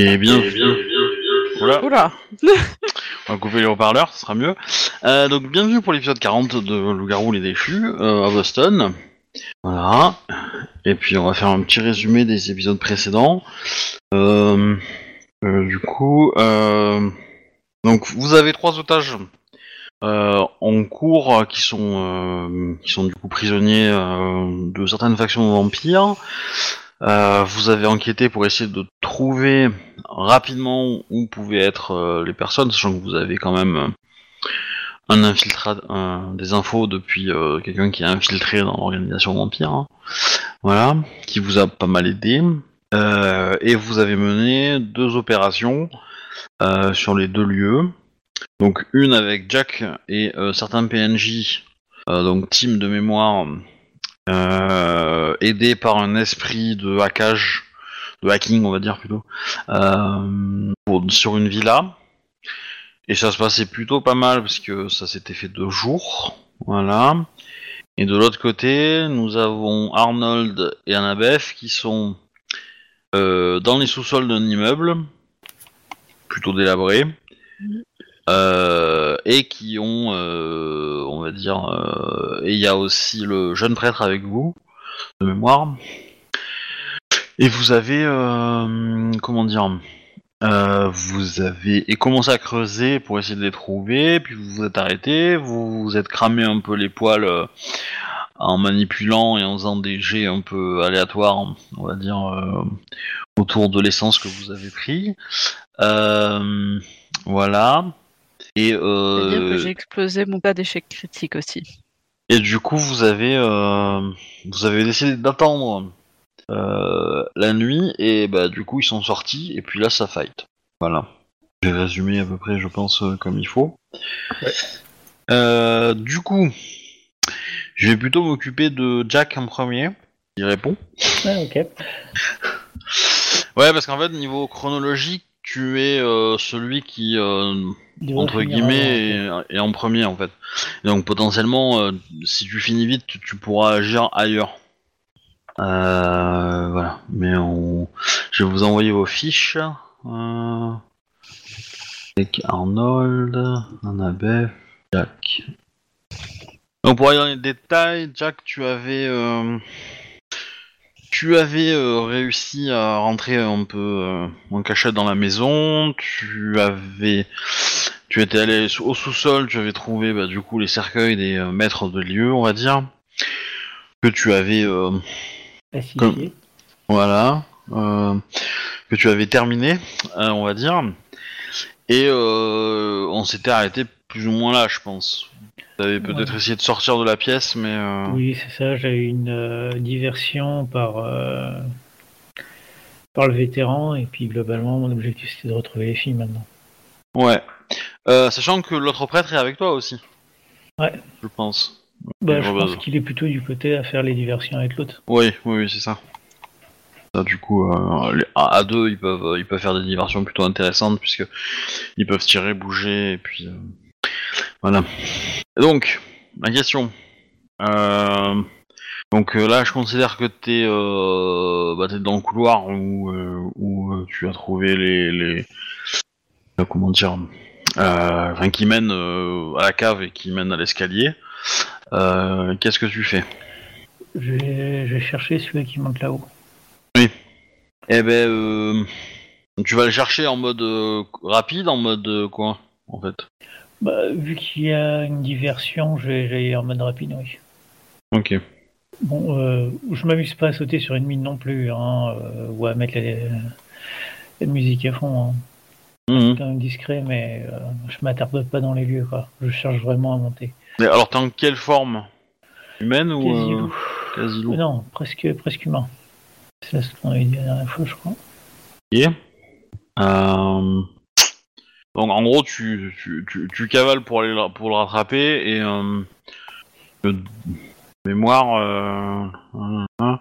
Et bien, bien, Voilà, Oula on va couper les haut-parleurs, ce sera mieux. Euh, donc, bienvenue pour l'épisode 40 de Loup-garou les déchus euh, à Boston. Voilà. Et puis, on va faire un petit résumé des épisodes précédents. Euh, euh, du coup, euh, donc vous avez trois otages euh, en cours euh, qui sont euh, qui sont du coup prisonniers euh, de certaines factions de vampires. Euh, vous avez enquêté pour essayer de trouver rapidement où pouvaient être euh, les personnes, sachant que vous avez quand même euh, un infiltrat, des infos depuis quelqu'un qui est infiltré dans l'organisation vampire. hein. Voilà, qui vous a pas mal aidé. Et vous avez mené deux opérations sur les deux lieux. Donc une avec Jack et certains PNJ, donc team de mémoire, euh, aidé par un esprit de hackage, de hacking on va dire plutôt, euh, sur une villa. Et ça se passait plutôt pas mal parce que ça s'était fait deux jours. Voilà. Et de l'autre côté, nous avons Arnold et Annabeth qui sont euh, dans les sous-sols d'un immeuble, plutôt délabré, euh, et qui ont, euh, on va dire, euh, et il y a aussi le jeune prêtre avec vous, de mémoire. Et vous avez, comment dire, vous avez commencé à creuser pour essayer de les trouver, puis vous vous êtes arrêté, vous vous êtes cramé un peu les poils en manipulant et en faisant des jets un peu aléatoires, on va dire, autour de l'essence que vous avez pris. Voilà. Et, euh, C'est-à-dire que j'ai explosé mon pas d'échec critique aussi. et du coup, vous avez, euh, vous avez décidé d'attendre euh, la nuit et bah du coup ils sont sortis et puis là ça fight. Voilà. J'ai résumé à peu près, je pense, euh, comme il faut. Ouais. Euh, du coup, je vais plutôt m'occuper de Jack en premier. Il répond. Ah, ok. Ouais, parce qu'en fait, niveau chronologique, tu es euh, celui qui, euh, entre guillemets, est, est en premier en fait. Et donc potentiellement, euh, si tu finis vite, tu, tu pourras agir ailleurs. Voilà. Mais on... je vais vous envoyer vos fiches. Avec Arnold, Annabeth, Jack. Donc pour aller dans les détails, Jack, tu avais, euh, tu avais euh, réussi à rentrer un peu euh, en cachette dans la maison. Tu avais, tu étais allé au sous-sol, tu avais trouvé bah, du coup les cercueils des euh, maîtres de lieu, on va dire, que tu avais, comme- voilà, que tu avais terminé, on va dire. Et on s'était arrêté plus ou moins là, je pense. Tu avais peut-être Ouais. essayé de sortir de la pièce, mais euh, Oui, c'est ça. J'ai eu une euh, diversion par, euh, par le vétéran. Et puis, globalement, mon objectif, c'était de retrouver les filles maintenant. ouais. Euh, sachant que l'autre prêtre est avec toi aussi. Ouais. Je pense. Bah, je pense qu'il est plutôt du côté à faire les diversions avec l'autre. Oui, oui, oui, c'est ça. Ça, du coup, les- à, à deux, ils peuvent, ils peuvent faire des diversions plutôt intéressantes puisque ils peuvent tirer, bouger, et puis voilà. Et donc, ma question. Euh, donc euh, là, je considère que t'es, euh, bah, t'es dans le couloir où, euh, où tu as trouvé les, les comment dire, euh, enfin qui mènent euh, à la cave et qui mènent à l'escalier. Euh, Qu'est-ce que tu fais? Je vais, je vais chercher celui qui manque là-haut. Eh ben, euh, tu vas le chercher en mode euh, rapide, en mode quoi, en fait? Bah, vu qu'il y a une diversion, je vais, je vais y aller en mode rapide, oui. Ok. Bon, euh, je m'amuse pas à sauter sur une mine non plus, hein, euh, ou à mettre la, la musique à fond. Hein. Mhm. quand même discret, mais euh, je m'attarde pas dans les lieux, quoi. Je cherche vraiment à monter. Mais alors, t'es en quelle forme? Humaine ou Quasi euh, Non, presque, presque humain. C'est ce qu'on avait dit la dernière fois, je crois. Ok. Euh, Donc, en gros, tu, tu, tu, cavales pour aller pour le rattraper et euh, de mémoire. euh, hein.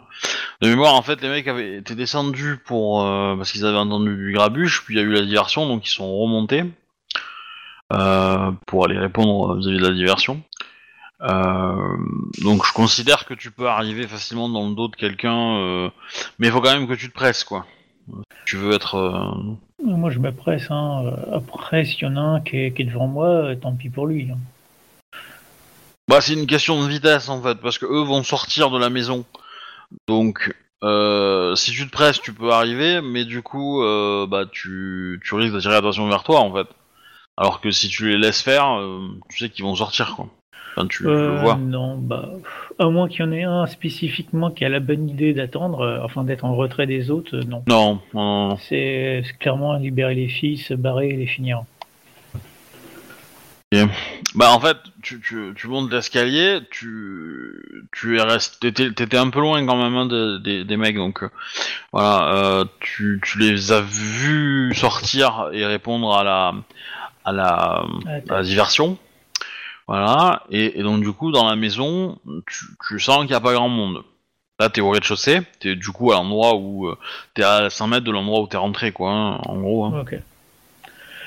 De mémoire, en fait, les mecs avaient été descendus pour euh, parce qu'ils avaient entendu du grabuge, puis il y a eu la diversion, donc ils sont remontés euh, pour aller répondre vis-à-vis de la diversion. Euh, donc je considère que tu peux arriver facilement dans le dos de quelqu'un, euh, mais il faut quand même que tu te presses, quoi. Tu veux être, euh, Moi, je me presse. Hein. Après, s'il y en a un qui est, devant moi, euh, tant pis pour lui. hein. Bah, c'est une question de vitesse en fait, parce que eux vont sortir de la maison. Donc, euh, si tu te presses, tu peux arriver, mais du coup, euh, bah, tu, tu risques d'attirer l'attention vers toi en fait. Alors que si tu les laisses faire, tu sais qu'ils vont sortir quoi. Enfin, tu, tu le Euh, vois. non, bah, à moins qu'il y en ait un spécifiquement qui a la bonne idée d'attendre, euh, enfin d'être en retrait des autres, euh, non. Non, non. C'est clairement libérer les filles, se barrer et les finir. Bah en fait, tu, tu, tu montes l'escalier, tu, tu es resté, t'étais, t'étais un peu loin quand même hein, de- des- des mecs, donc euh, voilà, euh, tu, tu les as vus sortir et répondre à la, à la, Ah, à la diversion, voilà, et, et donc du coup dans la maison, tu, tu sens qu'il n'y a pas grand monde. Là t'es au rez-de-chaussée, t'es du coup à l'endroit où euh, t'es à 100 mètres de l'endroit où t'es rentré quoi, hein, en gros. hein. Ok.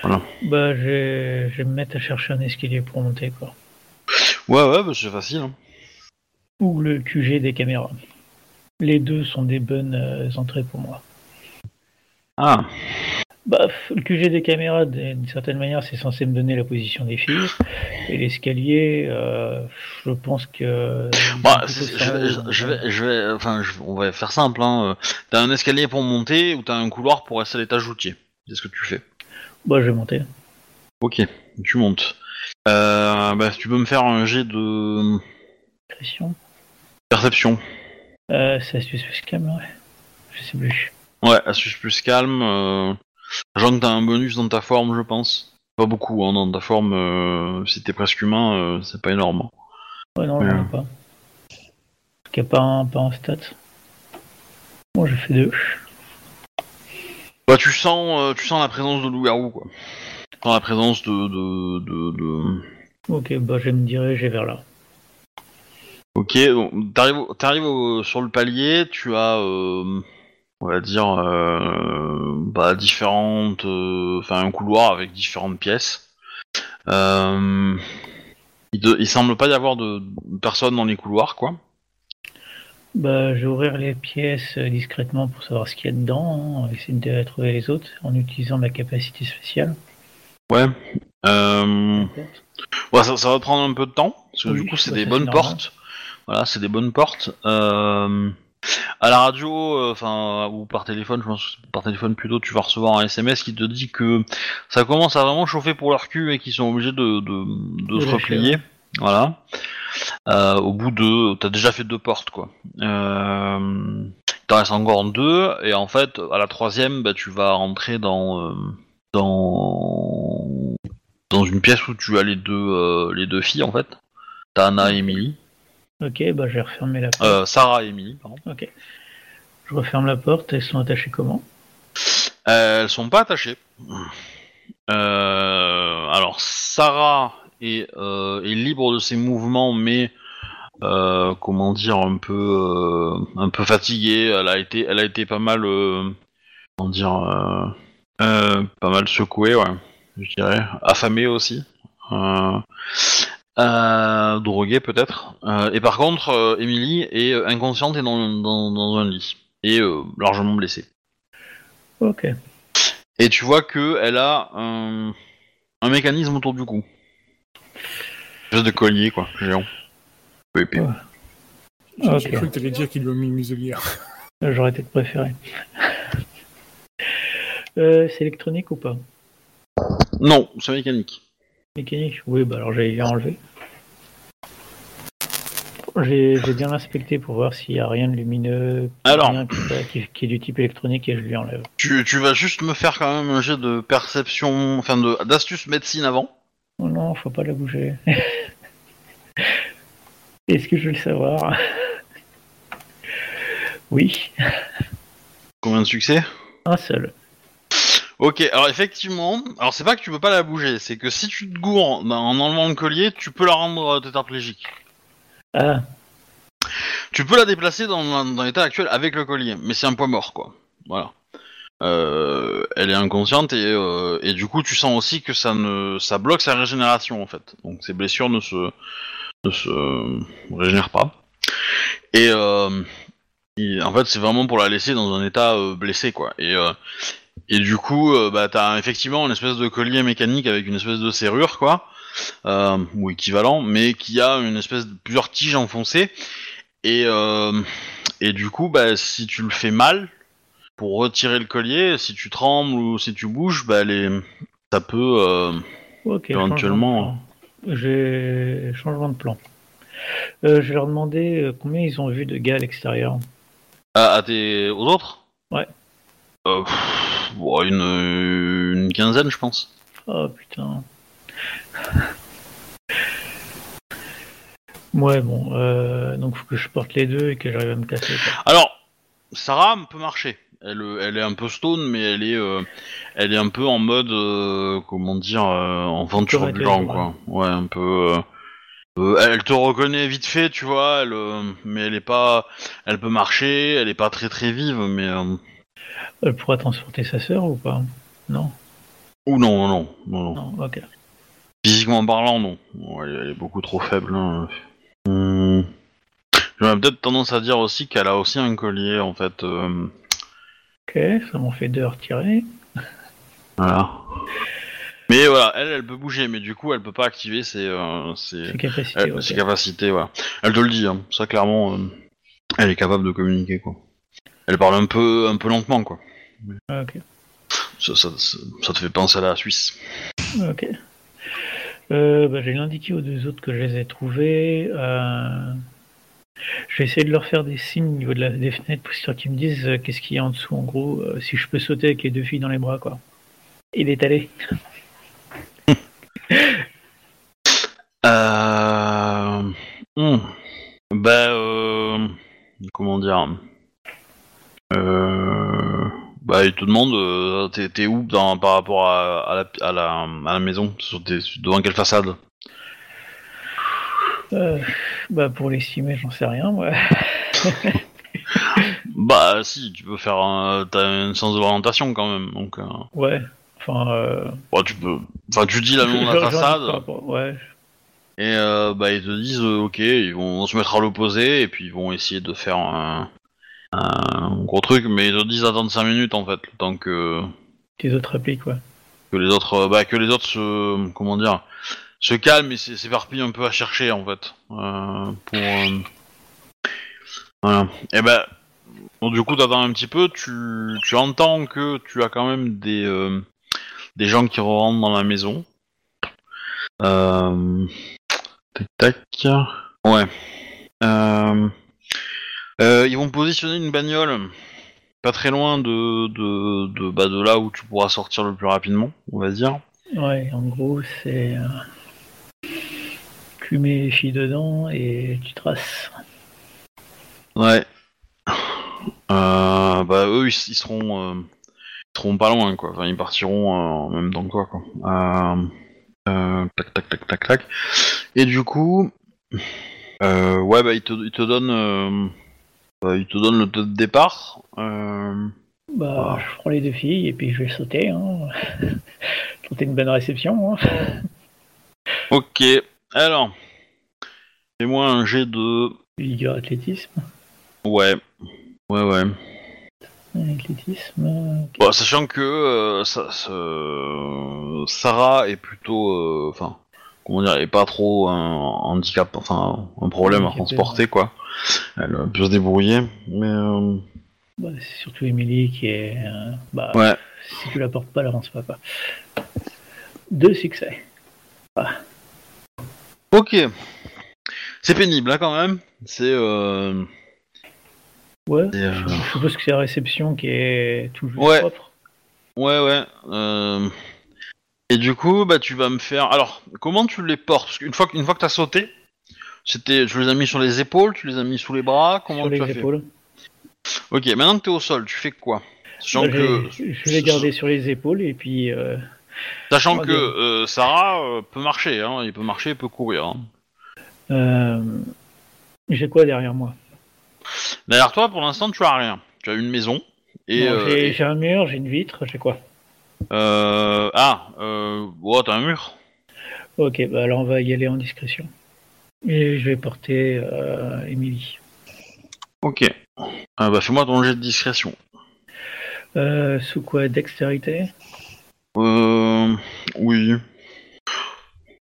Voilà. Bah, je vais, je vais me mettre à chercher un escalier pour monter, quoi. Ouais ouais, bah, c'est facile. hein. Ou le QG des caméras. Les deux sont des bonnes euh, entrées pour moi. Ah. Bah, le QG des caméras, d'une certaine manière, c'est censé me donner la position des filles. Et l'escalier, euh, je pense que. Bah, c'est- ça, je, vais- euh, je vais, je vais, enfin, je- on va faire simple. Hein. euh, T'as un escalier pour monter ou t'as un couloir pour rester à l'étage routier. C'est ce que tu fais. Bah, je vais monter. Ok, tu montes. Euh, bah, tu peux me faire un jet de Pression. perception. Euh, c'est astuce plus calme, ouais. Je sais plus. Ouais, astuce plus calme. Euh... Que t'as un bonus dans ta forme, je pense. Pas beaucoup, hein, dans ta forme. Euh... Si t'es presque humain, euh, c'est pas énorme. Ouais, non, j'en ai pas. Parce qu'il n'y a pas un, pas un stat. Moi, j'ai fait deux. Bah, tu sens, euh, tu sens la présence de loup-garou, quoi. Tu sens la présence de, de, de, de... Ok, bah, je vais me diriger vers là. Ok, donc t'arrives, t'arrives sur le palier, tu as, euh, on va dire, euh, bah, différentes, euh, enfin un couloir avec différentes pièces. Euh, il, de- il semble pas y avoir de personne dans les couloirs, quoi. Bah, je vais ouvrir les pièces discrètement pour savoir ce qu'il y a dedans, hein, essayer de trouver les autres en utilisant ma capacité spéciale. Ouais. Euh, ouais, ça, ça va prendre un peu de temps, parce que Oui, du coup c'est bah, des ça, bonnes portes. Voilà, c'est des bonnes portes. À la radio, euh, enfin ou par téléphone, je pense que par téléphone plutôt, tu vas recevoir un SMS qui te dit que ça commence à vraiment chauffer pour leur cul et qu'ils sont obligés de, de, de De se replier. Voilà. Euh, au bout de, t'as déjà fait deux portes quoi. Euh, t'en reste encore deux et en fait à la troisième, bah, tu vas rentrer dans euh, dans dans une pièce où tu as les deux euh, les deux filles en fait. T'as Anna et Emily. Ok, bah, je vais refermer la porte. Euh, Sarah et Emily, pardon. Ok. Je referme la porte, elles sont attachées comment? Euh, elles sont pas attachées. Euh, alors Sarah est, euh, est libre de ses mouvements, mais comment dire un peu un peu fatiguée. Elle a été elle a été pas mal comment dire pas mal secouée, ouais, je dirais, affamée aussi. Euh, euh, droguée peut-être. Euh, et par contre, euh, Emily est inconsciente et dans, dans, dans un lit et euh, largement blessée. Ok. Et tu vois que elle a un, un mécanisme autour du cou. Juste de collier, quoi, géant. Peu épais. Ouais. J'ai cru que t'allais dire qu'il lui a mis une muselière. J'aurais peut-être préféré. Euh, c'est électronique ou pas? Non, c'est mécanique. Mécanique? Oui, bah alors j'ai enlevé. J'ai bien inspecté pour voir s'il n'y a rien de lumineux, Alors. rien qui, est du type électronique et je lui enlève. Tu, tu vas juste me faire quand même un jet de perception, enfin d'astuce médecine avant. Oh non, faut pas la bouger. Est-ce que je veux le savoir? Oui, Combien de succès? Un seul. Ok, alors effectivement, alors c'est pas que tu peux pas la bouger, c'est que si tu te gourres en enlevant le collier, tu peux la rendre euh, tétraplégique. Ah, Tu peux la déplacer dans, l'état actuel avec le collier, mais c'est un point mort, quoi. Voilà. Euh, elle est inconsciente et, euh, et du coup tu sens aussi que ça bloque sa régénération en fait. Donc ses blessures ne se régénèrent pas. Et, euh, en fait c'est vraiment pour la laisser dans un état blessé quoi. Et, du coup, bah, t'as effectivement une espèce de collier mécanique avec une espèce de serrure, quoi, euh, ou équivalent, mais qui a une espèce de plusieurs tiges enfoncées. Et, euh, et du coup, bah, si tu le fais mal, pour retirer le collier, si tu trembles ou si tu bouges, bah, les... ça peut. euh. Éventuellement. changement de plan. J'ai changement de plan. Euh, je vais leur demander combien ils ont vu de gars à l'extérieur. À, à tes... aux autres? Ouais. Euh, pff, une, une quinzaine, je pense. Oh putain. Ouais, bon, euh, donc faut que je porte les deux et que j'arrive à me casser. quoi. Alors, Sarah peut marcher. Elle, euh, elle est un peu stone, mais elle est, euh, elle est un peu en mode, euh, comment dire, euh, enfant turbulent, quoi. Ouais, un peu. euh, euh, elle te reconnaît vite fait, tu vois, elle, euh, mais elle est pas, elle peut marcher, elle est pas très très vive, mais euh, Elle pourra transporter sa sœur ou pas? Non, ou non, non, non, non. non, ok. Physiquement parlant, non. Elle, elle est beaucoup trop faible. Hein. Hum. J'aurais peut-être tendance à dire aussi qu'elle a aussi un collier, en fait. euh, Ok, ça m'en fait deux à retirer. Voilà. Mais voilà, elle, elle peut bouger, mais du coup, elle peut pas activer ses, euh, ses, C'est capacité, elle- ok. ses capacités, voilà. Elle te le dit, hein. ça clairement, euh, elle est capable de communiquer, quoi. Elle parle un peu, un peu lentement, quoi. Ah, Ok, Ça, ça, ça, ça te fait penser à la Suisse. ok. Euh, bah, je vais l'indiquer aux deux autres que je les ai trouvés. Euh, Je vais essayer de leur faire des signes au niveau de la, des fenêtres pour qu'ils me disent euh, qu'est-ce qu'il y a en dessous, en gros, euh, si je peux sauter avec les deux filles dans les bras, quoi. Il est allé. Euh... hmm. Bah. Comment dire euh... Bah, il te demande, euh, t'es, t'es où dans, par rapport à, à, la, à, la, à la maison sur tes- Devant quelle façade? Euh, bah, pour l'estimer, j'en sais rien, moi. Bah, si, tu peux faire un... T'as une sens d'orientation quand même, donc... Euh... Ouais, enfin. Euh, tu peux... Enfin, tu dis la nom de la j'en dis façade, Ouais, et euh, bah, ils te disent, euh, ok, ils vont se mettre à l'opposé, et puis ils vont essayer de faire un... un gros truc, mais ils te disent d'attendre 5 minutes, en fait, le temps que... tes autres répliques, ouais. que les autres euh, bah que les autres se comment dire se calment et s'éparpillent un peu à chercher en fait. Euh, pour euh, voilà. Et ben bon, du coup t'attends un petit peu tu tu entends que tu as quand même des euh, des gens qui rentrent dans la maison. Euh, tac tac. Ouais. Euh, euh, ils vont positionner une bagnole pas très loin de de, de, bah, de là où tu pourras sortir le plus rapidement, on va dire. Ouais, en gros, c'est. euh, Tu mets les filles dedans et tu traces. Ouais. Euh, bah eux ils, ils seront euh, ils seront pas loin quoi. Enfin ils partiront en même temps que toi quoi. Tac tac tac tac tac. Et du coup, ouais bah ils te ils te donnent euh, ils te donnent le taux de départ. Euh, Bah, Ah. je prends les deux filles et puis je vais sauter. Hein. Tenter une bonne réception. Hein. ok. Alors, fais-moi un jet de Vigueur athlétisme. ouais ouais ouais. Athlétisme. Bon, sachant que euh, ça- ça- Sarah est plutôt, euh, enfin, comment dire, est pas trop un handicap, enfin, un problème à transporter quoi. Elle peut se débrouiller, mais euh, Bah, c'est surtout Émilie qui est. euh, bah, ouais. Si tu la portes pas, elle avance pas. quoi. Deux succès. Ok. C'est pénible, là, quand même. C'est, euh, Ouais. euh, Je suppose que c'est la réception qui est juste Ouais. propre. ouais, ouais. euh, Et du coup, bah, tu vas me faire. Alors, comment tu les portes? Parce qu'une fois, une fois que t'as sauté, c'était, tu les as mis sur les épaules, tu les as mis sous les bras, comment sur tu as les fait épaules. Ok, maintenant que t'es au sol, tu fais quoi? Sachant Bah, que, Je vais garder sur les épaules et puis. euh, sachant que euh, Sarah euh, peut marcher, hein, il peut marcher, il peut courir. hein. J'ai quoi derrière moi? Derrière toi, pour l'instant, tu as rien. Tu as une maison et, Non, j'ai, et- j'ai un mur, j'ai une vitre, j'ai quoi? Euh, ah, euh, oh, t'as un mur. Ok, bah alors on va y aller en discrétion. Et je vais porter euh, Émilie. Ok. Ah, bah fais-moi ton jet de discrétion. Euh, sous quoi Dextérité? Euh, oui.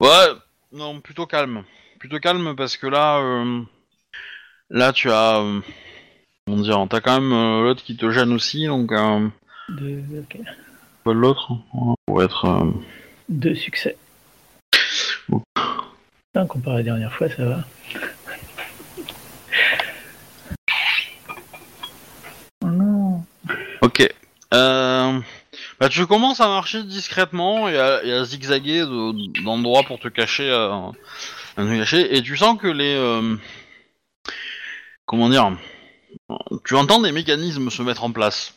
Ouais, non, plutôt calme. Plutôt calme parce que là, euh, là tu as, euh, comment dire, t'as quand même euh, l'autre qui te gêne aussi, donc euh, Deux, ok. l'autre pour être. Deux succès. Putain, comparé à la dernière fois, ça va. Oh non Ok. Euh, bah, tu commences à marcher discrètement et à, et à zigzaguer de- d'endroits pour te cacher, euh, à te cacher, et tu sens que les, euh, comment dire, tu entends des mécanismes se mettre en place.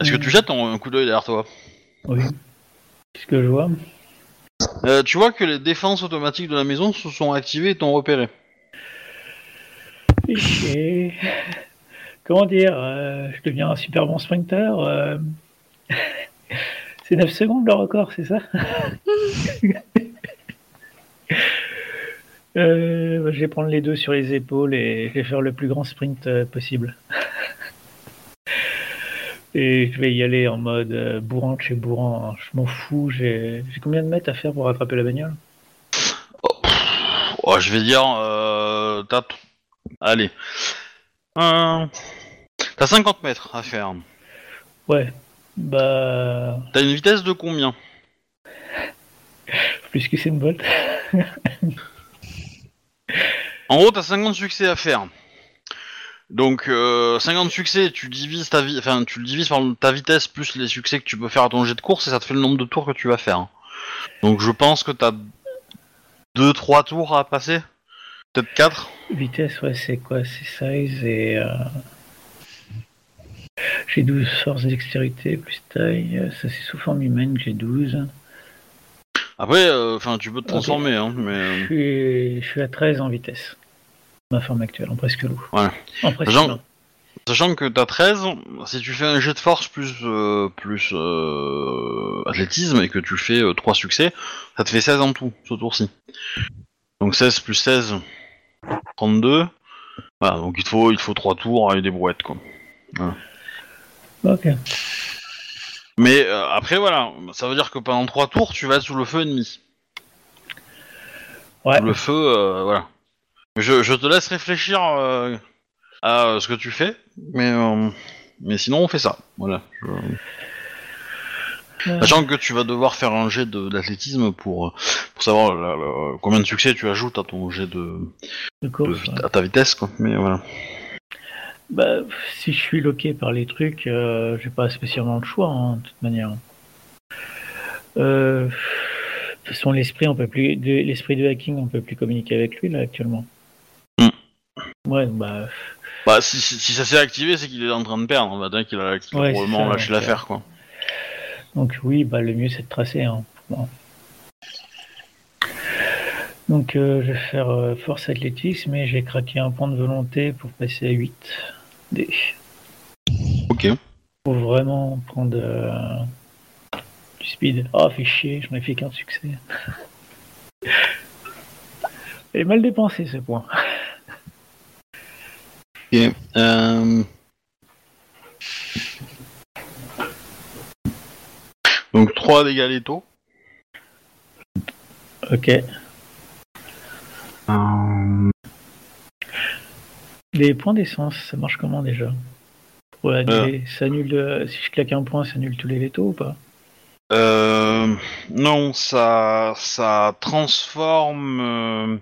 Est-ce que tu jettes un, un coup d'œil derrière toi? Oui. Qu'est-ce que je vois? Euh, Tu vois que les défenses automatiques de la maison se sont activées et t'ont repéré. Comment dire euh, Je deviens un super bon sprinter. euh, C'est 9 secondes le record, c'est ça Je vais prendre les deux sur les épaules et je vais faire le plus grand sprint possible. Et je vais y aller en mode euh, bourrant de chez bourrant. hein. Je m'en fous. J'ai j'ai combien de mètres à faire pour rattraper la bagnole? Oh, je vais dire, euh, t'as, t- allez, Euh, t'as 50 mètres à faire. Ouais. Bah. T'as une vitesse de combien? Plus que c'est une bolt. En gros, t'as 50 succès à faire. Donc, euh, 50 succès, tu divises ta vie, enfin, tu le divises par ta vitesse plus les succès que tu peux faire à ton jet de course et ça te fait le nombre de tours que tu vas faire. Donc, je pense que t'as 2-3 tours à passer, peut-être 4. Vitesse, ouais, c'est quoi? C'est size et. euh, J'ai 12 force dextérité plus taille. Ça, c'est sous forme humaine que j'ai 12. Après, euh, enfin, tu peux te transformer, hein, mais. Je euh, suis, je suis à 13 en vitesse. Ma forme actuelle, en presque loup. En presque loup. Sachant que t'as 13, si tu fais un jet de force plus euh, plus euh, athlétisme et que tu fais 3 succès, ça te fait 16 en tout, ce tour-ci. Donc 16 plus 16, 32. Voilà, donc il te faut, il te faut 3 tours avec des brouettes, quoi. Ok. Mais euh, après, voilà, ça veut dire que pendant 3 tours, tu vas être sous le feu ennemi. Ouais. Sous le feu, euh, voilà. Je, je te laisse réfléchir euh, à euh, ce que tu fais, mais, euh, mais sinon on fait ça. Voilà. je- Euh, Sachant que tu vas devoir faire un jet d'athlétisme pour, euh, pour savoir la- la- combien de succès tu ajoutes à ton jet de, de de course, vit- ouais. à ta vitesse, quoi. Mais voilà. Bah, si je suis loqué par les trucs, euh, j'ai pas spécialement le choix, hein, de toute manière. Euh, de toute façon, l'esprit, on peut plus, de- l'esprit de hacking, on peut plus communiquer avec lui là actuellement. Ouais, bah, Bah, si, si, si ça s'est activé, c'est qu'il est en train de perdre. On va dire qu'il a, qu'il a Ouais, probablement ça, lâché donc, l'affaire, quoi. donc oui, bah le mieux c'est de tracer. Hein. Bon. Donc euh, je vais faire euh, force athlétisme, mais j'ai craqué un point de volonté pour passer à 8 D. Ok. Pour vraiment prendre euh, du speed. Oh, fait chier, j'en ai fait qu'un succès. Et mal dépensé ce point. Ok. Euh... Donc 3 dégâts létaux. Ok. Euh... Les points d'essence, ça marche comment déjà? Pour annuler, ça annule, euh, si je claque un point, ça annule tous les létaux ou pas? Euh, non, ça, ça transforme.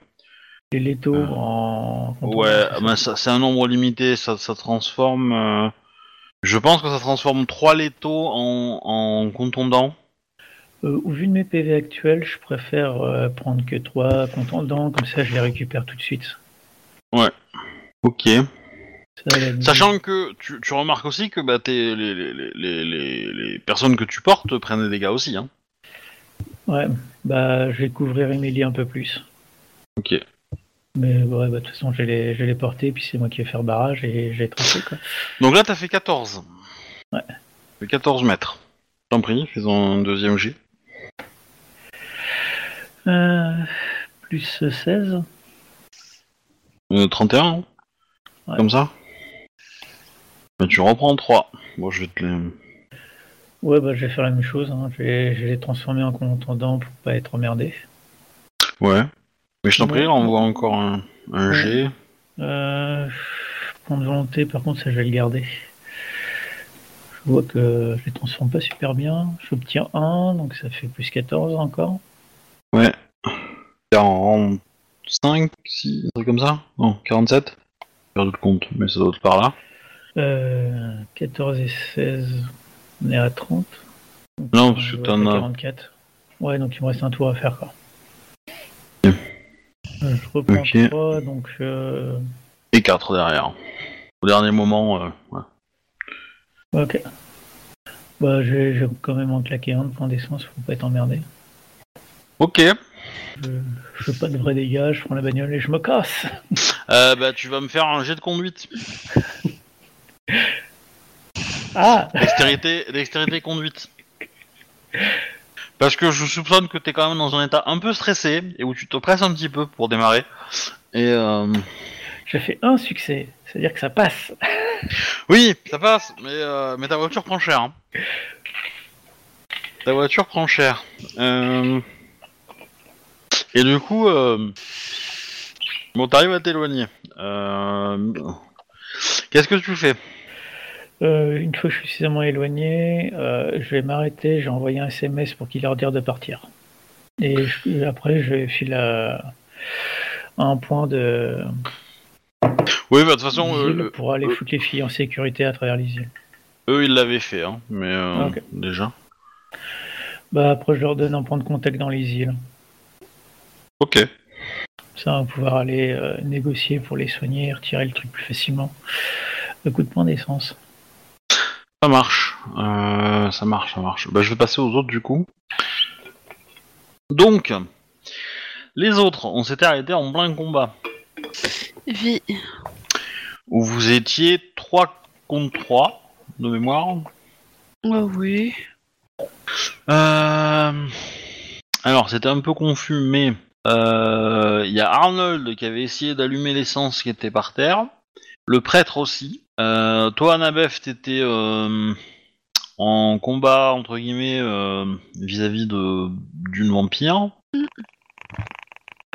Les létaux Euh, en. Ouais, mais ça, c'est un nombre limité. Ça, ça transforme. euh, Je pense que ça transforme 3 létaux en, en contondants. Euh, au vu de mes PV actuels, je préfère euh, prendre que 3 contendants, comme ça je les récupère tout de suite. Ok. La limite. Sachant que tu, tu remarques aussi que bah, les, les, les- les personnes que tu portes prennent des dégâts aussi. Hein. Ouais, bah je vais couvrir Emily un peu plus. Ok. Mais ouais, bah de toute façon, je les, je porter, puis c'est moi qui vais faire barrage et je vais tracer quoi. Donc là, t'as fait 14. Ouais. T'as fait 14 mètres. T'en prie, faisons un deuxième G. Euh, plus 16. Euh, 31, hein Ouais. Comme ça Mais tu reprends 3. Bon, je vais te les... Ouais, bah je vais faire la même chose. Hein. Je, vais, je vais les transformer en contendant pour pas être emmerdé. Ouais. Mais je t'en prie, Ouais. envoie encore un, un. G. Euh, point de volonté, par contre, ça je vais le garder. Je vois que je les transforme pas super bien. J'obtiens 1, donc ça fait plus 14 encore. Ouais. 45, 6, un truc comme ça Non, 47 J'ai perdu le compte, mais ça doit être par là. Euh, 14 et 16, on est à 30. Donc, Non, parce que t'en as- 44. Ouais, donc il me reste un tour à faire quoi. Je reprends Ok. 3, donc euh, Et 4 derrière. Au dernier moment, euh, ouais. ok. Bah, je vais, je vais quand même en claquer un de point d'essence, faut pas être emmerdé. Ok. Je, je fais pas de vrais dégâts, je prends la bagnole et je me casse. Euh, bah, tu vas me faire un jet de conduite. Ah Dextérité, dextérité conduite. Parce que je soupçonne que t'es quand même dans un état un peu stressé et où tu te presses un petit peu pour démarrer. Et euh... J'ai fait un succès, c'est-à-dire que ça passe. oui, ça passe, mais, euh, mais ta voiture prend cher. hein. Ta voiture prend cher. Euh... Et du coup, euh... bon, t'arrives à t'éloigner. Euh... Qu'est-ce que tu fais? Euh, une fois que je suis suffisamment éloigné, euh, je vais m'arrêter, je vais envoyer un SMS pour qu'il leur dire de partir. Et je- après, je file à, à un point de Oui, bah de toute façon, euh, pour aller foutre les filles en sécurité à travers les îles. eux ils l'avaient fait, hein, mais euh, Ok. déjà. Bah après, je leur donne un point de contact dans les îles. Ok. Ça va pouvoir aller euh, négocier pour les soigner et retirer le truc plus facilement. Le coup de point d'essence. Ça marche, euh, ça marche, ça marche. Bah, je vais passer aux autres du coup. Donc, les autres, on s'était arrêté en plein combat, Vi. où vous étiez 3 contre 3, de mémoire. Oh oui. Euh... Alors, c'était un peu confus, mais euh, il y a Arnold qui avait essayé d'allumer l'essence qui était par terre, le prêtre aussi. Euh, toi, Anabef, t'étais euh, en combat entre guillemets euh, vis-à-vis de d'une vampire.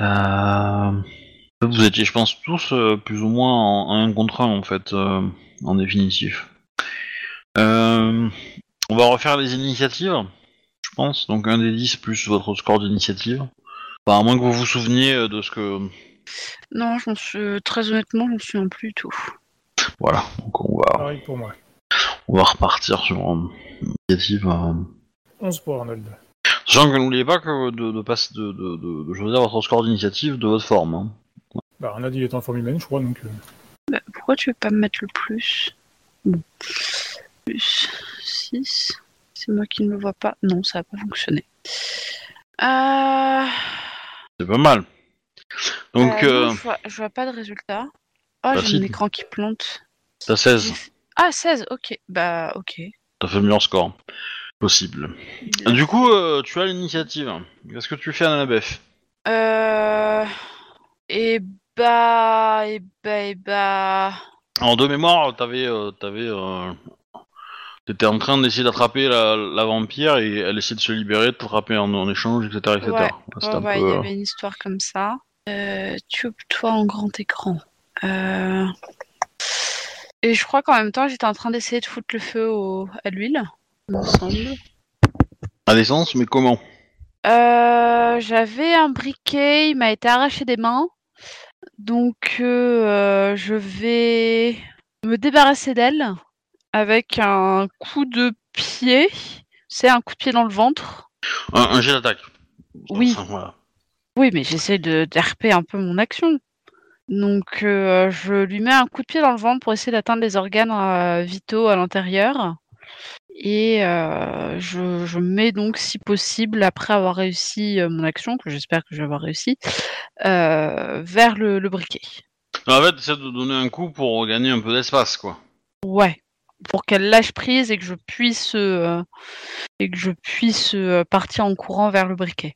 Euh, vous étiez, je pense, tous plus ou moins en un contre un en fait, en définitif. On va refaire les initiatives je pense. Donc un des 10 plus votre score d'initiative. À moins que vous vous souveniez de ce que... Non, je suis... très honnêtement, je m'en souviens plus du tout. Voilà, donc on va, Pareil pour moi. on va repartir sur une initiative. euh. 11 pour Arnold. Sachant que n'oubliez pas que de, de, passer, de, de, de, de choisir votre score d'initiative de votre forme. hein. Bah, Arnold, il est en forme humaine, je crois, donc... euh, Bah, pourquoi tu veux pas me mettre le plus? Bon. Plus 6. C'est moi qui ne le vois pas. Non, ça va pas fonctionner. Euh... C'est pas mal. Donc, euh, euh, non, je, vois, je vois pas de résultat. Oh, j'ai mon écran qui plante. t'as 16. Ah, 16, ok. Bah, ok. T'as fait le meilleur score possible. Du coup, euh, tu as l'initiative. Qu'est-ce que tu fais, Annabeth? Euh... Et bah... Et bah... Et bah... En de mémoire, t'avais, euh, t'avais, euh, t'étais en train d'essayer d'attraper la, la vampire et elle essayait de se libérer, de t'attraper en, en échange, etc., etc. Ouais, Ouais, un ouais, peu, il y avait une histoire comme ça. Euh, Tube-toi en grand écran. Euh... Et je crois qu'en même temps, j'étais en train d'essayer de foutre le feu au... à l'huile, à l'essence, mais comment? Euh, J'avais un briquet, il m'a été arraché des mains. Donc, euh, je vais me débarrasser d'elle avec un coup de pied. C'est un coup de pied dans le ventre. un, un jet d'attaque. Oui. Enfin, voilà. Oui, mais j'essaie de d'RP un peu mon action. Donc, euh, je lui mets un coup de pied dans le ventre pour essayer d'atteindre les organes euh, vitaux à l'intérieur. Et euh, je, je mets donc, si possible, après avoir réussi mon action, que j'espère que je vais avoir réussi, vers le, le briquet. En fait, c'est de donner un coup pour gagner un peu d'espace, quoi. Ouais, pour qu'elle lâche prise et que je puisse et que je puisse partir en courant vers le briquet.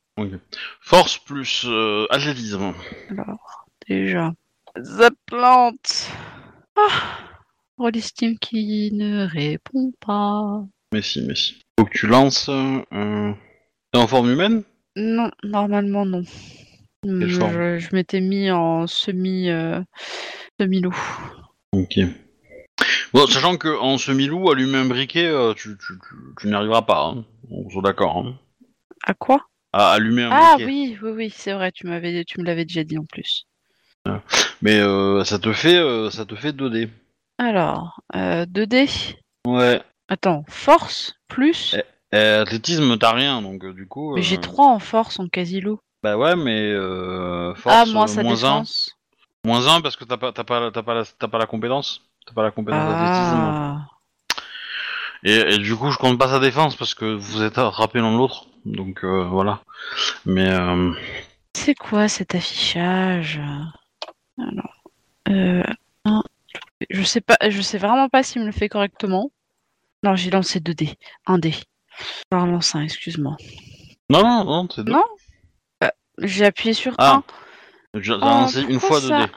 Force plus athlétisme. Alors, déjà, ça plante. Ah, Rollistim qui ne répond pas. Mais si, mais si. Faut que tu lances. Euh, euh, T'es en forme humaine? Non, normalement non. Quelle Je, forme? je m'étais mis en semi euh, semi loup. Ok. Bon, sachant que en semi-loup, allumer un briquet, euh, tu, tu, tu, tu n'y arriveras pas. Hein. On soit d'accord. Hein. À quoi? À allumer un Ah briquet. oui, oui, oui, c'est vrai. Tu m'avais, tu me l'avais déjà dit en plus. Mais euh, ça te fait, euh, ça te fait 2D. Alors, euh, 2D. Ouais. Attends, force plus. Eh. Euh, athlétisme, t'as rien, donc euh, du coup. Mais j'ai euh, 3 en force en quasi loup. Bah ouais, mais euh, force, Ah, moins euh, sa moins 1. défense. Moins 1 parce que t'as pas, t'as pas, t'as pas, la, t'as pas la compétence. T'as pas la compétence d'athlétisme. Ah. Et, et du coup, je compte pas sa défense parce que vous êtes attrapé l'un l'autre. Donc euh, voilà. Mais euh, C'est quoi cet affichage? Alors, euh, un, je sais pas, je sais vraiment pas s'il me le fait correctement. Non, j'ai lancé 2 dés, 1 dé. J'en relance un, excuse-moi. non, non, non, c'est deux. Non? J'ai appuyé sur Ah, 1. J'ai lancé une fois 2D.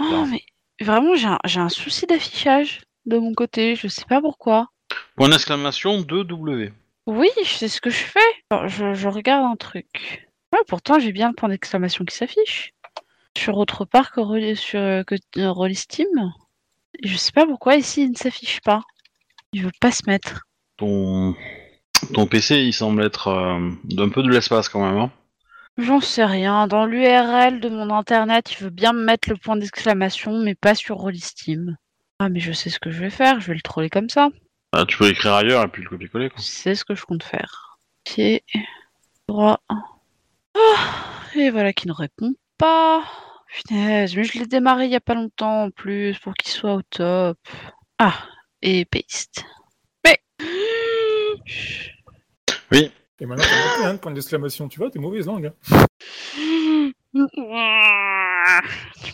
Oh, mais vraiment, j'ai un, j'ai un souci d'affichage de mon côté, je sais pas pourquoi. Point d'exclamation 2W. Oui, c'est ce que je fais. Alors, je, je regarde un truc. Ouais, pourtant, j'ai bien le point d'exclamation qui s'affiche. Sur autre part que, sur, que euh. Je sais pas pourquoi ici il ne s'affiche pas. Il veut pas se mettre. Ton, ton PC, il semble être euh, d'un peu de l'espace quand même. Hein. J'en sais rien. Dans l'URL de mon internet, il veut bien me mettre le point d'exclamation, mais pas sur Rollistim. Ah, mais je sais ce que je vais faire. Je vais le troller comme ça. Ah, tu peux l'écrire ailleurs et puis le copier-coller. quoi. C'est ce que je compte faire. Pied droit. Ah, et voilà qui ne répond pas. Punaise, mais je l'ai démarré il y a pas longtemps en plus pour qu'il soit au top. Ah, et paste. Mais. Oui. Et maintenant, t'as plein de points d'exclamation, tu vois, t'es mauvaise langue. hein. Tu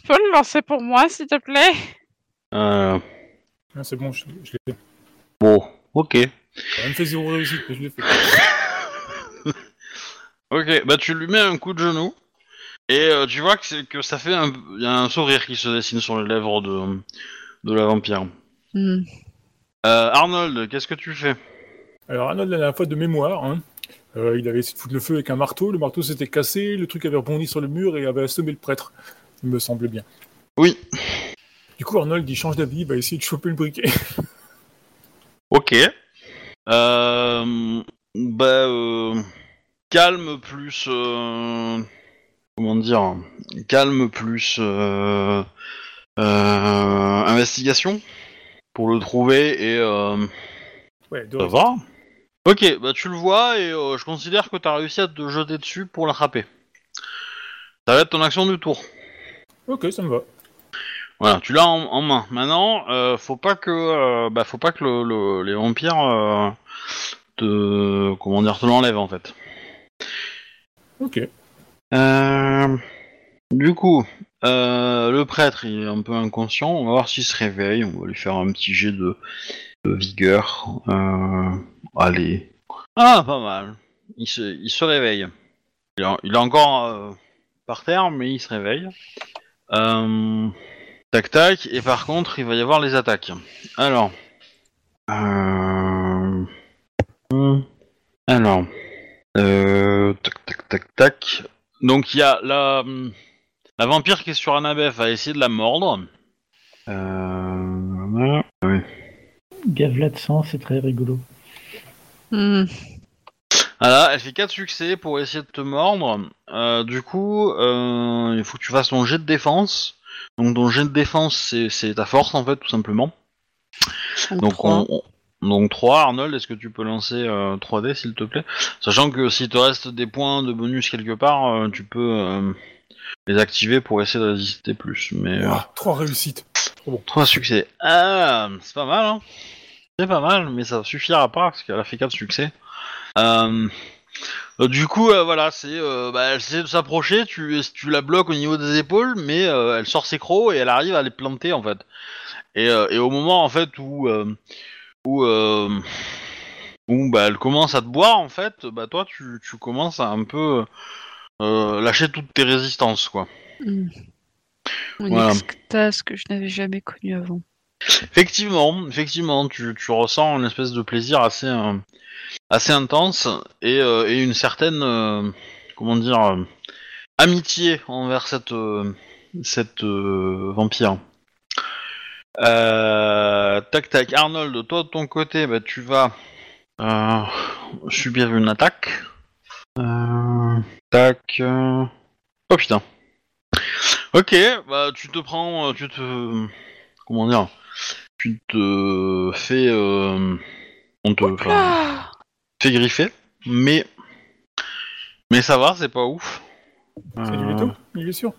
peux le lancer pour moi, s'il te plaît? Euh, Ah, c'est bon, je, je l'ai fait. bon, ok. Ça me fait zéro réussite, mais je l'ai fait. Ok, bah tu lui mets un coup de genou. Et euh, tu vois que, ça fait un... Il y a un sourire qui se dessine sur les lèvres de, de la vampire. Hmm. Euh, Arnold, qu'est-ce que tu fais? Alors, Arnold, la dernière fois de mémoire, hein, euh, il avait essayé de foutre le feu avec un marteau, le marteau s'était cassé, le truc avait rebondi sur le mur et avait assommé le prêtre. Il me semble bien. Oui. Du coup, Arnold, il change d'avis, il va essayer de choper le briquet. Ok. Euh, bah, euh, calme plus. Comment dire Calme plus. euh, euh, investigation pour le trouver et. Euh, Ouais, de ça va. Ok, bah tu le vois et euh, je considère que t'as réussi à te jeter dessus pour l'attraper. Ça va être ton action du tour. Ok, ça me va. Voilà, tu l'as en, en main. Maintenant, euh, faut pas que, euh, bah, faut pas que le, le- les vampires euh, te, comment dire, te l'enlèvent en fait. Ok. Euh, du coup, euh, le prêtre il est un peu inconscient. On va voir s'il se réveille. On va lui faire un petit jet de, vigueur. Euh, allez. Ah, pas mal. Il se, il se réveille. Il est, encore par terre, mais il se réveille. Tac tac. Et par contre, il va y avoir les attaques. Alors. Hmm, alors. Tac tac tac tac. Donc il y a la, la vampire qui est sur Annabeth va essayer de la mordre. Euh, voilà. Gave de sang, c'est très rigolo. Hmm. Voilà, elle fait 4 succès pour essayer de te mordre. Euh, du coup, euh, il faut que tu fasses ton jet de défense. Donc ton jet de défense, c'est- ta force en fait, tout simplement. Donc, on- donc 3, Arnold, est-ce que tu peux lancer euh, 3D s'il te plaît? Sachant que s'il te reste des points de bonus quelque part, euh, tu peux euh, les activer pour essayer de résister plus. Mais euh, Ouah, trois réussites. 3 succès. Ah, c'est pas mal, hein C'est pas mal, mais ça suffira pas parce qu'elle a fait 4 succès. Du coup, voilà, c'est, bah, elle essaie de s'approcher, tu, tu la bloques au niveau des épaules, mais elle sort ses crocs et elle arrive à les planter en fait. Et, et au moment en fait où où euh, où bah, elle commence à te boire en fait, bah toi tu, tu commences à un peu euh, lâcher toutes tes résistances quoi. Hmm. Une Voilà. extase que je n'avais jamais connue avant. Effectivement, effectivement, tu, tu ressens une espèce de plaisir assez, euh, assez intense et, euh, et une certaine, euh, comment dire, amitié envers cette, cette vampire. Euh, tac tac, Arnold, toi de ton côté, bah, tu vas euh, subir une attaque. Euh, tac. Oh putain. Ok, bah tu te prends, tu te, comment dire, tu te fais, on te, enfin, fait griffer, mais, mais ça va, c'est pas ouf. C'est du veto Il est sûr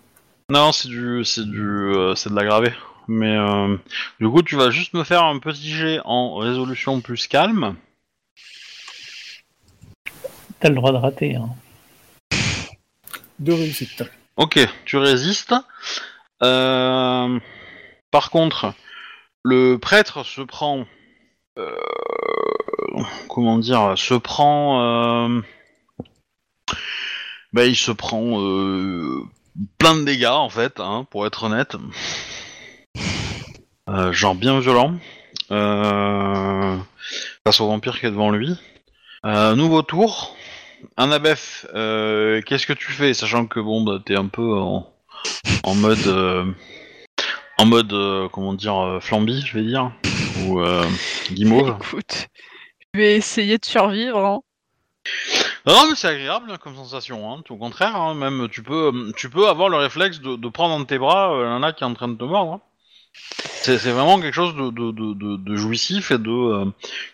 Non, c'est du, c'est du, c'est de l'aggravé. Mais euh, du coup, tu vas juste me faire un petit jet en résolution plus calme. T'as le droit de rater. Hein. Deux réussites. Ok, tu résistes. Euh, par contre, le prêtre se prend. euh, comment dire Se prend. euh, bah, il se prend euh, plein de dégâts en fait, hein, pour être honnête. Euh, genre bien violent. Euh, face au vampire qui est devant lui. Euh, nouveau tour. Euh, qu'est-ce que tu fais, sachant que bon, bah, t'es un peu en, en mode, en mode, euh, comment dire, euh, je vais dire, ou euh, guimauve. Écoute, je vais essayer de survivre. hein. Non, non, mais c'est agréable comme sensation. Hein. Tout au contraire, hein, même tu peux, tu peux avoir le réflexe de, de prendre dans tes bras euh, un qui est en train de te mordre. C'est, vraiment quelque chose de, de, de, jouissif et de euh,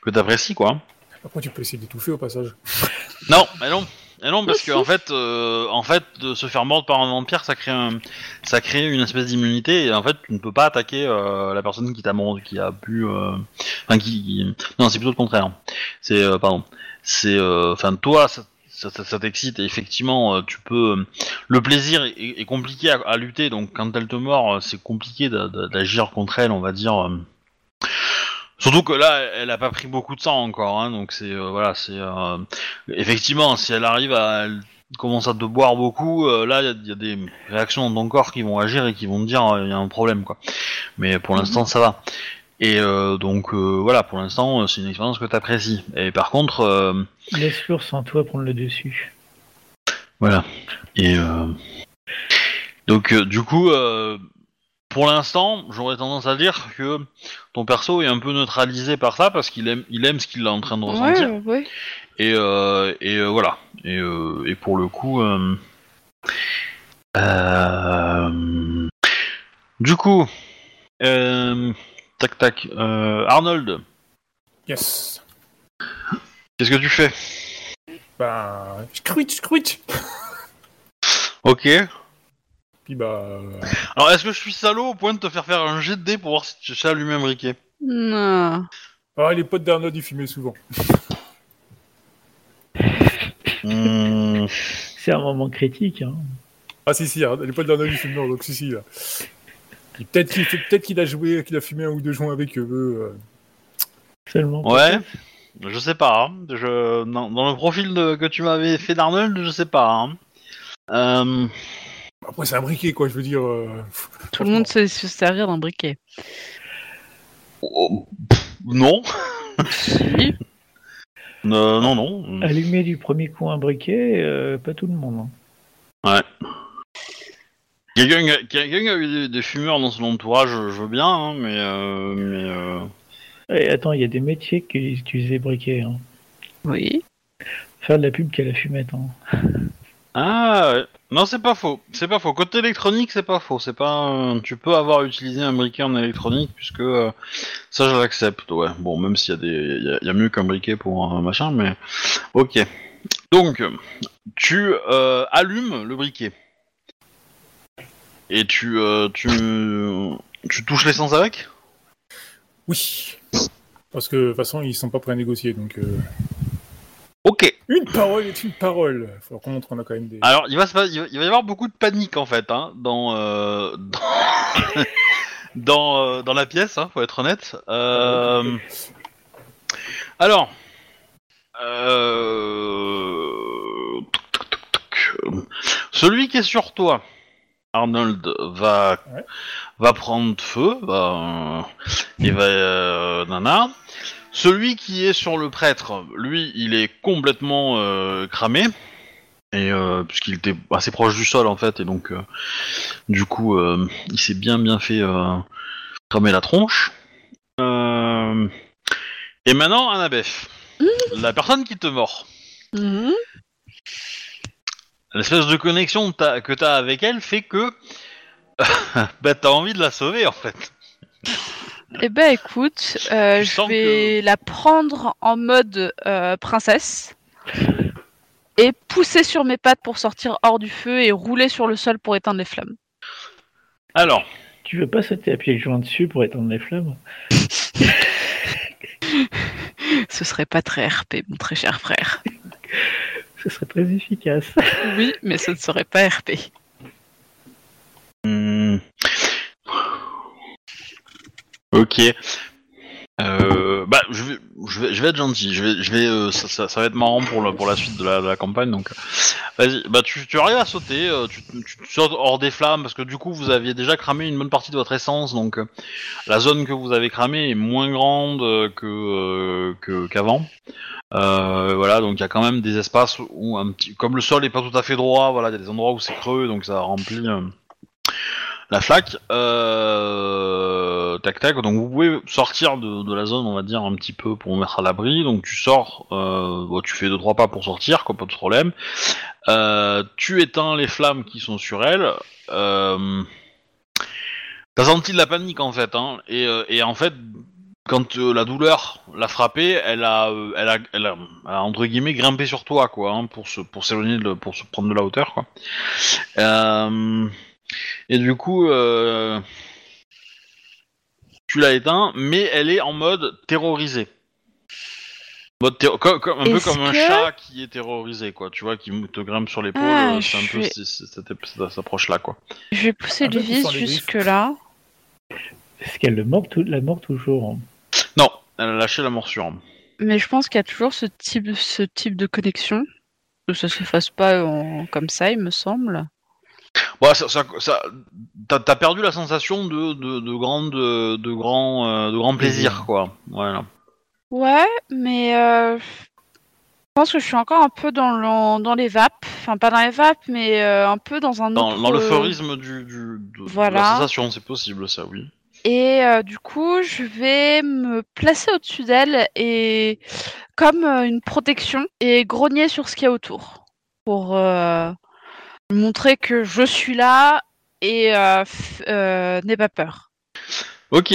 que t'apprécies, quoi. Après, tu peux essayer d'étouffer au passage. Non, mais non. Et non, parce que en fait, euh, en fait, de se faire mordre par un vampire, ça crée un, ça crée une espèce d'immunité. Et en fait, tu ne peux pas attaquer euh, la personne qui t'a mordu, qui a pu, euh, enfin, qui, qui- non, c'est plutôt le contraire. C'est, pardon, c'est, enfin, toi, ça, ça, ça- ça t'excite et effectivement, euh, tu peux, euh, le plaisir est, compliqué à, à lutter. Donc, quand elle te mord, euh, c'est compliqué d'a- d'a- d'agir contre elle, on va dire. Surtout que là, elle a pas pris beaucoup de sang encore, hein, donc c'est euh, voilà, c'est euh, effectivement si elle arrive à elle commence à te boire beaucoup, euh, là il y, a- y a des réactions dans ton corps qui vont agir et qui vont te dire il y a un problème quoi. Mais pour l'instant ça va. Et euh, donc euh, voilà, pour l'instant euh, c'est une expérience que t'apprécies. Et par contre, euh, Laisse l'ours en toi prendre le dessus. Voilà. Et euh, donc euh, du coup, euh, pour l'instant, j'aurais tendance à dire que ton perso est un peu neutralisé par ça parce qu'il aime, il aime ce qu'il est en train de ressentir. Ouais, ouais. Et, euh, et euh, voilà. Et, euh, et pour le coup, euh, euh, du coup, euh, tac tac, euh, Arnold, Yes. qu'est-ce que tu fais? Bah, scruit, scruit. Ok. Puis bah, euh, Alors, est-ce que je suis salaud au point de te faire faire un jet de dés pour voir si tu sais allumer un briquet? Non. ah, les potes d'Arnold, ils fumaient souvent. Hmm. C'est un moment critique. Hein. Ah si si, les potes d'Arnold, ils fument, donc si si là. Peut-être qu'il peut a joué, qu'il a fumé un ou deux joints avec eux. euh. Seulement. Ouais, je sais pas. hein. Je, dans, dans le profil de- que tu m'avais fait d'Arnold, je sais pas. hein. Euh, Après, c'est un briquet, quoi, je veux dire. euh, Tout le monde sait se servir d'un briquet. oh, pff, non. Si. Euh, non, non. Allumer du premier coup un briquet, euh, pas tout le monde. hein. A- quelqu'un qui a eu des, des fumeurs dans son entourage, je veux bien, hein, mais. Euh, mais euh, Et attends, il y a des métiers qui utilisent les briquets. Hein. Oui. Faire de la pub qu'à la fumette. Hein. Ah, non, c'est pas faux. C'est pas faux. Côté électronique, c'est pas faux. C'est pas. euh, tu peux avoir utilisé un briquet en électronique, puisque euh, ça, je l'accepte. Ouais. Bon, même s'il y a des, il y a- il y, a mieux qu'un briquet pour un machin, mais ok. Donc, tu euh, allumes le briquet et tu, euh, tu, tu touches l'essence avec? Oui. Parce que de toute façon, ils sont pas prêts à négocier, donc. euh, Ok. Une parole est une parole. Faut qu'on montre qu'on a quand même des. Alors, il va, se il y avoir beaucoup de panique en fait, hein, dans euh, dans dans, dans la pièce, hein, faut être honnête. Euh, alors, celui qui est sur toi, Arnold va Ouais. va prendre feu, va, et va euh, nana. Celui qui est sur le prêtre, lui, il est complètement euh, cramé. Et euh, puisqu'il était assez proche du sol en fait, et donc euh, du coup, euh, il s'est bien bien fait euh, cramer la tronche. Euh, et maintenant, Annabeth, la personne qui te mord, Mhm. L'espèce de connexion que t'as- que t'as avec elle fait que bah, t'as envie de la sauver en fait. Eh ben écoute, euh, je vais la prendre en mode euh, princesse et pousser sur mes pattes pour sortir hors du feu et rouler sur le sol pour éteindre les flammes. Alors, Tu veux pas sauter à pieds joints dessus pour éteindre les flammes? Ce serait pas très RP, mon très cher frère. Ce serait très efficace. Oui, mais ce ne serait pas RP. Hmm. Ok. Euh, bah, je vais, je vais, je vais être gentil. Je vais, je vais, euh, ça, ça- va être marrant pour la, pour la suite de la, de la campagne. Donc, vas-y. Bah, tu, tu arrives à sauter. euh, tu, tu, sautes hors des flammes parce que du coup, vous aviez déjà cramé une bonne partie de votre essence. Donc, euh, la zone que vous avez cramée est moins grande euh, que euh, que qu'avant. Euh, voilà, donc il y a quand même des espaces où un petit, comme le sol est pas tout à fait droit, voilà, il y a des endroits où c'est creux, donc ça remplit euh, la flaque. Euh, tac tac. Donc vous pouvez sortir de, la zone, on va dire un petit peu pour mettre à l'abri. Donc tu sors, euh, tu fais deux trois pas pour sortir, quoi, pas de problème. Euh, tu éteins les flammes qui sont sur elle. Euh, T'as senti de la panique en fait, hein, et, euh, en fait, quand la douleur l'a frappée, elle a, elle a, elle a, entre guillemets grimpé sur toi, quoi, hein, pour se, pour s'éloigner, pour se prendre de la hauteur, quoi. Et du coup, euh, tu l'as éteint, mais elle est en mode terrorisé. Mode terro- co- co- un peu Est-ce comme un que- chat qui est terrorisé, quoi. Tu vois, qui te grimpe sur l'épaule. Ah, euh, c'est un je peu vais- c- c- cette, cette approche-là, quoi. Je vais pousser Un le plus vis sans les griffes. jusque-là. Est-ce qu'elle le mord, tout, la mord toujours hein? Non, elle a lâché la morsure. Mais je pense qu'il y a toujours ce type, ce type de connexion. Que ça se fasse pas en- comme ça, il me semble. Ouais, ça, ça, ça- t'as, t'as perdu la sensation de, de, de grande, de, de grand, euh, de grand plaisir, Plaisir. quoi. Voilà. Ouais, mais euh, je pense que je suis encore un peu dans, l'en- dans les vapes. Enfin, pas dans les vapes, mais euh, un peu dans un Dans, autre... dans l'euphorisme du, du, de, de Voilà. la sensation, c'est possible, ça, oui. Et euh, du coup, je vais me placer au-dessus d'elle et comme euh, une protection et grogner sur ce qu'il y a autour pour euh, montrer que je suis là et euh, euh, n'aie pas peur. Ok.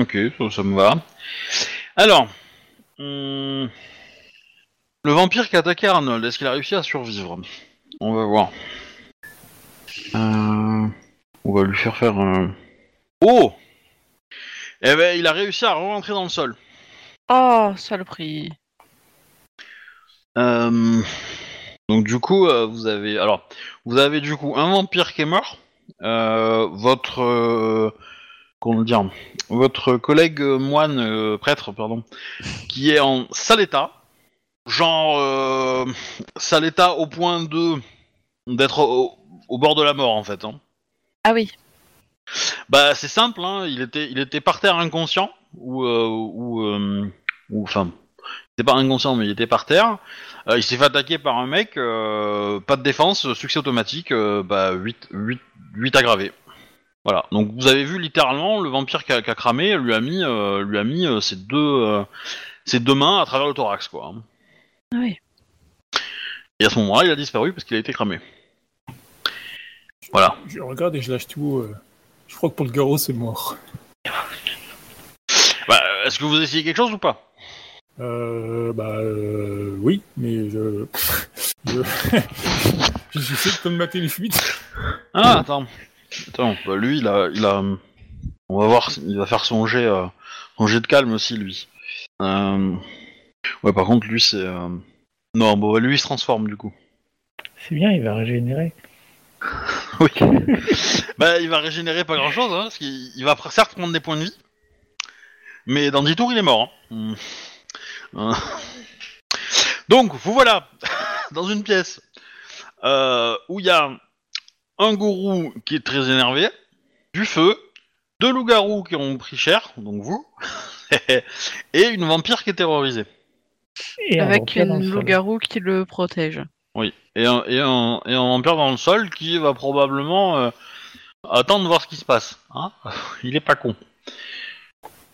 Ok, ça, ça me va. Alors, hum, le vampire qui a attaqué Arnold, est-ce qu'il a réussi à survivre? On va voir. Euh, on va lui faire faire un... Oh Eh ben, il a réussi à rentrer dans le sol. Oh, saloperie. Euh, donc du coup, euh, vous avez alors vous avez du coup un vampire qui est mort. Euh, votre euh, comment dire? Votre collègue moine prêtre pardon qui est en sale état, genre sale état au point de d'être au, au bord de la mort en fait. hein. Ah oui. Bah c'est simple, hein, il était il était par terre inconscient ou euh, ou ou enfin était pas inconscient mais il était par terre. Euh, il s'est fait attaquer par un mec, euh, pas de défense, succès automatique, euh, bah 8 8 8 aggravés. Voilà. Donc vous avez vu littéralement le vampire qui a, cramé lui a mis euh, lui a mis euh, ses deux euh, ses deux mains à travers le thorax quoi. Ah oui. Et à ce moment-là, il a disparu parce qu'il a été cramé. Voilà. Je regarde et je lâche tout. euh, Je crois que pour le garrot, c'est mort. Bah, est-ce que vous essayez quelque chose ou pas? Euh, bah euh, oui, mais je. je... J'essaie de colmater les fuites. Ah, attends. Attends, bah lui, il a, il a. On va voir, il va faire son jet, euh, son jet de calme aussi, lui. Euh... Ouais, par contre, lui, c'est. euh, Non, bon, lui, il se transforme du coup. C'est bien, il va régénérer. Oui. bah, il va régénérer pas grand chose, hein, parce qu'il il va certes prendre des points de vie, mais dans 10 tours, il est mort. hein. Hmm. Euh. Donc, vous voilà dans une pièce euh, où il y a un gourou qui est très énervé, du feu, deux loups-garous qui ont pris cher, donc vous, et une vampire qui est terrorisée. Et un Avec vampire dans le une sol. loup-garou qui le protège. Oui, et un, et un, et un vampire dans le sol qui va probablement euh, attendre de voir ce qui se passe. Hein Il est pas con.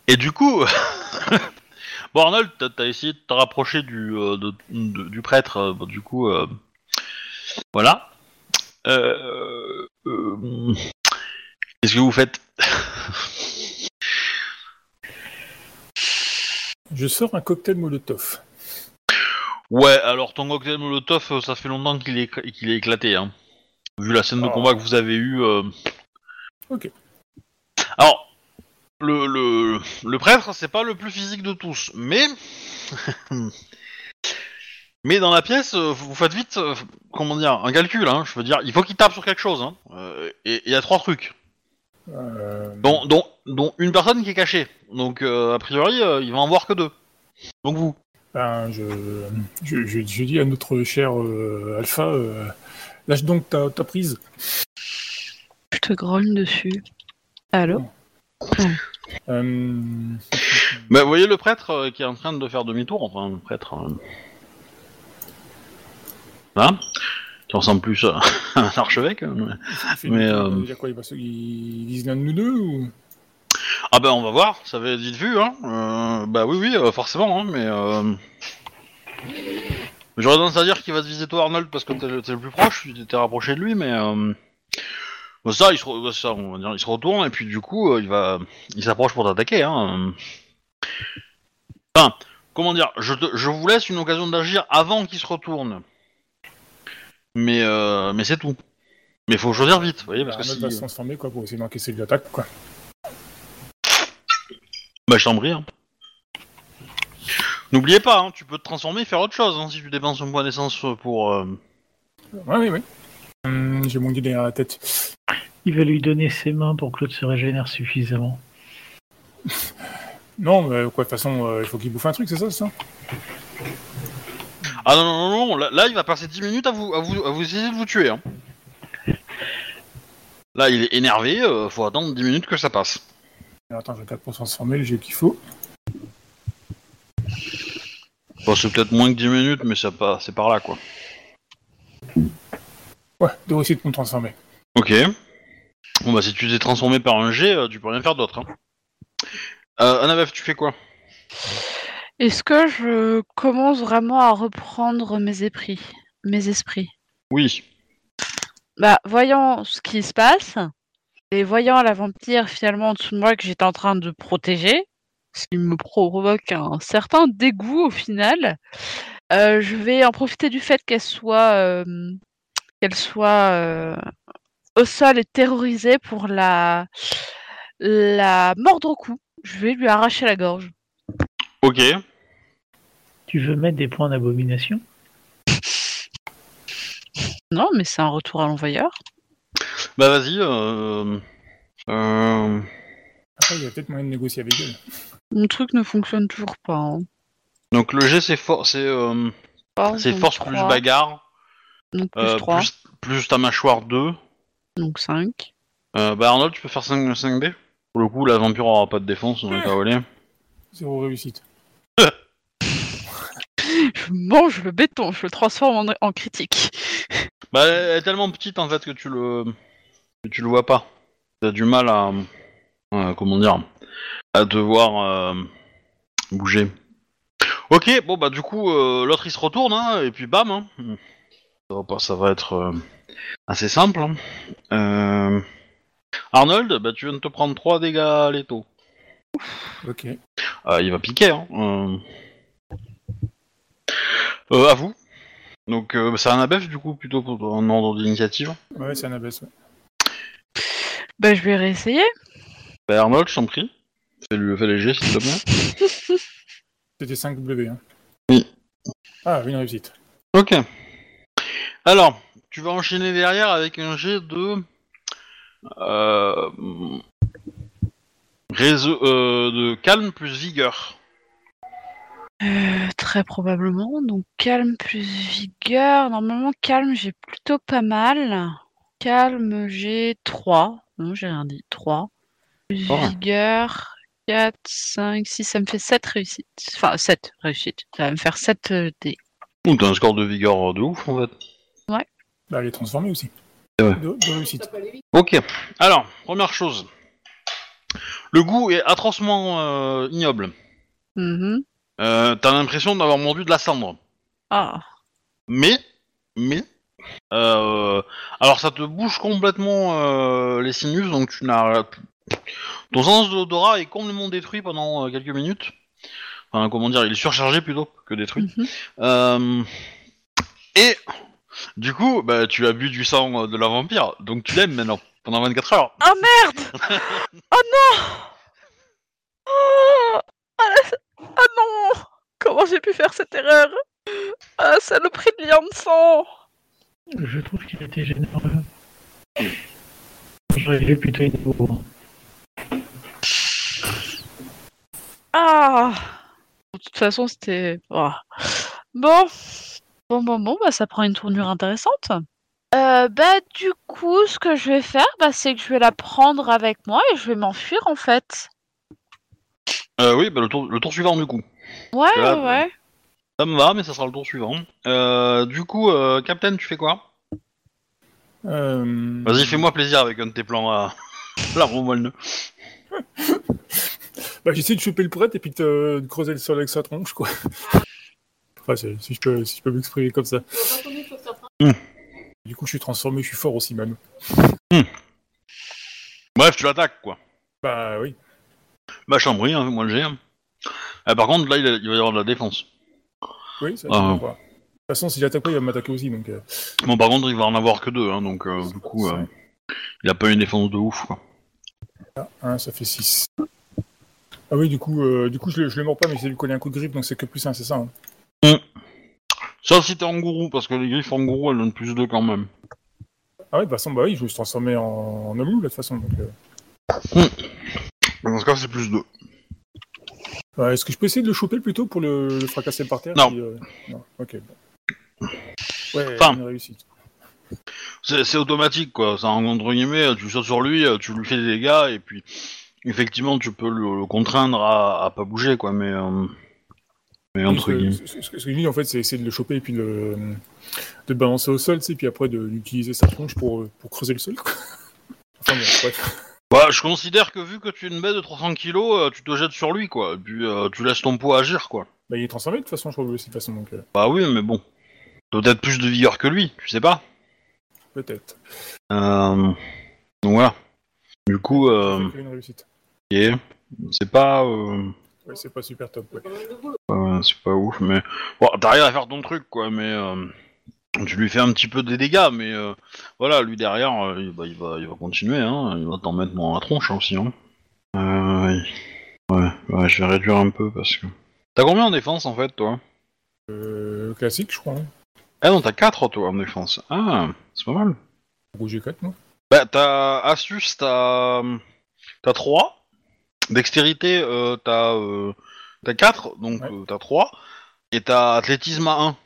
Et du coup, bon Arnold, t'as as essayé de te rapprocher du, euh, de- de- du prêtre, euh, bon, du coup, euh, voilà. Euh, euh, Qu'est-ce que vous faites? Je sors un cocktail Molotov. Ouais, alors ton cocktail Molotov, euh, ça fait longtemps qu'il est, qu'il est éclaté, hein. Vu la scène de Oh. combat que vous avez eue. euh. Ok. Alors, le, le, le prêtre, c'est pas le plus physique de tous, mais. mais dans la pièce, euh, vous faites vite, euh, comment dire, un calcul, hein. Je veux dire, il faut qu'il tape sur quelque chose, hein. Euh, et il y a trois trucs, Euh, dont, dont, dont une personne qui est cachée. Donc, euh, a priori, euh, il va en voir que deux. Donc vous. ben, je, je, je, je dis à notre cher euh, Alpha, euh, lâche donc ta, ta prise. Je te grogne dessus. Allô? Euh, Bah, vous voyez le prêtre euh, qui est en train de faire demi-tour, enfin, le prêtre. euh, Là, qui ressemble plus à un archevêque. euh, fait Mais, euh, a quoi, il, va se- il vise l'un de nous deux ou... Ah ben on va voir, ça va être vite vu, hein. Euh, bah oui, oui, euh, forcément, hein, mais... Euh... J'aurais tendance à dire qu'il va te viser toi, Arnold, parce que t'es le, t'es le plus proche, tu t'es rapproché de lui, mais... Euh... bah, ça, il se, bah, ça, on dire, il se retourne, et puis du coup, euh, il va... Il s'approche pour t'attaquer, hein. Enfin, comment dire, je, te- je vous laisse une occasion d'agir avant qu'il se retourne. Mais, euh, mais c'est tout. Mais faut choisir vite, vous voyez, parce que Arnold si... va se transformer quoi, pour essayer d'encaisser l'attaque. Quoi. Bah je t'en prie. hein. N'oubliez pas, hein, tu peux te transformer et faire autre chose hein, si tu dépenses un point d'essence pour... euh, Ouais, oui, oui. Hum, J'ai mon guide derrière la tête. Il va lui donner ses mains pour que l'autre se régénère suffisamment. Non, mais quoi, de toute façon, euh, il faut qu'il bouffe un truc, c'est ça, c'est ça Ah non, non, non, non, là, là, il va passer 10 minutes à vous, à vous, à vous essayer de vous tuer. Hein. Là il est énervé, euh, faut attendre 10 minutes que ça passe. Alors, Attends, je regarde pour se transformer, le jet qu'il faut. Bon, c'est peut-être moins que 10 minutes, mais c'est pas, c'est par là quoi. Ouais, de réussite pour me transformer. Ok. Bon bah si tu t'es transformé par un G, euh, tu peux rien faire d'autre. Hein. Euh, Annabeth, tu fais quoi? Est-ce que je commence vraiment à reprendre mes esprits Mes esprits? Oui. Bah, voyant ce qui se passe, et voyant la vampire finalement en dessous de moi que j'étais en train de protéger, ce qui me provoque un certain dégoût au final, euh, je vais en profiter du fait qu'elle soit, euh, qu'elle soit euh, au sol et terrorisée pour la, la mordre au cou. Je vais lui arracher la gorge. Ok. Tu veux mettre des points d'abomination? Non, mais c'est un retour à l'envoyeur. Bah vas-y. Euh... Euh... Après, il y a peut-être moyen de négocier avec elle. Mon truc ne fonctionne toujours pas. hein. Donc le G c'est for- c'est euh, Force, c'est donc force plus 3, bagarre, Donc plus euh, 3, plus, plus ta mâchoire 2. Donc 5. Euh, bah Arnold, tu peux faire 5, 5D Pour le coup, la vampire aura pas de défense, on est pas volé. Zéro réussite. Je mange le béton, je le transforme en, en critique. Bah elle est tellement petite en fait que tu le que tu le vois pas. T'as du mal à euh, comment dire à devoir euh, bouger. Ok, bon bah du coup euh, l'autre il se retourne hein, et puis bam. Hein. Ça va pas, ça va être euh, assez simple. hein. Euh, Arnold, bah tu viens de te prendre 3 dégâts létaux. Ok. Euh, il va piquer. Hein. Euh... Euh, à vous. Donc euh, c'est un abef du coup plutôt pour un ordre d'initiative. Ouais, c'est un abaisse, ouais. Bah, je vais réessayer. Bah, Arnold, je t'en prie. Fais-lui fais les jets s'il te plaît. C'était 5W. Hein. Oui. Ah, une réussite. Ok. Alors, tu vas enchaîner derrière avec un jet de. Euh, réseau, euh, de calme plus vigueur. Euh, très probablement. Donc calme plus vigueur. Normalement, calme, j'ai plutôt pas mal. calme, j'ai 3. Non, j'ai rien dit. 3. Plus Oh. vigueur, 4, 5, 6, ça me fait 7 réussites. Enfin, 7 réussites. Ça va me faire 7 euh, dés. T'as un score de vigueur de ouf en fait. Bah, elle est transformée aussi. Ouais. De, de réussite. Ok. Alors, première chose. Le goût est atrocement euh, ignoble. Mhm. Euh, t'as l'impression d'avoir mordu de la cendre. Ah. Mais, mais, euh, alors ça te bouge complètement euh, les sinus, donc tu n'as ton sens de l'odorat est complètement détruit pendant euh, quelques minutes. Enfin, comment dire, il est surchargé plutôt que détruit. Mhm. Euh, et du coup, bah, tu as bu du sang euh, de la vampire, donc tu l'aimes maintenant pendant 24 heures. Oh merde Oh non oh, ah, la- ah non Comment j'ai pu faire cette erreur Ah, saloperie de lien de sang Je trouve qu'il était généreux. J'aurais vu plutôt une bourre. Ah De toute façon, c'était... oh. Bon. Bon, bon, bon, bah ça prend une tournure intéressante. Euh, bah du coup, ce que je vais faire, bah, c'est que je vais la prendre avec moi et je vais m'enfuir en fait. Euh, oui, bah, le, tour, le tour suivant du coup. Ouais, Ah, ouais, ouais. Ça me va, mais ça sera le tour suivant. Euh, du coup, euh, Captain, tu fais quoi? Euh, Vas-y, fais-moi plaisir avec un de tes plans à la moelleux. Bah, j'essaie de choper le prêtre et puis de, de creuser le sol avec sa tronche, quoi. Si je peux, si je peux m'exprimer comme ça. Du coup, je suis transformé, je suis fort aussi, même. Bref, tu l'attaques quoi. Bah oui. Bah, chambry, hein, moi le j'ai. Euh, par contre, là, il, il va y avoir de la défense. Oui, ça, Ah. De toute façon, si j'attaque pas, il va m'attaquer aussi, donc... euh, Bon, par contre, il va en avoir que deux, hein, donc euh, du coup, euh, il a pas une défense de ouf, quoi. Ah, un, ça fait 6. Ah oui, du coup, euh, du coup je, le- je le mords pas, mais j'ai lui coller un coup de griffe, donc c'est que plus 1, c'est ça hein Sauf si t'es en gourou, parce que les griffes en gourou, elles donnent plus de quand même. Ah oui, de toute façon, bah oui, je me suis transformé en, en homme loup, là, de toute façon. Donc, euh. Dans ce cas, c'est plus deux. Ouais, Est-ce que je peux essayer de le choper plutôt pour le, le fracasser par terre? Non. puis, euh, Non, ok. bon. Ouais, Enfin. une réussite. C'est c'est automatique, quoi. Ça, entre guillemets, tu sautes sur lui, tu lui fais des dégâts, et puis, effectivement, tu peux le, le contraindre à, à pas bouger, quoi, mais... euh, mais Oui, entre ce, guillemets... ce- ce- ce que je dis, en fait, c'est essayer de le choper et puis de le, de le balancer au sol, tu sais, puis après de- d'utiliser sa tronche pour, euh, pour creuser le sol. quoi. Enfin bon, bref. Bah, je considère que vu que tu es une bête de 300 kilos, euh, tu te jettes sur lui, quoi. Et puis, euh, tu laisses ton poids agir, quoi. Bah, il est transformé de toute façon, je crois, de toute façon, donc euh, Bah oui, mais bon. T'as peut-être plus de vigueur que lui, tu sais pas. peut-être. Euh... Donc voilà. Du coup, euh... C'est une réussite. ok. c'est pas... Euh... Ouais, c'est pas super top. Ouais. Euh, c'est pas ouf, mais... Bon, t'arrives à faire ton truc, quoi, mais... Euh... Tu lui fais un petit peu des dégâts, mais euh, voilà, lui derrière, euh, il, bah, il va, il va continuer, hein, il va t'en mettre dans la tronche hein, aussi. Hein. Euh, ouais, ouais, je vais réduire un peu parce que. T'as combien en défense en fait, toi? Euh, classique, je crois. Hein. Ah non, t'as 4 toi en défense. Ah, c'est pas mal. Rouge et 4, moi. Bah, t'as astuce, t'as. T'as 3. Dextérité, euh, t'as. Euh... T'as 4, donc Ouais. euh, t'as 3. Et t'as athlétisme à 1.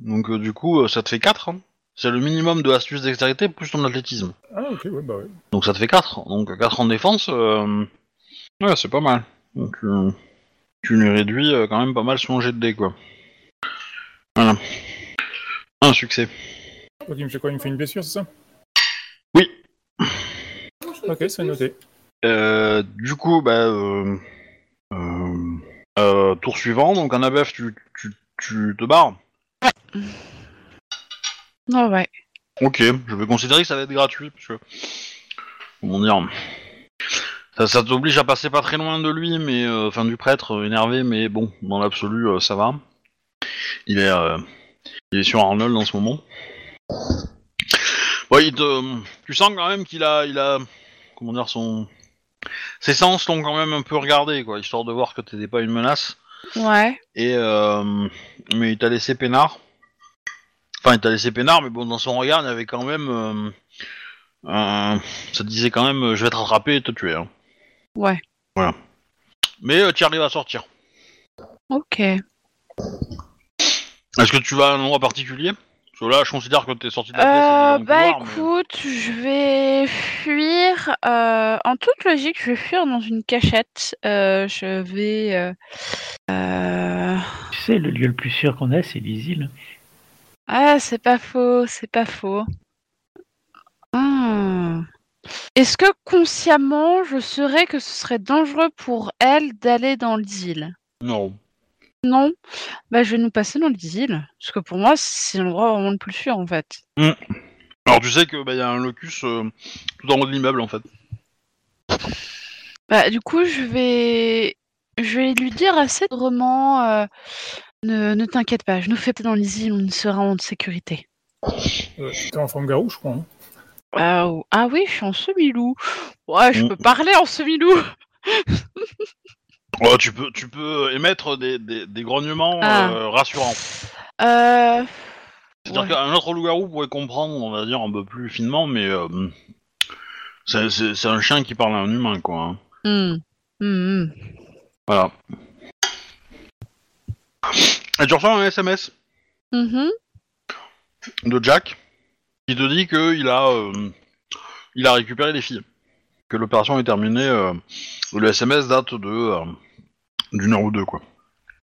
Donc euh, du coup, euh, ça te fait 4. hein. C'est le minimum de astuce dextérité plus ton athlétisme. Ah, ok, ouais, bah ouais. Donc ça te fait 4. Donc 4 en défense, euh... ouais, c'est pas mal. Donc tu lui réduis quand même pas mal son jet de dés, quoi. Voilà. Un succès. Ok, il me fait quoi? Il me fait une blessure, c'est ça? Oui. Ok, c'est noté. Euh, du coup, bah, euh, euh, tour suivant, donc en ABF, tu, tu, tu te barres. Ah ouais. Ok, je vais considérer que ça va être gratuit, parce que... Comment dire Ça, ça t'oblige à passer pas très loin de lui, mais... euh, Enfin, du prêtre, euh, énervé, mais bon, dans l'absolu, euh, ça va. Il est... euh, il est sur Arnold en ce moment. Bon, il te... Tu sens quand même qu'il a... Il a... Comment dire, son... Ses sens l'ont quand même un peu regardé, quoi, histoire de voir que t'étais pas une menace. Ouais. Et euh, mais il t'a laissé peinard. Enfin, il t'a laissé peinard, mais bon, dans son regard, il y avait quand même. euh, ça te disait quand même, euh, je vais te rattraper et te tuer. hein. Ouais. Mais euh, tu arrives à sortir. Ok. Est-ce que tu vas à un endroit particulier? Parce que là, je considère que t'es sorti de la Euh, pièce. le bah couloir, mais- écoute, je vais fuir. euh, en toute logique, je vais fuir dans une cachette. Euh, je vais. euh, euh, Tu sais, le lieu le plus sûr qu'on a, c'est les îles. Ah, c'est pas faux, c'est pas faux. Ah. Est-ce que consciemment, je saurais que ce serait dangereux pour elle d'aller dans les îles Non. Non Bah, je vais nous passer dans les îles. Parce que pour moi, c'est l'endroit vraiment le plus sûr, en fait. Alors tu sais que bah, y a un locus euh, tout en haut de l'immeuble en fait. Bah, du coup, je vais, je vais lui dire assez drôlement, euh, ne, ne t'inquiète pas, je nous fais dans les îles, on sera en sécurité. Euh, T'es en forme garou, je crois. hein. Ah, ou- ah oui, je suis en semi-loup. Ouais, je Mm. peux parler en semi-loup. Oh, tu peux tu peux émettre des, des, des grognements Ah. euh, rassurants. Euh... C'est-à-dire ouais. qu'un autre loup-garou pourrait comprendre, on va dire un peu plus finement, mais euh, c'est- c'est c'est un chien qui parle à un humain quoi. hein. Hmm. Hmm, hmm. Voilà. Et tu reçois un SMS Mhm. de Jack qui te dit que il a euh, il a récupéré les filles, que l'opération est terminée. euh, le SMS date de euh, d'une heure ou deux quoi.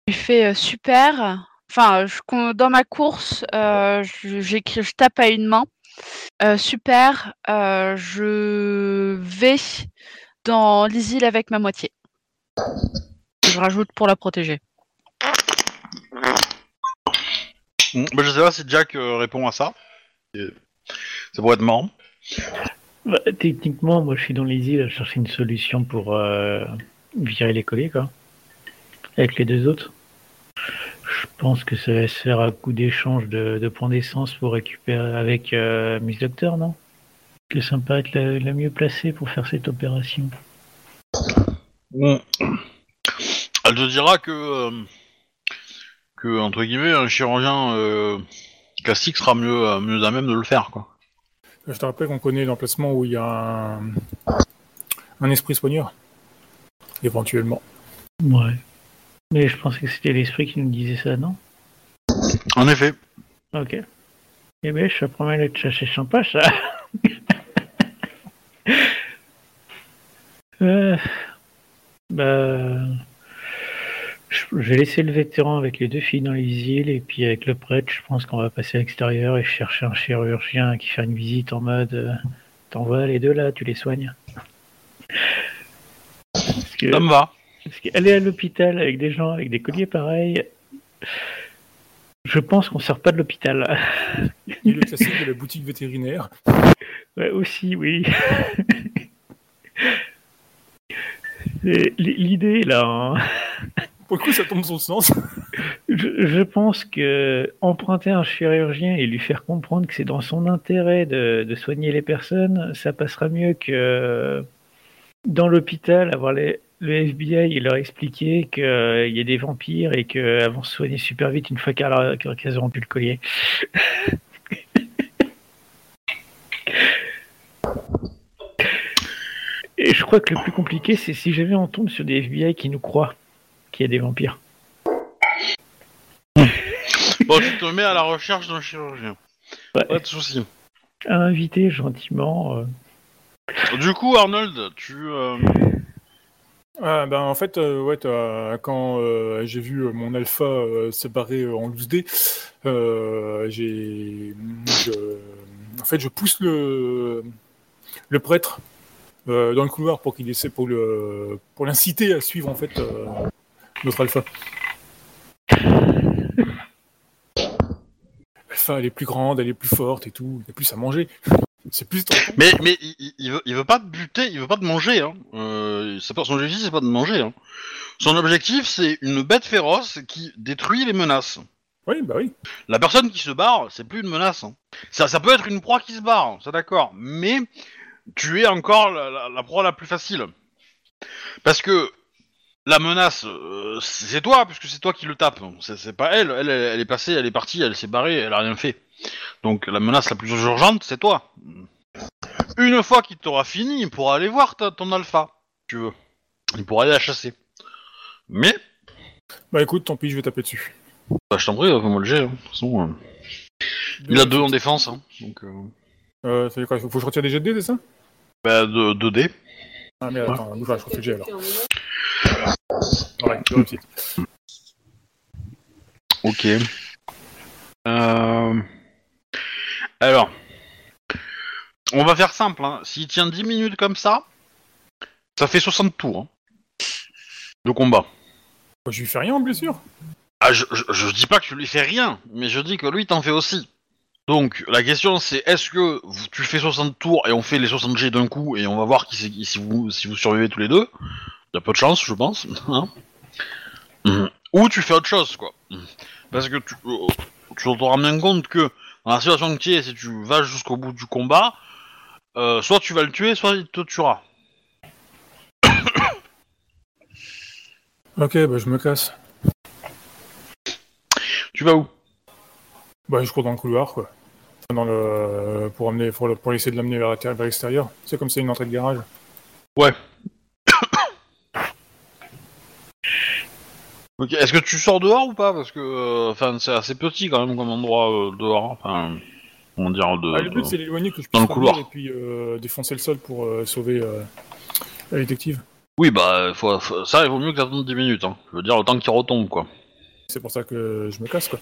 J'ai fait euh, super. Enfin, je, dans ma course, euh, je- j'écris, je tape à une main. Euh, super. euh, je vais dans les îles avec ma moitié. Je rajoute pour la protéger. Bah, je sais pas si Jack euh, répond à ça. Et Ça pourrait être marrant. Bah, techniquement, moi, je suis dans les îles à chercher une solution pour euh, virer les colliers, quoi. Avec les deux autres. Je pense que ça va se faire à coup d'échange de, de points d'essence pour récupérer avec euh, Miss Doctor, non? Que ça me paraît être la, la mieux placée pour faire cette opération. Mm. Elle te dira que, euh, que entre guillemets, un chirurgien euh, classique sera mieux, mieux à même de le faire, quoi. Je te rappelle qu'on connaît l'emplacement où il y a un, un esprit soigneur. Éventuellement. Ouais. Mais je pensais que c'était l'esprit qui nous disait ça, non? En effet. Ok. Eh ben, ça promet d'être chercher sympa, ça. euh, bah, je, je vais laisser le vétéran avec les deux filles dans les îles et puis avec le prêtre, je pense qu'on va passer à l'extérieur et chercher un chirurgien qui fait une visite en mode, euh, t'envoies les deux là, tu les soignes. Que- Ça me va. Parce qu'aller à l'hôpital avec des gens avec des colliers pareils, je pense qu'on sort pas de l'hôpital. Et le classique de la boutique vétérinaire. Ouais, aussi, oui. L'idée là, hein, Pour le coup, ça tombe sur le sens. je, je pense que emprunter un chirurgien et lui faire comprendre que c'est dans son intérêt de, de soigner les personnes, ça passera mieux que dans l'hôpital avoir les, le FBI et leur expliquer qu'il y a des vampires et qu'elles vont se soigner super vite une fois qu'elles qu'elles auront pu le collier. Et je crois que le plus compliqué, c'est si jamais on tombe sur des FBI qui nous croient qu'il y a des vampires. Bon, tu te mets à la recherche d'un chirurgien. Ouais. Pas de souci. À inviter gentiment. euh, Du coup, Arnold, tu. euh, Ah, ben, en fait, euh, ouais, quand euh, j'ai vu euh, mon alpha euh, en loose euh, j'ai. En fait, je pousse le, prêtre dans le couloir pour qu'il essaie pour pour l'inciter à suivre en fait notre alpha. Alpha, elle est plus grande, elle est plus forte et tout, y a plus à manger. C'est plus tentant. Mais, mais il, veut, il veut pas te buter, il veut pas te manger. Hein. Euh, son objectif, c'est pas de manger. Hein. Son objectif, c'est une bête féroce qui détruit les menaces. Oui, bah oui. La personne qui se barre, c'est plus une menace. hein. Ça, ça peut être une proie qui se barre, c'est d'accord. Mais tu es encore la, la- la proie la plus facile. Parce que la menace, euh, c'est toi, puisque c'est toi qui le tape. C'est c'est pas elle. elle. Elle elle est passée, elle est partie, elle s'est barrée, elle a rien fait. Donc la menace la plus urgente, c'est toi. Une fois qu'il t'aura fini, il pourra aller voir ta- ton alpha, si tu veux. Il pourra aller la chasser. Mais, Bah écoute, tant pis, je vais taper dessus. bah, je t'en prie, fais-moi le jet. hein. De toute façon, euh, Il a deux en défense, hein, donc euh, Euh, ça fait quoi Faut que je retire des jets de dés, c'est ça? bah, de, 2D. Ah merde, attends, bouge pas, je refais le jet alors. Ouais, réussites. Ok. Euh... Alors, on va faire simple. Hein. S'il tient 10 minutes comme ça, ça fait 60 tours hein, de combat. Bah, je lui fais rien en blessure. Ah, je, je, je dis pas que tu lui fais rien, mais je dis que lui t'en fait aussi. Donc la question c'est est-ce que tu fais 60 tours et on fait les 60 G d'un coup et on va voir qui si vous si vous survivez tous les deux? Il y a peu de chance, je pense. hein. Ou tu fais autre chose quoi. Parce que tu euh, tu te rends bien compte que dans la situation que tu es, si tu vas jusqu'au bout du combat, euh, soit tu vas le tuer, soit il te tuera. Ok, bah je me casse. Tu vas où? Bah je cours dans le couloir quoi. Dans le... Pour, amener... pour, le- pour essayer de l'amener vers, vers l'extérieur. C'est comme c'est une entrée de garage. Ouais. Ok, est-ce que tu sors dehors ou pas Parce que, euh, enfin, c'est assez petit quand même comme endroit euh, dehors. Enfin, de. Ah, le but de- c'est d'éloigner que je dans puisse le couloir. et puis euh, défoncer le sol pour euh, sauver la détective. Oui, bah, faut, faut- ça, il vaut mieux que t'attendes 10 minutes. Hein. Je veux dire, le temps qu'il retombe, quoi. C'est pour ça que je me casse quoi.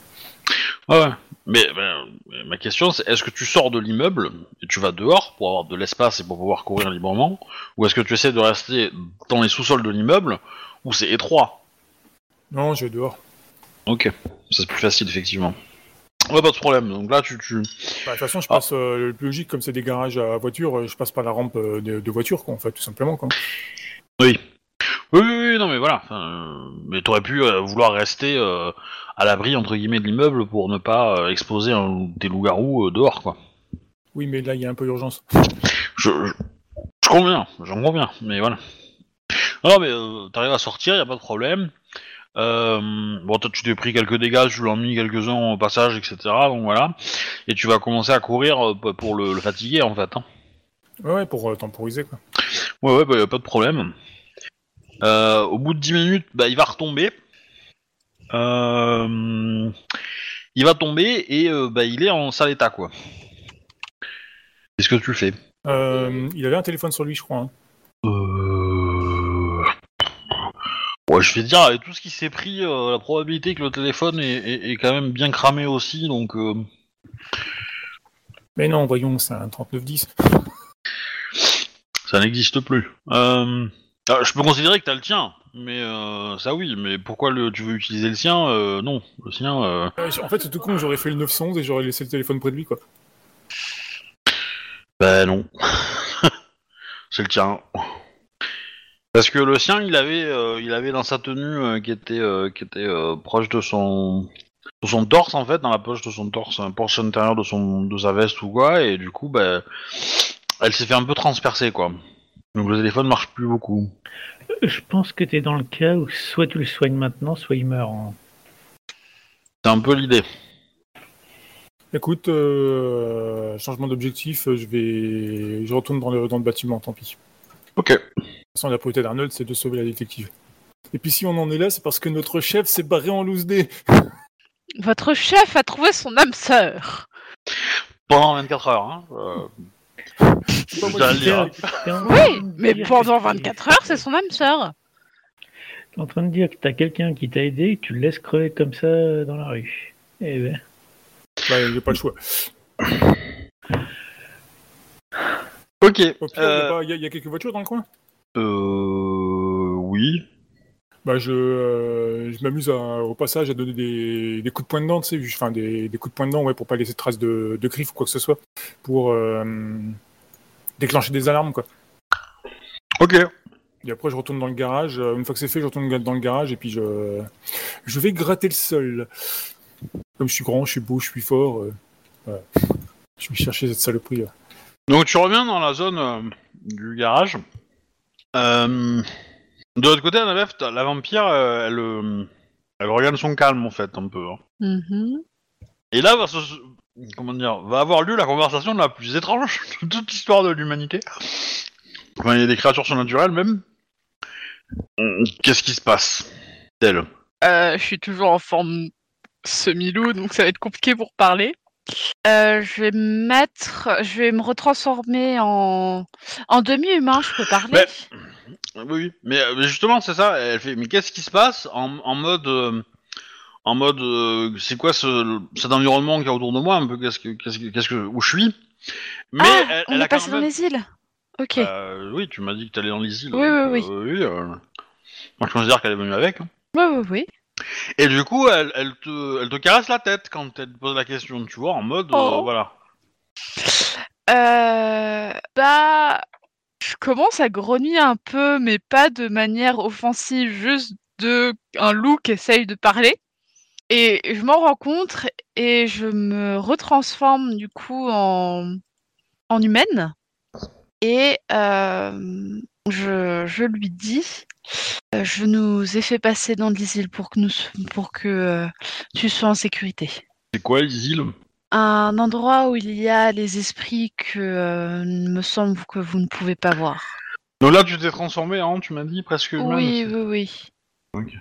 Ah ouais. Mais, mais ma question, c'est est-ce que tu sors de l'immeuble et tu vas dehors pour avoir de l'espace et pour pouvoir courir librement Ou est-ce que tu essaies de rester dans les sous-sols de l'immeuble où c'est étroit Non, je vais dehors. Ok, ça c'est plus facile, effectivement. Ouais, pas de problème. Donc là, tu. tu... Bah, de toute façon, je Ah. passe euh, le plus logique, comme c'est des garages à voiture, euh, je passe par la rampe euh, de, de voiture, quoi, en fait, tout simplement. Quoi. Oui. Oui, oui, oui, non, mais voilà. enfin, euh, mais t'aurais pu euh, vouloir rester à l'abri, entre guillemets, de l'immeuble pour ne pas exposer un, des loups-garous dehors, quoi. Oui, mais là, il y a un peu d'urgence. Je, je, je conviens, j'en conviens, mais voilà. Non, mais t'arrives à sortir, y a pas de problème. Euh, bon, toi, tu t'es pris quelques dégâts, tu l'as mis quelques-uns au passage, etc. Donc voilà. Et tu vas commencer à courir euh, pour le, le fatiguer, en fait. Hein. Ouais, ouais, pour euh, temporiser, quoi. Ouais, ouais, bah, y a pas de problème. Euh, au bout de 10 minutes, bah, il va retomber. Euh, il va tomber et bah, il est en sale état, quoi. Qu'est-ce que tu fais? Il avait un téléphone sur lui, je crois. hein. Euh... Ouais, je vais te dire, avec tout ce qui s'est pris, euh, la probabilité que le téléphone est, est- est quand même bien cramé aussi, donc... euh, Mais non, voyons, c'est un 3910. Ça n'existe plus. Euh, ah, je peux considérer que t'as le tien, mais euh, ça oui, mais pourquoi le, tu veux utiliser le sien euh, Non, le sien... euh, Euh, en fait, c'est tout con, j'aurais fait le 911 et j'aurais laissé le téléphone près de lui, quoi. Ben non. C'est le tien. Parce que le sien, il avait, euh, il avait dans sa tenue euh, qui était, euh, qui était euh, proche de son, de son torse en fait, dans la poche de son torse, un poche intérieur de son, de sa veste ou quoi, et du coup, ben, elle s'est fait un peu transpercer quoi. Donc le téléphone marche plus beaucoup. Je pense que t'es dans le cas où soit tu le soignes maintenant, soit il meurt. hein. C'est un peu l'idée. Écoute, euh, changement d'objectif, je vais... Je retourne dans le, dans le bâtiment, tant pis. Ok. Toute façon, la priorité d'Arnold, c'est de sauver la détective. Et puis si on en est là, c'est parce que notre chef s'est barré en loose day. Votre chef a trouvé son âme sœur. Pendant 24 heures. Hein. euh, Oui, mais pendant que- 24 heures, c'est son âme sœur. T'es en train de dire que t'as quelqu'un qui t'a aidé et que tu le laisses crever comme ça dans la rue. Eh ben, Bah, j'ai pas le choix. Ok. Il Euh, y, il y a quelques voitures dans le coin? Euh, oui. Bah, je, euh, je m'amuse au passage à donner des, des coups de poing dedans, tu sais, enfin des, des coups de poing dedans, ouais, pour pas laisser de traces de, de griffes ou quoi que ce soit, pour euh, déclencher des alarmes, quoi. Ok. Et après, je retourne dans le garage. euh, Une fois que c'est fait, je retourne dans le garage et puis je, je vais gratter le sol. Comme je suis grand, je suis beau, je suis fort. euh, voilà. Je vais chercher cette saloperie. là. Donc tu reviens dans la zone euh, du garage. Euh, de l'autre côté, Annabeth, la vampire, euh, elle, euh, elle regagne son calme en fait un peu. hein. Mhm. Et là, va se, comment dire, va avoir lieu la conversation la plus étrange de toute l'histoire de l'humanité. Enfin, il y a des créatures surnaturelles même. Hum, Qu'est-ce qui se passe Telle. Euh, je suis toujours en forme semi-loup, donc ça va être compliqué pour parler. Euh, je vais me mettre, je vais me retransformer en, en demi-humain, je peux parler. Mais- Oui, oui. Mais, euh, mais justement, c'est ça. Elle fait. Mais qu'est-ce qui se passe en, en mode, euh, en mode, euh, c'est quoi ce, cet environnement qui est autour de moi, un peu qu'est-ce que, qu'est-ce que, qu'est-ce que, où je suis? Mais ah, elle, on elle est a quand passé même. dans les îles. Ok. Euh, oui, tu m'as dit que t'allais dans les îles. Oui, oui, oui. euh, Moi, je considère qu'elle est venue avec. hein. Oui, oui, oui. Et du coup, elle, elle te, elle te caresse la tête quand elle te pose la question, tu vois, en mode, euh, Oh. voilà. Euh, bah, je commence à grogner un peu, mais pas de manière offensive, juste de un loup qui essaye de parler. Et je m'en rends compte et je me retransforme du coup en, en humaine. Et euh, je, je lui dis, euh, je nous ai fait passer dans îles pour que, nous, pour que euh, tu sois en sécurité C'est quoi les îles? Un endroit où il y a les esprits que euh, me semble que vous ne pouvez pas voir. Donc là, tu t'es transformé en, tu m'as dit, presque humaine. oui, oui, oui.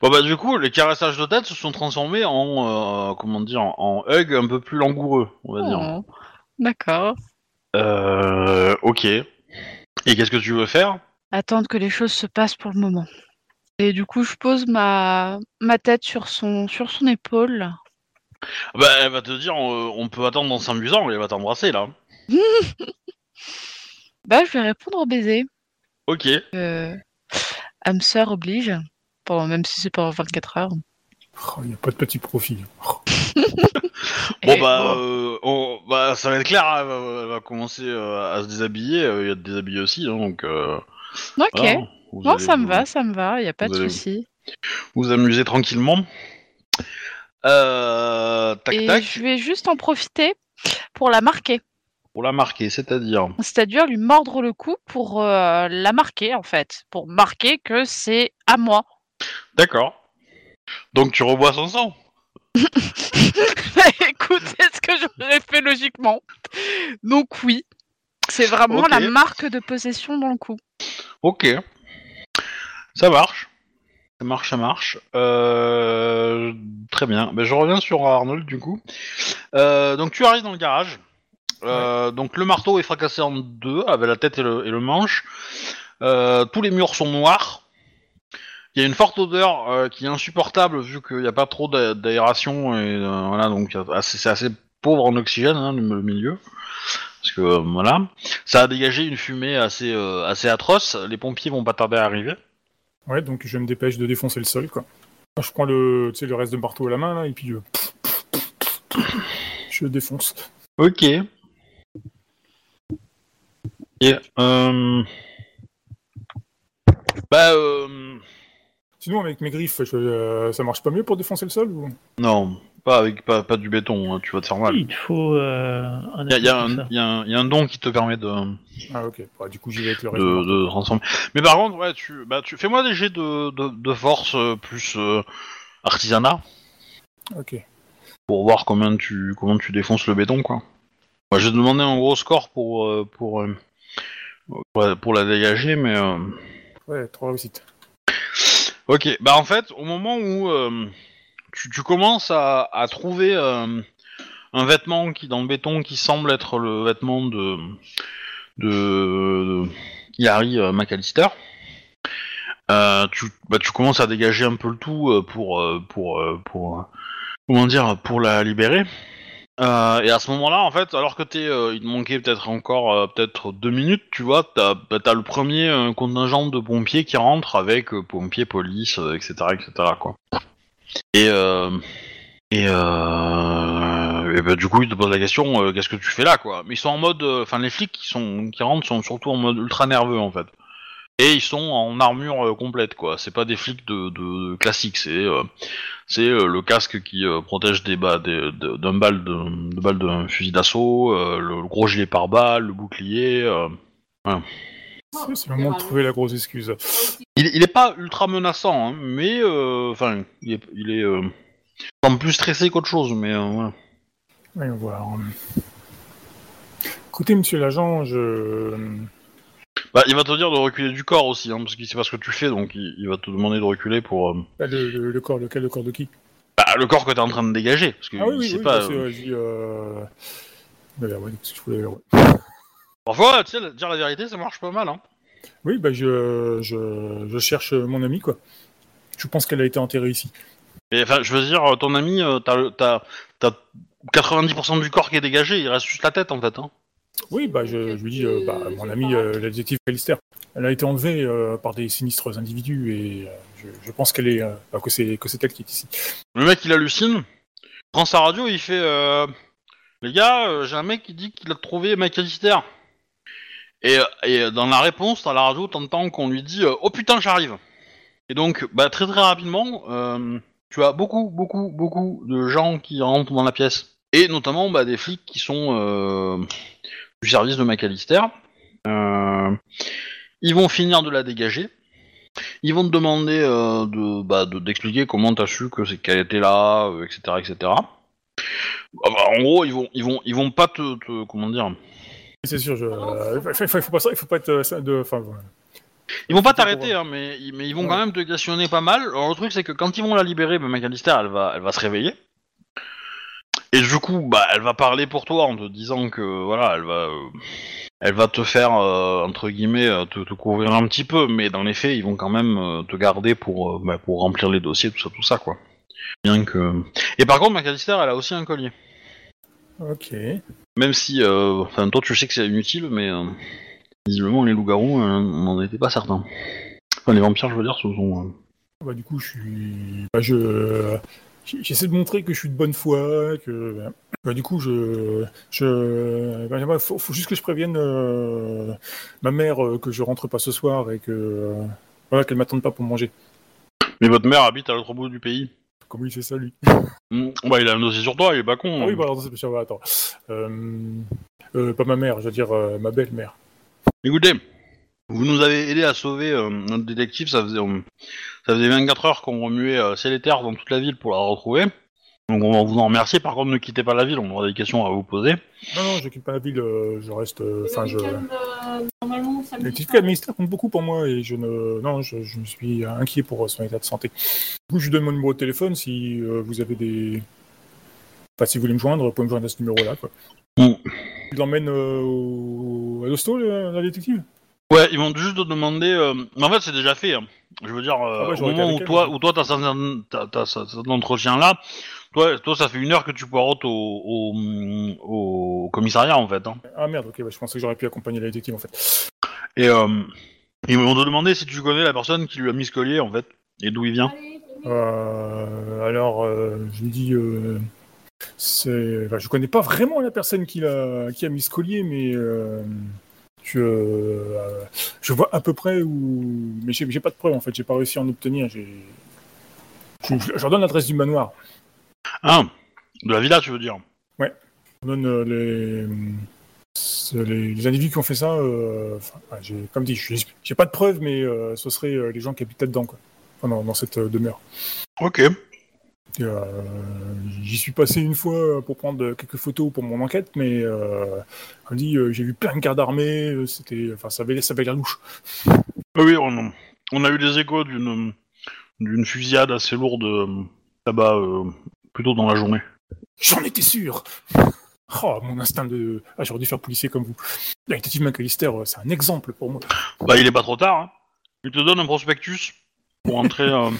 Bon bah du coup, les caressages de tête se sont transformés en, euh, comment dire, en hug un peu plus langoureux, on va dire. Oh, D'accord. Euh, ok. Et qu'est-ce que tu veux faire? Attendre que les choses se passent pour le moment. Et du coup, je pose ma, ma tête sur son, sur son épaule. Bah elle va te dire, on peut attendre en s'amusant, et elle va t'embrasser là. Bah, je vais répondre au baiser. Ok. Euh, âme sœur oblige. Pendant, même si c'est pendant 24 heures. Il n'y a pas de petit profil. Oh. Bon Et- bah, euh, on- bah ça va être clair, hein, elle, va, elle va commencer euh, à se déshabiller, euh, il y a de déshabiller aussi, hein, donc... Euh, Ok. voilà. Vous non, allez ça me vous- va, ça me va. Il n'y a pas vous de allez- souci. Vous amuser tranquillement. Euh, tac Et tac, je vais juste en profiter pour la marquer. pour la marquer, c'est-à-dire... C'est-à-dire lui mordre le cou pour euh, la marquer, en fait. Pour marquer que c'est à moi. D'accord. Donc tu rebois son sang Écoute, c'est ce que j'aurais fait logiquement? Donc oui. C'est vraiment la marque de possession dans le cou. Ok. Ça marche. Ça marche, ça marche. Euh, Très bien. Ben, je reviens sur Arnold du coup. Euh, donc tu arrives dans le garage. Euh, Donc le marteau est fracassé en deux avec la tête et le, et le manche. Tous les murs sont noirs. Il y a une forte odeur euh, qui est insupportable vu qu'il n'y a pas trop d'a- d'aération et euh, voilà donc assez- c'est assez pauvre en oxygène hein, le le milieu. Parce que euh, voilà, ça a dégagé une fumée assez euh, assez atroce. Les pompiers vont pas tarder à arriver. Ouais, donc je me dépêche de défoncer le sol, quoi. Je prends le, tu sais, le reste de marteau à la main, là, et puis euh, je défonce. Ok. Et euh... bah euh... Sinon, avec mes griffes, je- euh, ça marche pas mieux pour défoncer le sol ou... non, pas avec pas, pas du béton, hein, tu vas te faire mal. Il te faut euh, un Il y a, y un, ça. y a un- y a un don qui te permet de, Ah, ok. Bah, du coup, j'y vais avec le reste. de transformer. Mais par contre, ouais, tu, bah, tu fais-moi des jets de, de, de force euh, plus euh, artisanat Ok. pour voir combien tu comment tu défonces le béton, quoi. Moi, j'ai demandé un gros score pour euh, pour, euh, pour, la- pour la dégager, mais euh, Ouais, trois réussites. Ok, bah en fait, au moment où euh, tu, commences à, trouver euh, un vêtement qui dans le béton qui semble être le vêtement de de, de Hilary euh, McAllister, tu, bah, tu commences à dégager un peu le tout pour pour pour comment dire pour la libérer. Euh, et à ce moment-là, en fait, alors que t'es, euh, il te manquait peut-être encore euh, peut-être deux minutes, tu vois, t'as, bah, t'as le premier contingent de pompiers qui rentre avec pompiers, police, etc., etc., quoi. Et et, bah, du coup, ils te posent la question, qu'est-ce que tu fais là, quoi? Mais ils sont en mode, enfin, les flics qui sont qui rentrent sont surtout en mode ultra nerveux, en fait. Et ils sont en armure complète, quoi. C'est pas des flics de, de c'est c'est euh, le casque qui euh, protège des ba- des- de- d'un balle de, de balle d'un fusil d'assaut, euh, le, le gros gilet pare-balles, le bouclier. C'est le moment de trouver la grosse excuse. Il, il est pas ultra menaçant, hein, mais enfin, il est, il est il semble plus stressé qu'autre chose, mais euh, voilà. Voyons voir. Écoutez, monsieur l'agent, je... Bah, il va te dire de reculer du corps aussi, hein, parce qu'il sait pas ce que tu fais, donc il, il va te demander de reculer pour. euh, Ah, Le, le- le corps, lequel le corps de qui? Bah, Bah, le corps que t'es en train de dégager, parce que Ah oui, il oui, sait oui, pas. bah, c'est, euh, euh, je dis, euh... bah, ouais, qu'est-ce que je voulais- ouais. Parfois, tu sais, dire la vérité, ça marche pas mal. Hein. Oui, bah, je, je, je cherche mon ami, quoi. Je pense qu'elle a été enterrée ici. Et enfin, je veux dire, ton ami, euh, t'as le- t'as t'as 90% du corps qui est dégagé, il reste juste la tête en fait. Hein. Oui, bah, je, lui dis, euh, bah, mon ami, euh, la détective Callister, elle a été enlevée euh, par des sinistres individus et je, pense qu'elle est, bah, que c'est que c'est elle qui est ici. Le mec, il hallucine, prend sa radio, il fait Les gars, j'ai un mec qui dit qu'il a trouvé McAllister. Et, euh, et dans la réponse, à la radio, t'entends qu'on lui dit Oh putain, j'arrive. Et donc, bah, très très rapidement, tu as beaucoup, beaucoup, beaucoup de gens qui rentrent dans la pièce. Et notamment bah, des flics qui sont euh, du service de McAllister. Euh, ils vont finir de la dégager. Ils vont te demander euh, de bah, de- d'expliquer comment t'as su que c'est qu'elle était là, etc., etc. Ah bah, en gros, ils vont ils vont ils vont pas te, te- comment dire, C'est sûr, je, il faut, il faut pas, il faut pas être de, enfin, voilà. ils vont pas t'arrêter, hein, mais ils- mais ils vont Ouais. quand même te questionner pas mal. Alors le truc c'est que quand ils vont la libérer, bah, McAllister elle va elle va se réveiller. Et du coup, bah, elle va parler pour toi en te disant que voilà, elle va, euh, elle va te faire euh, entre guillemets euh, te, te couvrir un petit peu, mais dans les faits, ils vont quand même euh, te garder pour bah, pour remplir les dossiers, tout ça, tout ça quoi. Bien que. Et par contre, McAllister, elle a aussi un collier. Ok. Même si, enfin, toi, tu sais que c'est inutile, mais visiblement, les loups-garous, on n'en était pas certain. Enfin, les vampires, je veux dire, ce sont. Bah, du coup, je suis, bah, je, j'essaie de montrer que je suis de bonne foi, que, bah, du coup, je, je, bah, bah, faut, faut juste que je prévienne euh, ma mère euh, que je rentre pas ce soir et que, euh, voilà, qu'elle m'attende pas pour manger. Mais votre mère habite à l'autre bout du pays. Comment il fait ça, lui? Mm, Bah, il a un dossier sur toi, il est pas con. Ah oui, hein. bah, alors, c'est- ouais, attends. Pas ma mère, je veux dire ma belle-mère. Écoutez, vous nous avez aidé à sauver euh, notre détective, ça faisait, euh, ça faisait 24 heures qu'on remuait euh, ciel et terre dans toute la ville pour la retrouver. Donc on va vous en remercier, par contre ne quittez pas la ville, on aura des questions à vous poser. Non, non, j'occupe pas la ville, euh, je reste, euh, enfin, je. euh, normalement, ça me Le dit certificat pas. administratif compte beaucoup pour moi et je ne, non, je, je me suis inquiet pour son état de santé. Du coup, je lui donne mon numéro de téléphone si euh, vous avez des, enfin, si vous voulez me joindre, vous pouvez me joindre à ce numéro-là, quoi. Mm. Il l'emmène euh, au... à l'hosto, le- la détective? Ouais, ils vont juste te demander. euh, mais en fait, c'est déjà fait. hein. Je veux dire, euh, Ah ouais, au moment où elle, toi, où toi, t'as cet- t'as- t'as cet entretien là, toi, toi, ça fait une heure que tu poireautes au, au, au commissariat en fait. hein. Ah merde, ok, bah, je pensais que j'aurais pu accompagner la détective en fait. Et euh, ils vont te demander si tu connais la personne qui lui a mis ce collier en fait, et d'où il vient. Euh, alors, je lui dis, c'est, enfin, je connais pas vraiment la personne qui a, qui a mis ce collier, mais euh, je, euh, je vois à peu près où, mais j'ai j'ai pas de preuve en fait, j'ai pas réussi à en obtenir. J'ai, je, je- je leur donne l'adresse du manoir. Ah, de la villa, tu veux dire Je donne euh, les, c'est les, les individus qui ont fait ça. euh, ouais, j'ai, comme dit, j'ai j'ai pas de preuves, mais euh, ce seraient euh, les gens qui habitent là-dedans, quoi. Enfin, dans, dans cette euh, demeure. Ok. Euh, J'y suis passé une fois pour prendre quelques photos pour mon enquête, mais euh, on dit euh, j'ai vu plein de gardes armés, euh, c'était, enfin ça avait, ça avait l'air louche. Oui, on, on a eu des échos d'une d'une fusillade assez lourde euh, là-bas, euh, plutôt dans la journée. J'en étais sûr. Oh, mon instinct de, ah j'aurais dû faire policier comme vous. La détective McAllister, euh, c'est un exemple pour moi. Bah, il est pas trop tard. Hein. Il te donne un prospectus pour entrer euh,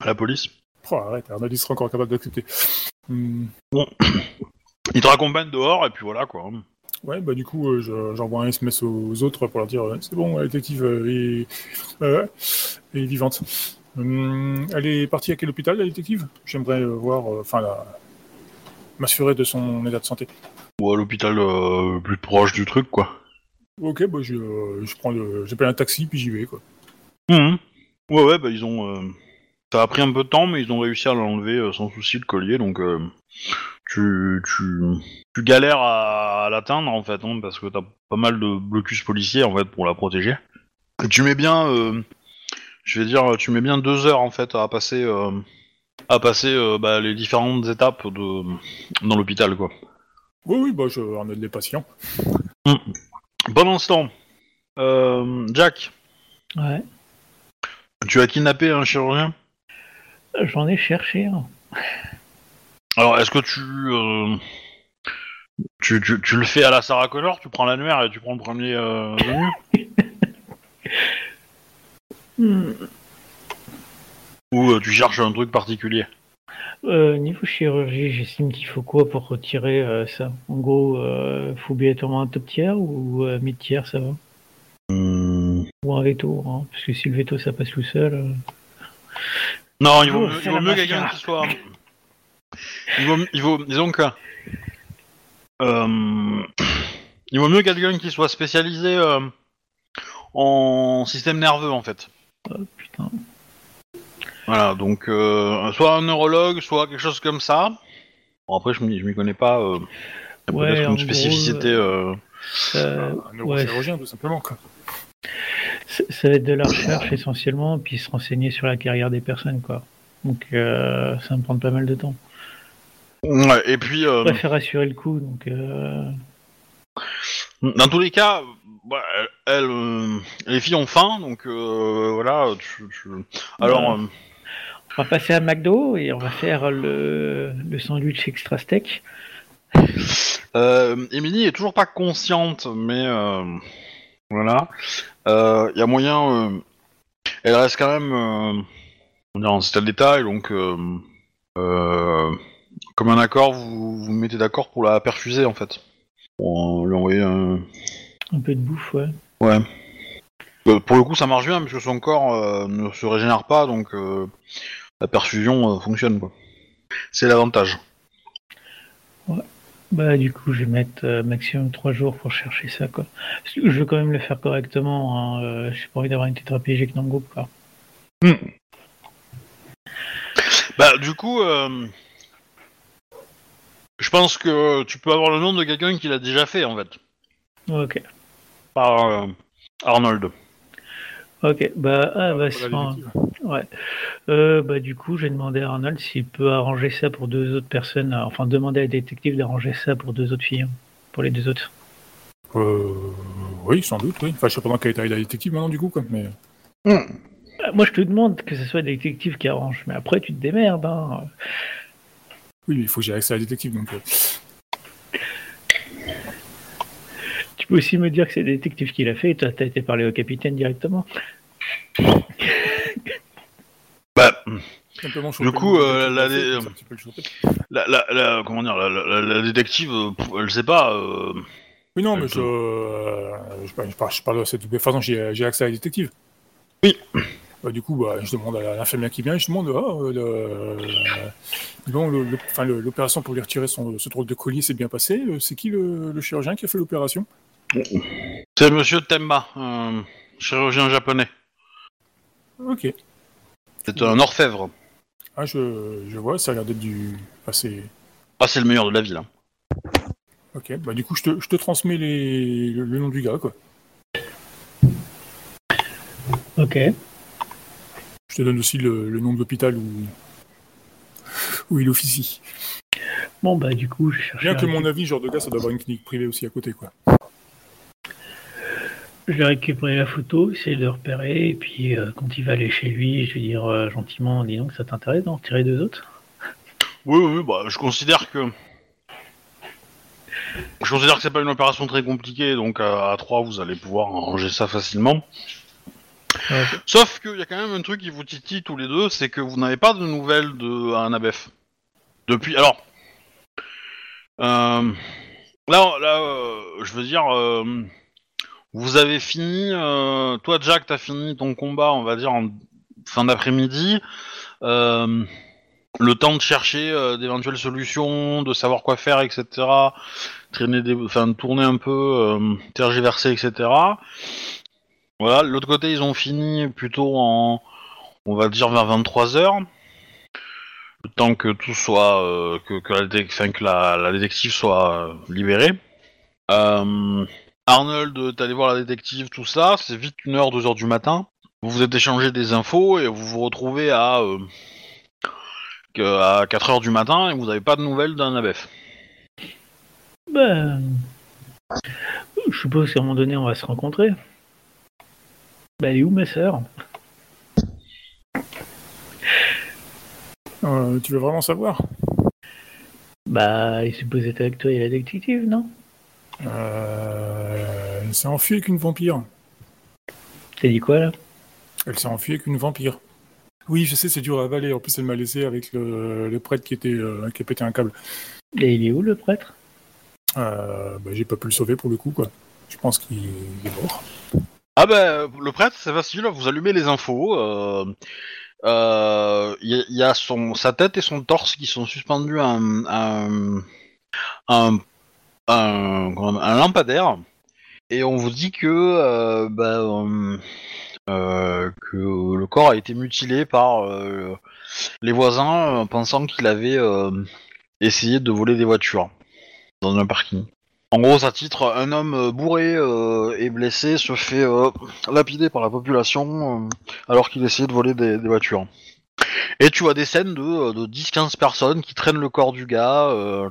à la police. Oh, arrête, Arnaud sera encore capable d'accepter. Hmm, Il te raccompagne dehors et puis voilà quoi. Ouais, bah du coup, euh, je- j'envoie un SMS aux autres pour leur dire euh, c'est bon, la détective euh, est, euh, est vivante. Hum, elle est partie à quel hôpital, la détective? J'aimerais euh, voir, euh, enfin, la... m'assurer de son état de santé. Ou à l'hôpital euh, plus proche du truc quoi. Ok, bah je, euh, je prends le, j'appelle un taxi puis j'y vais quoi. Mhm. Ouais ouais bah ils ont. euh, Ça a pris un peu de temps mais ils ont réussi à l'enlever euh, sans souci le collier donc euh, tu tu tu galères à, à l'atteindre en fait hein, parce que t'as pas mal de blocus policiers en fait pour la protéger. Et tu mets bien, euh, je vais dire, tu mets bien deux heures en fait à passer euh, à passer euh, bah, les différentes étapes de dans l'hôpital quoi. Oui, oui, bah je en ai des patients. Pendant ce temps, euh, Jack, Ouais. tu as kidnappé un chirurgien? J'en ai cherché un. Alors, est-ce que tu, euh, tu, tu, tu le fais à la Sarah Connor Tu prends l'annuaire et tu prends le premier euh, venu Hmm. Ou euh, tu cherches un truc particulier Euh, niveau chirurgie, j'estime qu'il faut quoi pour retirer ça? En gros, faut obligatoirement un top tiers ou mid tiers, ça va? Hmm, Ou un veto, hein, parce que si le veto ça passe tout seul. Non, il vaut Oh, mieux, il vaut mieux quelqu'un qui soit. Il vaut, il vaut, disons que. euh, il vaut mieux quelqu'un qui soit spécialisé euh, en système nerveux en fait. Oh putain. Voilà, donc euh, soit un neurologue, soit quelque chose comme ça. Bon, après, je m'y je m'y connais pas. euh, il y a Ouais, peut-être une gros, spécificité. euh, Ça, Un neurochirurgien, tout simplement. Quoi. Ça- va être de la recherche essentiellement, puis se renseigner sur la carrière des personnes, quoi. Donc euh, ça me prendre pas mal de temps. Ouais, et puis, euh, Je préfère assurer le coup, donc euh, dans tous les cas, bah, elles, euh, les filles ont faim, donc euh, voilà. Tu, tu- Alors, Ouais. euh, on va passer à McDo et on va faire le, le sandwich extra steak. Euh, Emily est toujours pas consciente, mais euh, voilà. Il y a moyen. euh, elle reste quand même euh, on dirait en d'état, et donc, euh, euh, comme un accord, vous vous mettez d'accord pour la perfuser en fait. Pour euh, lui envoyer un. Un peu de bouffe, ouais. Ouais. Euh, pour le coup, ça marche bien, puisque son corps euh, ne se régénère pas, donc euh, la perfusion euh, fonctionne quoi. C'est l'avantage. Bah du coup, je vais mettre euh, maximum 3 jours pour chercher ça, quoi. Parce que Je veux quand même le faire correctement. Hein. euh, J'ai pas envie d'avoir une tétraplégique dans le groupe, quoi. Bah, du coup, euh, je pense que tu peux avoir le nom de quelqu'un qui l'a déjà fait, en fait, Ok. par euh, Arnold. Ok. Bah, ah, bah, c'est un-. Ouais. Euh, bah, du coup, j'ai demandé à Arnold s'il peut arranger ça pour deux autres personnes. euh, Enfin, demander à la détective d'arranger ça pour deux autres filles. hein, Pour les deux autres. Euh, oui, sans doute, oui. Enfin, je sais pas dans quel état est la détective maintenant, du coup, quoi. Mais... Euh, Moi, je te demande que ce soit la détective qui arrange. Mais après, tu te démerdes. Hein. Oui, mais il faut que j'ai accès à la détective, donc... Tu peux aussi me dire que c'est la détective qui l'a fait et toi, t'as été parler au capitaine directement. Bah, simplement Du coup, euh, la- comment dire, détective, euh, elle sait pas. euh, Oui, non, mais je, euh, je, parle- je parle, je parle de cette façon, j'ai accès à la détective. Oui. Bah, du coup, bah, je demande à l'infirmière qui vient, je demande le- l'opération pour lui retirer son, ce drôle de collier s'est bien passée. Euh, C'est qui le, le chirurgien qui a fait l'opération? C'est Monsieur Temba, chirurgien japonais. Ok. C'est un orfèvre. Ah, je, je vois, ça a l'air d'être du. Enfin, c'est- Ah, c'est le meilleur de la ville. hein. Ok, bah du coup, je te, je te transmets les, le, le nom du gars, quoi. Ok. Je te donne aussi le, le nom de l'hôpital où, où il officie. Bon, bah, du coup, je cherche. Bien que mon avis, ce genre de gars, ça doit avoir une clinique privée aussi à côté, quoi. Je vais récupérer la photo, essayer de le repérer, et puis euh, quand il va aller chez lui, je vais dire euh, gentiment, dis donc, ça t'intéresse d'en retirer deux autres? Oui, oui, bah, je considère que. Je considère que c'est pas une opération très compliquée, donc à, à 3 vous allez pouvoir arranger ça facilement. Ouais. Sauf qu'il y a quand même un truc qui vous titille tous les deux, c'est que vous n'avez pas de nouvelles de Annabeth. Depuis. Alors. euh, là, là euh, je veux dire. Vous avez fini. euh, toi, Jack, t'as fini ton combat, on va dire, en fin d'après-midi. Euh, le temps de chercher euh, d'éventuelles solutions, de savoir quoi faire, etc. Traîner des, enfin, tourner un peu, tergiverser, etc. Voilà. L'autre côté, ils ont fini plutôt en, on va dire vers 23 h Le temps que tout soit, que, la, enfin, que la, la détective soit libérée. Euh, Arnold, t'es allé voir la détective, tout ça. C'est vite une heure, deux heures du matin. Vous vous êtes échangé des infos et vous vous retrouvez à euh, à 4 heures du matin et vous n'avez pas de nouvelles d'un ABF. Ben. Je suppose qu'à un moment donné, on va se rencontrer. Bah, elle est où ma sœur? Euh, tu veux vraiment savoir? Bah, il est supposé être avec toi et la détective, non? Euh, elle s'est enfuie avec une vampire. T'as dit quoi là? Elle s'est enfuie avec une vampire. Oui, je sais, c'est dur à avaler. En plus, elle m'a laissé avec le, le prêtre qui était euh, qui a pété un câble. Et il est où le prêtre? Euh, bah, j'ai pas pu le sauver pour le coup, quoi. Je pense qu'il est mort. Ah ben, le prêtre, c'est facile, vous allumez les infos. euh, euh, Il y, a- il y a son, sa tête et son torse qui sont suspendus à un, à un, à un, à un- lampadaire. Et on vous dit que, euh, bah, euh, euh, que le corps a été mutilé par les voisins euh, pensant qu'il avait essayé de voler des voitures dans un parking. En gros, ça titre un homme bourré et blessé se fait lapider par la population alors qu'il essayait de voler des voitures. Et tu vois des scènes de, euh, de 10-15 personnes qui traînent le corps du gars, euh,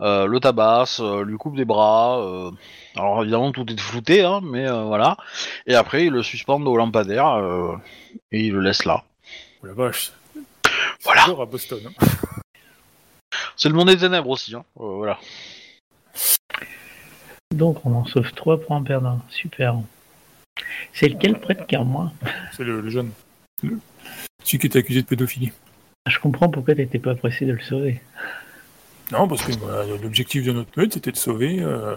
euh, le tabassent, euh, lui coupent des bras. euh. alors évidemment, tout est flouté, hein, mais euh, voilà. Et après, ils le suspendent au lampadaire euh, et ils le laissent là. Oh la vache. Voilà. À Boston. hein. C'est le monde des ténèbres aussi, hein. euh, voilà. Donc on en sauve trois pour un perdant. Super. C'est lequel prêtre qui a moins C'est le, le jeune. Le- Celui qui était accusé de pédophilie. Je comprends pourquoi t'étais pas pressé de le sauver. Non, parce que voilà, l'objectif de notre meute, c'était de sauver euh,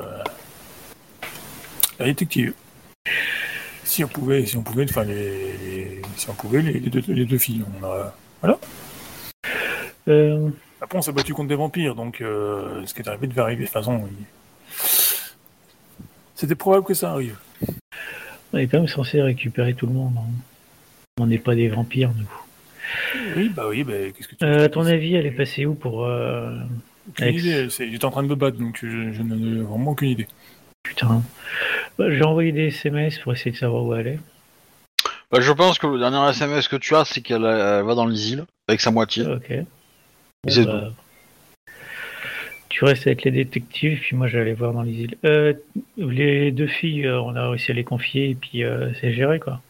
la détective. Si on pouvait, si on pouvait, enfin les, les- si on pouvait, les, les deux, les deux filles. On a... Euh, Après, on s'est battu contre des vampires, donc euh, ce qui est arrivé devait arriver. De toute façon, il- c'était probable que ça arrive. on est quand même censé récupérer tout le monde. hein. On n'est pas des vampires, nous. Oui, bah oui, bah, qu'est-ce que tu Euh, à ton avis, elle est passée où pour... euh, Aucune Alex idée. c'est- J'étais en train de me battre, donc je, je n'en ai vraiment aucune idée. Putain. Bah, J'ai envoyé des SMS pour essayer de savoir où elle est. Bah, je pense que le dernier SMS que tu as, c'est qu'elle elle va dans les îles avec sa moitié. Ok. Bon, c'est bah, Tu restes avec les détectives, puis moi j'allais voir dans les îles. Euh, les deux filles, euh, on a réussi à les confier, et puis euh, c'est géré quoi.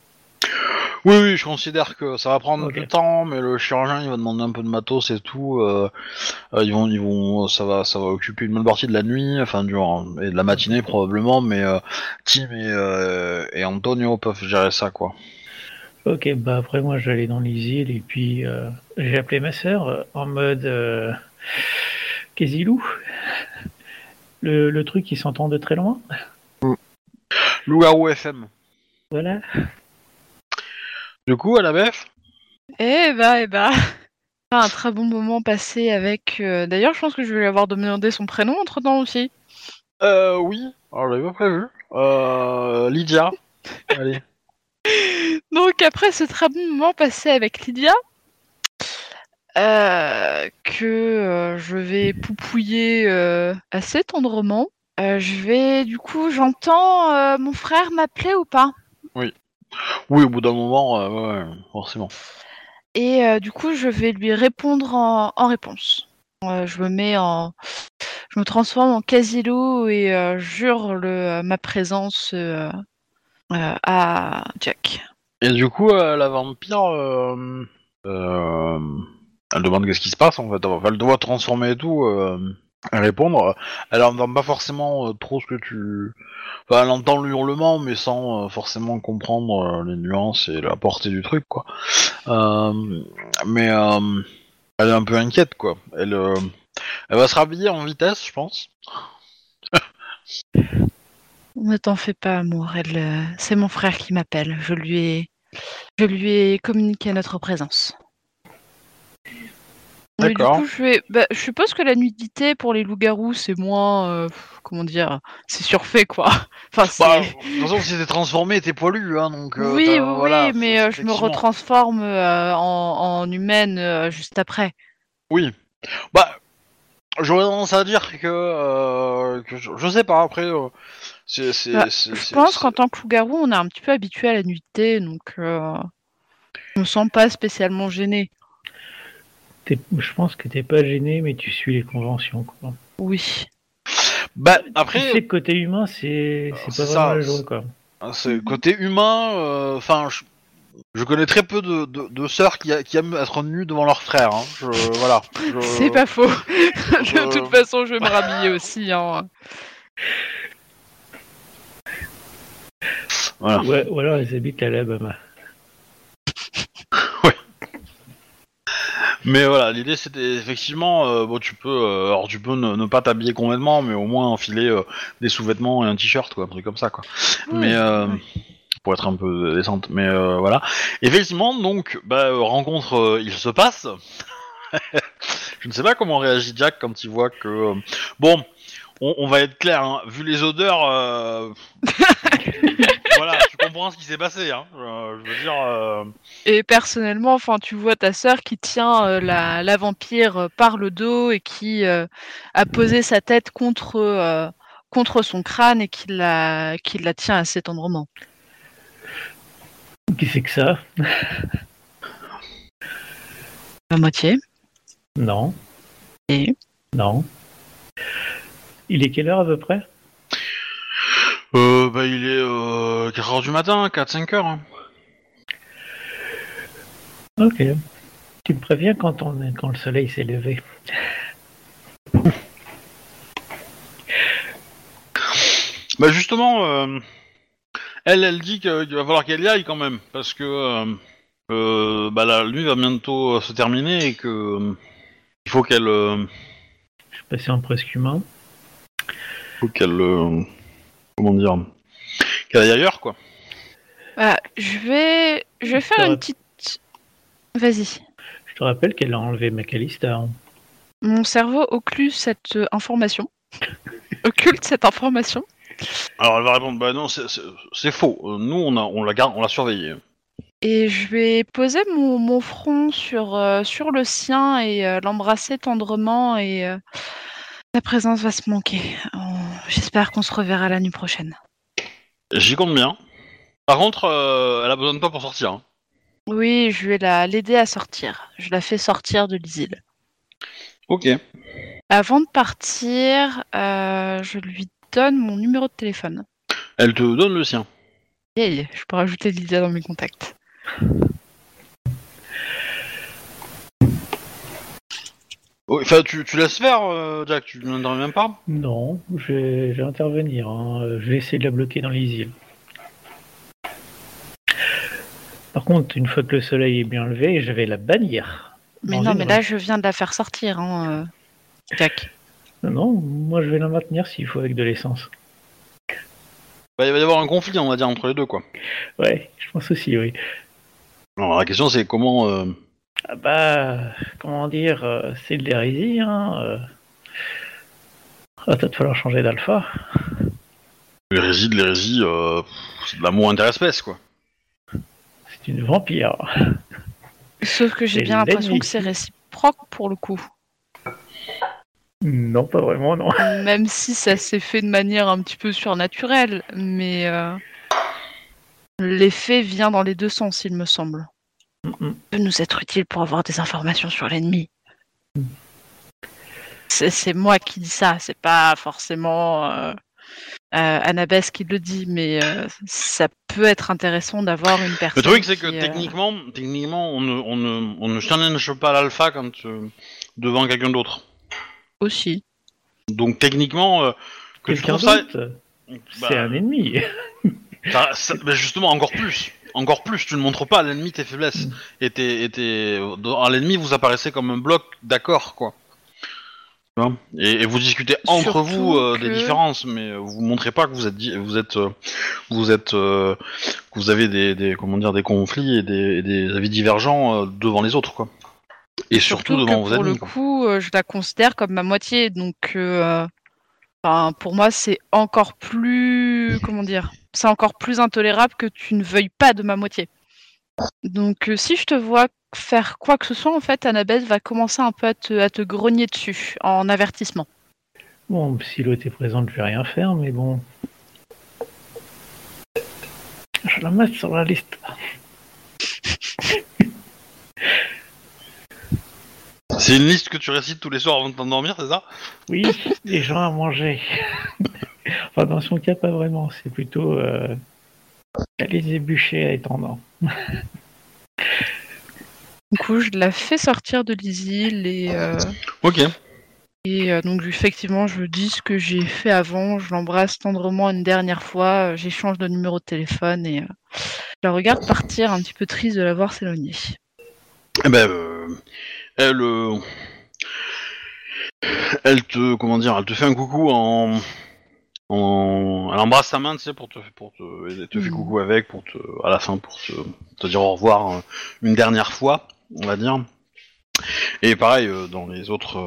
Oui, oui, je considère que ça va prendre du temps, mais le chirurgien il va demander un peu de matos et tout. euh, euh, ils vont, ils vont, ça va, ça va occuper une bonne partie de la nuit, enfin du et de la matinée probablement, mais euh, Tim et, euh, et Antonio peuvent gérer ça quoi. Ok, bah après moi j'allais dans les îles, et puis euh, j'ai appelé ma sœur en mode euh, Kézilou. Le, le truc qui s'entend de très loin. Loup-garou FM. Voilà. Du coup, à la BF Eh bah, eh bah. Un très bon moment passé avec. euh, D'ailleurs, je pense que je vais lui avoir demandé son prénom entre temps aussi. Euh, oui. Alors, j'avais pas prévu. Euh, Lydia. Allez. Donc, après ce très bon moment passé avec Lydia, euh, que euh, je vais poupouiller euh, assez tendrement, euh, je vais. Du coup, j'entends euh, mon frère m'appeler ou pas? Oui, au bout d'un moment, euh, ouais, ouais, forcément. Et euh, du coup, je vais lui répondre en, en réponse. Euh, je me mets en. Je me transforme en Casilo et jure le, ma présence à Jack. Et du coup, la vampire, elle demande qu'est-ce qui se passe en fait. Enfin, elle doit transformer et tout, répondre. Elle entend pas forcément euh, trop ce que tu. Elle entend le hurlement, mais sans euh, forcément comprendre euh, les nuances et la portée du truc, quoi. Mais elle est un peu inquiète, quoi. Elle, va se rhabiller en vitesse, je pense. Ne t'en fais pas, amour. C'est mon frère qui m'appelle. Je lui ai, je lui ai communiqué notre présence. Oui, du D'accord. coup, je, vais... bah, je suppose que la nudité pour les loups-garous, c'est moins. euh, comment dire C'est surfait, quoi. Enfin, c'est. Bah, de toute façon, si t'es transformé, t'es poilu, hein, donc. euh, oui, oui, voilà, mais euh, je me retransforme en, en humaine juste après. Oui. Bah, j'aurais tendance à dire que, que je, je sais pas. Après, Bah, Je pense qu'en tant que loup-garou, on est un petit peu habitué à la nudité, donc je me sens pas spécialement gênée. T'es- Je pense que t'es pas gêné, mais tu suis les conventions. Quoi. Oui. Bah, Tu après, sais que côté humain, c'est pas ça, vraiment c'est- joué, quoi. c'est côté humain. euh, Enfin, je- je connais très peu de, de, de sœurs qui, a- qui aiment être nues devant leurs frères. Hein. Je, voilà. Je- C'est pas faux. je- De toute façon, je vais me rhabiller aussi. Hein. Voilà. Ouais, ou alors ils habitent à l'Alabama. Mais voilà, l'idée c'était effectivement, euh, bon, tu peux, euh, alors tu peux ne, ne pas t'habiller complètement, mais au moins enfiler euh, des sous-vêtements et un t-shirt, quoi, un truc comme ça, quoi. mais euh, pour être un peu décente. Mais euh, voilà. Effectivement, donc, bah, euh, rencontre, euh, il se passe. Je ne sais pas comment réagit Jack quand il voit que, bon, on, on va être clair, hein, vu les odeurs. euh, voilà, tu comprends ce qui s'est passé, hein. Je, je veux dire. euh, Et personnellement, enfin, tu vois ta sœur qui tient euh, la, la vampire euh, par le dos et qui euh, a posé sa tête contre, euh, contre son crâne et qui la, qui la tient assez tendrement. Qui c'est que ça? À moitié. Non. Et? Non. Il est quelle heure à peu près? Euh, bah, il est euh, 4h du matin, 4-5 heures. hein. Ok. Tu me préviens quand, on, quand le soleil s'est levé. Bah, justement, euh, elle, elle dit que- qu'il va falloir qu'elle y aille quand même, parce que euh, euh, bah, la nuit va bientôt euh, se terminer et que euh, il faut qu'elle euh, Je suis passé en presque humain. faut qu'elle euh, comment dire qu'elle aille ailleurs quoi. voilà, je vais, je vais faire une petite. Vas-y. Je te rappelle qu'elle a enlevé McAllister. Mon cerveau occluse cette euh, information. Occulte cette information. Alors elle va répondre bah non c'est- faux. Euh, Nous on a on la garde on l'a surveillée. Et je vais poser mon, mon front sur, euh, sur le sien et euh, l'embrasser tendrement et euh, la présence va se manquer. On- J'espère qu'on se reverra la nuit prochaine. J'y compte bien. Par contre euh, elle a besoin de toi pour sortir. hein. Oui, je vais la l'aider à sortir. Je la fais sortir de l'isile. Ok. Avant de partir, euh, je lui donne mon numéro de téléphone. Elle te donne le sien. Yay, je peux rajouter Lydia dans mes contacts. Enfin tu, tu laisses faire euh, Jack tu n'interviens même pas. Non, je vais, je vais intervenir. hein. Je vais essayer de la bloquer dans les îles. Par contre, une fois que le soleil est bien levé, je vais la bannir. Mais non, mais là, je viens de la faire sortir, hein, euh, Jack. Non, non, moi je vais la maintenir s'il faut avec de l'essence. Bah, il va y avoir un conflit on va dire entre les deux quoi. Ouais, je pense aussi, oui. Alors la question c'est comment euh, Ah bah, comment dire, euh, c'est de l'hérésie, hein. euh. Ah, Va peut-être falloir changer d'alpha. L'hérésie de l'hérésie, euh, c'est de l'amour interespèce, quoi. C'est une vampire. Sauf que j'ai bien l'impression que c'est réciproque pour le coup. Non, pas vraiment, non. Même si ça s'est fait de manière un petit peu surnaturelle, mais euh, l'effet vient dans les deux sens, il me semble. Mm-mm. peut nous être utile pour avoir des informations sur l'ennemi. C'est c'est moi qui dis ça, c'est pas forcément euh, euh, Annabeth qui le dit, mais euh, ça peut être intéressant d'avoir une personne. Le truc, c'est que euh, techniquement, techniquement, on ne, on ne, on ne challenge pas l'alpha quand euh, devant quelqu'un d'autre. aussi. Donc techniquement, euh, que tu Quelqu'un trouves ça, d'autre, bah, c'est un ennemi. ça- ça- bah, justement encore plus, encore plus, tu ne montres pas à l'ennemi tes faiblesses Mm. et tes, et tes- à l'ennemi vous apparaissez comme un bloc d'accord, quoi. Et, et vous discutez entre Surtout vous euh, des que- différences, mais euh, vous montrez pas que vous êtes, di- vous êtes, euh, vous êtes, euh, que vous avez des, des, comment dire, des conflits et des, et des avis divergents euh, devant les autres, quoi. Et surtout, que devant vos pour ennemis. le quoi. coup, euh, je la considère comme ma moitié, donc euh, enfin, pour moi, c'est encore plus, comment dire, c'est encore plus intolérable que tu ne veuilles pas de ma moitié. Donc, euh, si je te vois faire quoi que ce soit, en fait, Annabeth va commencer un peu à te, à te grogner dessus en avertissement. Bon, si l'autre est présente, je vais rien faire, mais bon. Je la mets sur la liste. C'est une liste que tu récites tous les soirs avant de t'endormir, c'est ça? Oui, les gens à manger. enfin, dans son cas, pas vraiment. C'est plutôt euh, aller à étendant. Du coup, je la fais sortir de l'isile et, euh, Ok. et euh, donc effectivement, je dis ce que j'ai fait avant. Je l'embrasse tendrement une dernière fois. J'échange de numéro de téléphone et euh, je la regarde partir, un petit peu triste de la voir s'éloigner. Eh ben, euh, elle, euh, elle te, comment dire, elle te fait un coucou en, en, elle embrasse ta main, tu sais, pour te, pour te, elle te fait Mhm. coucou avec, pour te, à la fin, pour te, te dire au revoir euh, une dernière fois, on va dire. Et pareil euh, dans les autres.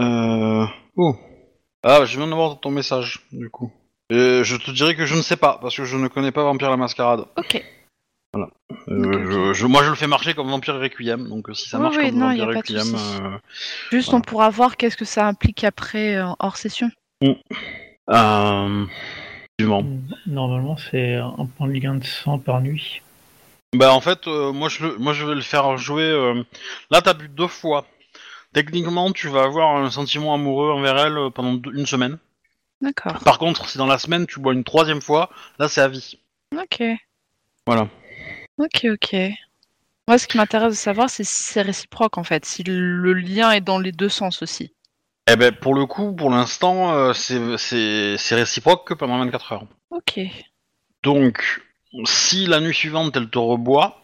Euh, oh, ah, je viens de voir ton message, du coup. Et je te dirais que je ne sais pas, parce que je ne connais pas Vampire la Mascarade. Ok. Euh, je, je- moi, je le fais marcher comme Vampire Requiem, donc euh, si ça Oui, marche oui, comme non, y a Vampire Requiem, euh, Juste, Voilà. on pourra voir qu'est-ce que ça implique après euh, hors session. euh, effectivement. Normalement, c'est un point de gain de sang par nuit. Bah en fait, euh, moi je, moi je vais le faire jouer. euh, Là, t'as bu deux fois. Techniquement, tu vas avoir un sentiment amoureux envers elle euh, pendant deux- une semaine. D'accord. Par contre, si dans la semaine tu bois une troisième fois, là c'est à vie. Ok. Voilà. Ok, ok. Moi, ce qui m'intéresse de savoir, c'est si c'est réciproque en fait, si le lien est dans les deux sens aussi. Eh ben pour le coup, pour l'instant, euh, c'est- c'est c'est réciproque que pendant 24 heures. Ok. Donc, si la nuit suivante elle te reboit,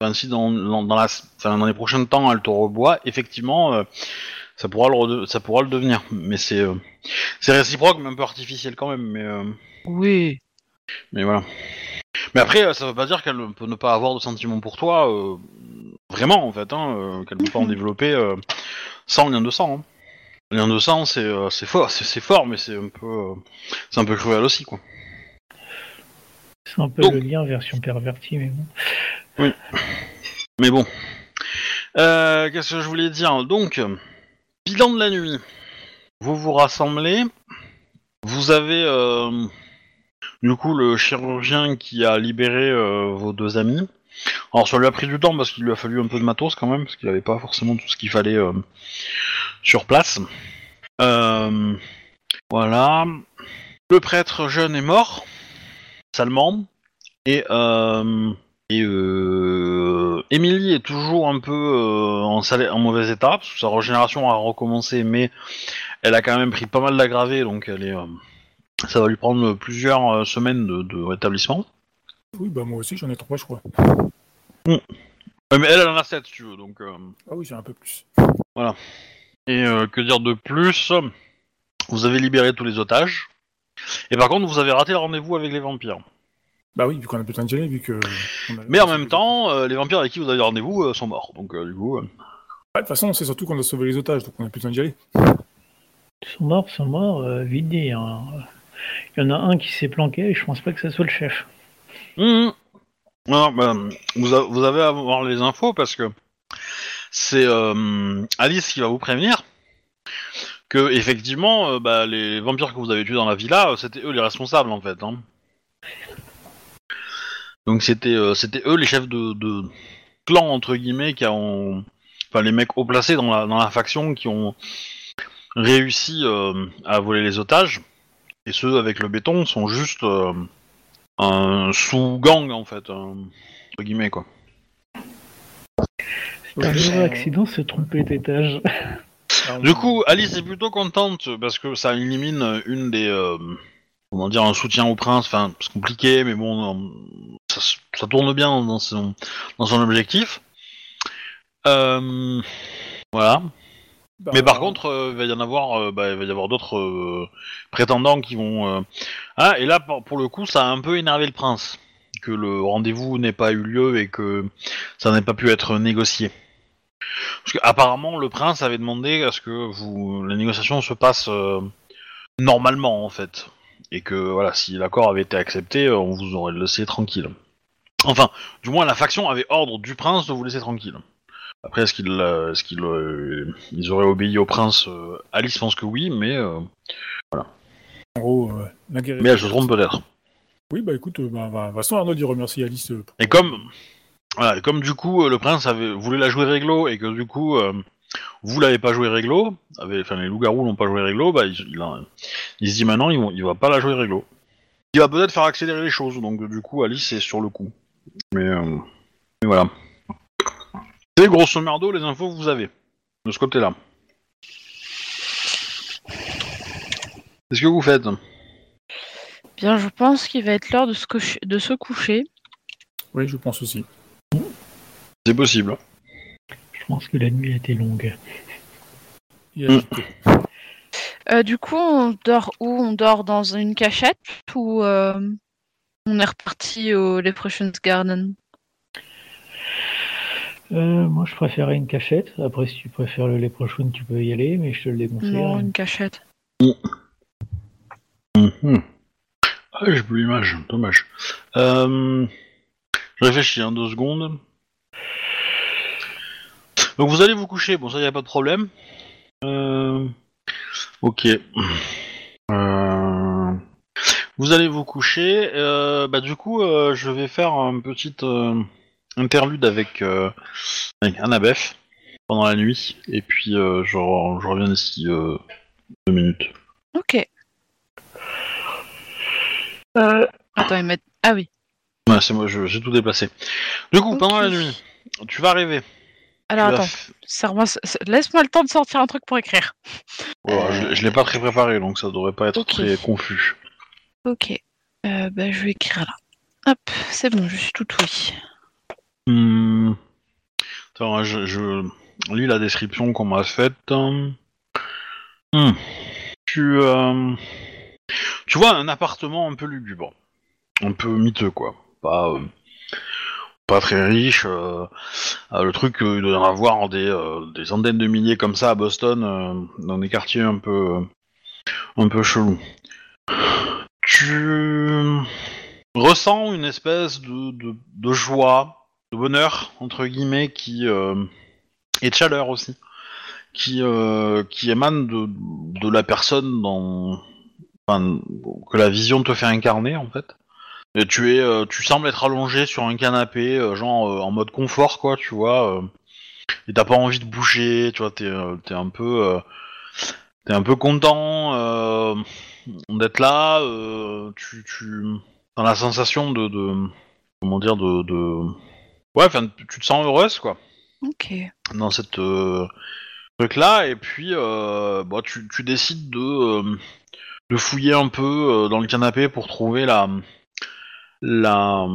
enfin si dans, dans, dans la, enfin, dans les prochains temps elle te reboit, effectivement, euh, ça pourra le, rede- ça pourra le devenir. Mais c'est euh, c'est réciproque, mais un peu artificiel quand même. Mais, euh, Oui. Mais voilà. Mais après, euh, ça veut pas dire qu'elle peut ne pas avoir de sentiments pour toi, euh, vraiment en fait, hein, euh, qu'elle peut pas en Mhm. développer euh, sans lien de sang. Hein. Le lien de sang, c'est euh, c'est fort, c'est fort, mais c'est un peu, euh, c'est un peu cruel aussi, quoi. C'est un peu Donc- le lien version pervertie, mais bon. Mais bon. Euh, Qu'est-ce que je voulais dire? Donc, bilan de la nuit. Vous vous rassemblez. Vous avez euh, du coup le chirurgien qui a libéré euh, vos deux amis. Alors ça lui a pris du temps parce qu'il lui a fallu un peu de matos quand même, parce qu'il n'avait pas forcément tout ce qu'il fallait euh, sur place. Euh, voilà. Le prêtre jeune est mort, salement. Et et euh, Emily est toujours un peu en, mauvais état, parce que sa régénération a recommencé, mais elle a quand même pris pas mal d'aggravés, donc elle est, ça va lui prendre plusieurs euh, semaines de, de rétablissement. Oui, bah moi aussi j'en ai trois, je crois. Euh, mais elle, elle en a 7, si tu veux, donc... euh, Ah oui, j'ai un peu plus. Et euh, que dire de plus? Vous avez libéré tous les otages. Et par contre, vous avez raté le rendez-vous avec les vampires. Bah oui, vu qu'on a besoin d'y aller, vu que. on a- Mais en même temps, euh, les vampires avec qui vous avez rendez-vous euh, sont morts. Donc euh, du coup... euh, Ouais, De toute façon, c'est surtout qu'on a sauvé les otages, donc on a plus besoin d'y aller. Ils sont morts, ils sont morts, euh, vite dit. hein. Il y en a un qui s'est planqué et je pense pas que ça soit le chef. Non, bah, vous, a- vous avez à avoir les infos parce que c'est euh, Alice qui va vous prévenir que effectivement, euh, bah, les vampires que vous avez tués dans la villa, euh, c'était eux les responsables en fait. hein. Donc c'était euh, c'était eux les chefs de, de clan entre guillemets qui ont, enfin les mecs haut placés dans la dans la faction qui ont réussi euh, à voler les otages et ceux avec le béton sont juste euh, un sous-gang en fait, un- entre guillemets quoi. C'est un heureux accident se tromper d'étage. Du coup, Alice est plutôt contente parce que ça élimine une des, euh, comment dire, un soutien au prince. Enfin, c'est compliqué, mais bon, euh, ça, ça tourne bien dans son, dans son objectif. Euh, voilà. Bah, Mais par contre, euh, il va y en avoir, euh, bah, il va y avoir d'autres euh, prétendants qui vont. euh, Ah, et là, pour le coup, ça a un peu énervé le prince que le rendez-vous n'ait pas eu lieu et que ça n'ait pas pu être négocié. Parce que apparemment, le prince avait demandé à ce que vous, la négociation se passe euh, normalement en fait, et que voilà, si l'accord avait été accepté, euh, on vous aurait laissé tranquille. Enfin, du moins, la faction avait ordre du prince de vous laisser tranquille. Après, est-ce qu'ils euh, est-ce qu'ils euh, ils auraient obéi au prince euh, Alice pense que oui, mais euh, En gros, la guerre est mais elle se trompe peut-être. Oui, bah écoute, bah, bah, de toute façon, Arnaud, il remercie Alice. pour- Et comme voilà, comme du coup le prince avait voulu la jouer réglo et que du coup vous l'avez pas joué réglo, enfin les loups-garous l'ont pas joué réglo, bah il, il, a- il se dit maintenant il, il va pas la jouer réglo. Il va peut-être faire accélérer les choses, donc du coup Alice est sur le coup. Mais, euh, mais voilà. Grosso merdo les infos que vous avez de ce côté-là. Qu'est-ce que vous faites? Bien, je pense qu'il va être l'heure de, se coucher- de se coucher. Oui, je pense aussi. C'est possible. Je pense que la nuit a été longue. Et Mm. agité. Euh, du coup, on dort où? On dort dans une cachette ou euh, on est reparti au Leprechaun's Garden? Euh, moi, je préférais une cachette. Après, si tu préfères le lait prochain, tu peux y aller, mais je te le déconseille. Non, une cachette. Mhm. Ah, j'ai plus l'image, dommage. Euh, je réfléchis hein, deux secondes. Donc vous allez vous coucher, bon ça y a pas de problème. Euh, ok. Euh, vous allez vous coucher. euh, bah du coup, euh, je vais faire un petit euh, interlude avec euh, avec Annabeth pendant la nuit, et puis euh, je, je reviens d'ici euh, deux minutes. Ok. Euh, Attends, ils mettent... Ah oui. Ouais, c'est moi, je- j'ai tout déplacé. Du coup, pendant la nuit, tu vas rêver. Alors Tu attends, f- laisse-moi le temps de sortir un truc pour écrire. Ouais, je, je l'ai pas très préparé, donc ça devrait pas être très confus. Ok. Euh, bah, je vais écrire là. Hop, c'est bon, je suis tout oui. Hmm. Attends, je, je lis la description qu'on m'a faite. Hmm. Tu, euh, tu vois un appartement un peu lugubre, un peu miteux, quoi. Pas, euh, pas très riche. euh, le truc, il doit en avoir des, des centaines de milliers comme ça à Boston, dans des quartiers un peu, un peu chelous. Tu ressens une espèce de, de joie, de bonheur entre guillemets qui euh, et de chaleur aussi, qui euh, émane de, la personne dans que la vision te fait incarner en fait. Et tu es, euh, tu sembles être allongé sur un canapé, genre en mode confort quoi, tu vois. et t'as pas envie de bouger, tu vois, t'es, t'es un peu, t'es un peu content d'être là. tu, tu, t'as la sensation de, comment dire, de... ouais, enfin, tu te sens heureuse quoi. Ok. dans cette euh, truc là et puis euh, bah, tu, tu décides de euh, de fouiller un peu dans le canapé pour trouver la la,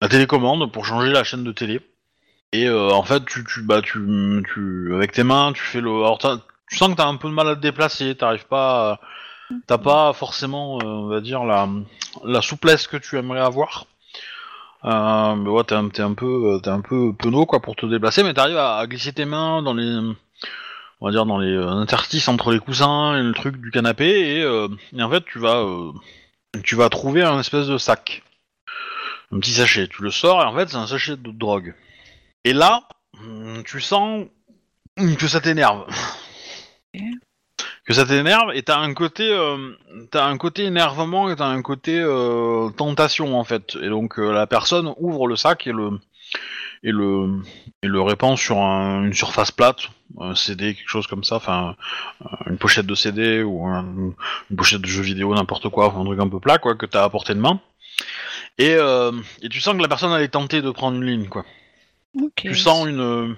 la télécommande pour changer la chaîne de télé. Et en fait tu tu bah tu, tu avec tes mains tu fais le alors tu sens que t'as un peu de mal à te déplacer t'arrives pas à- t'as pas forcément euh, on va dire la la souplesse que tu aimerais avoir euh, mais t'es un, peu, euh, un peu penaud quoi pour te déplacer, mais t'arrives à, glisser tes mains dans les, dans les euh, interstices entre les coussins et le truc du canapé, et, en fait tu vas, tu vas trouver un espèce de sac, un petit sachet. Tu le sors et en fait c'est un sachet de drogue. Et là, tu sens que ça t'énerve. Que ça t'énerve et t'as un côté, euh, t'as un côté énervement et t'as un côté euh, tentation en fait. Et donc euh, la personne ouvre le sac et le et le et le répand sur un- une surface plate, un CD, quelque chose comme ça, enfin une pochette de CD ou un- une pochette de jeu vidéo, n'importe quoi, un truc un peu plat quoi que t'as à portée de main. Et, euh, et tu sens que la personne elle est tentée de prendre une ligne quoi. Tu sens une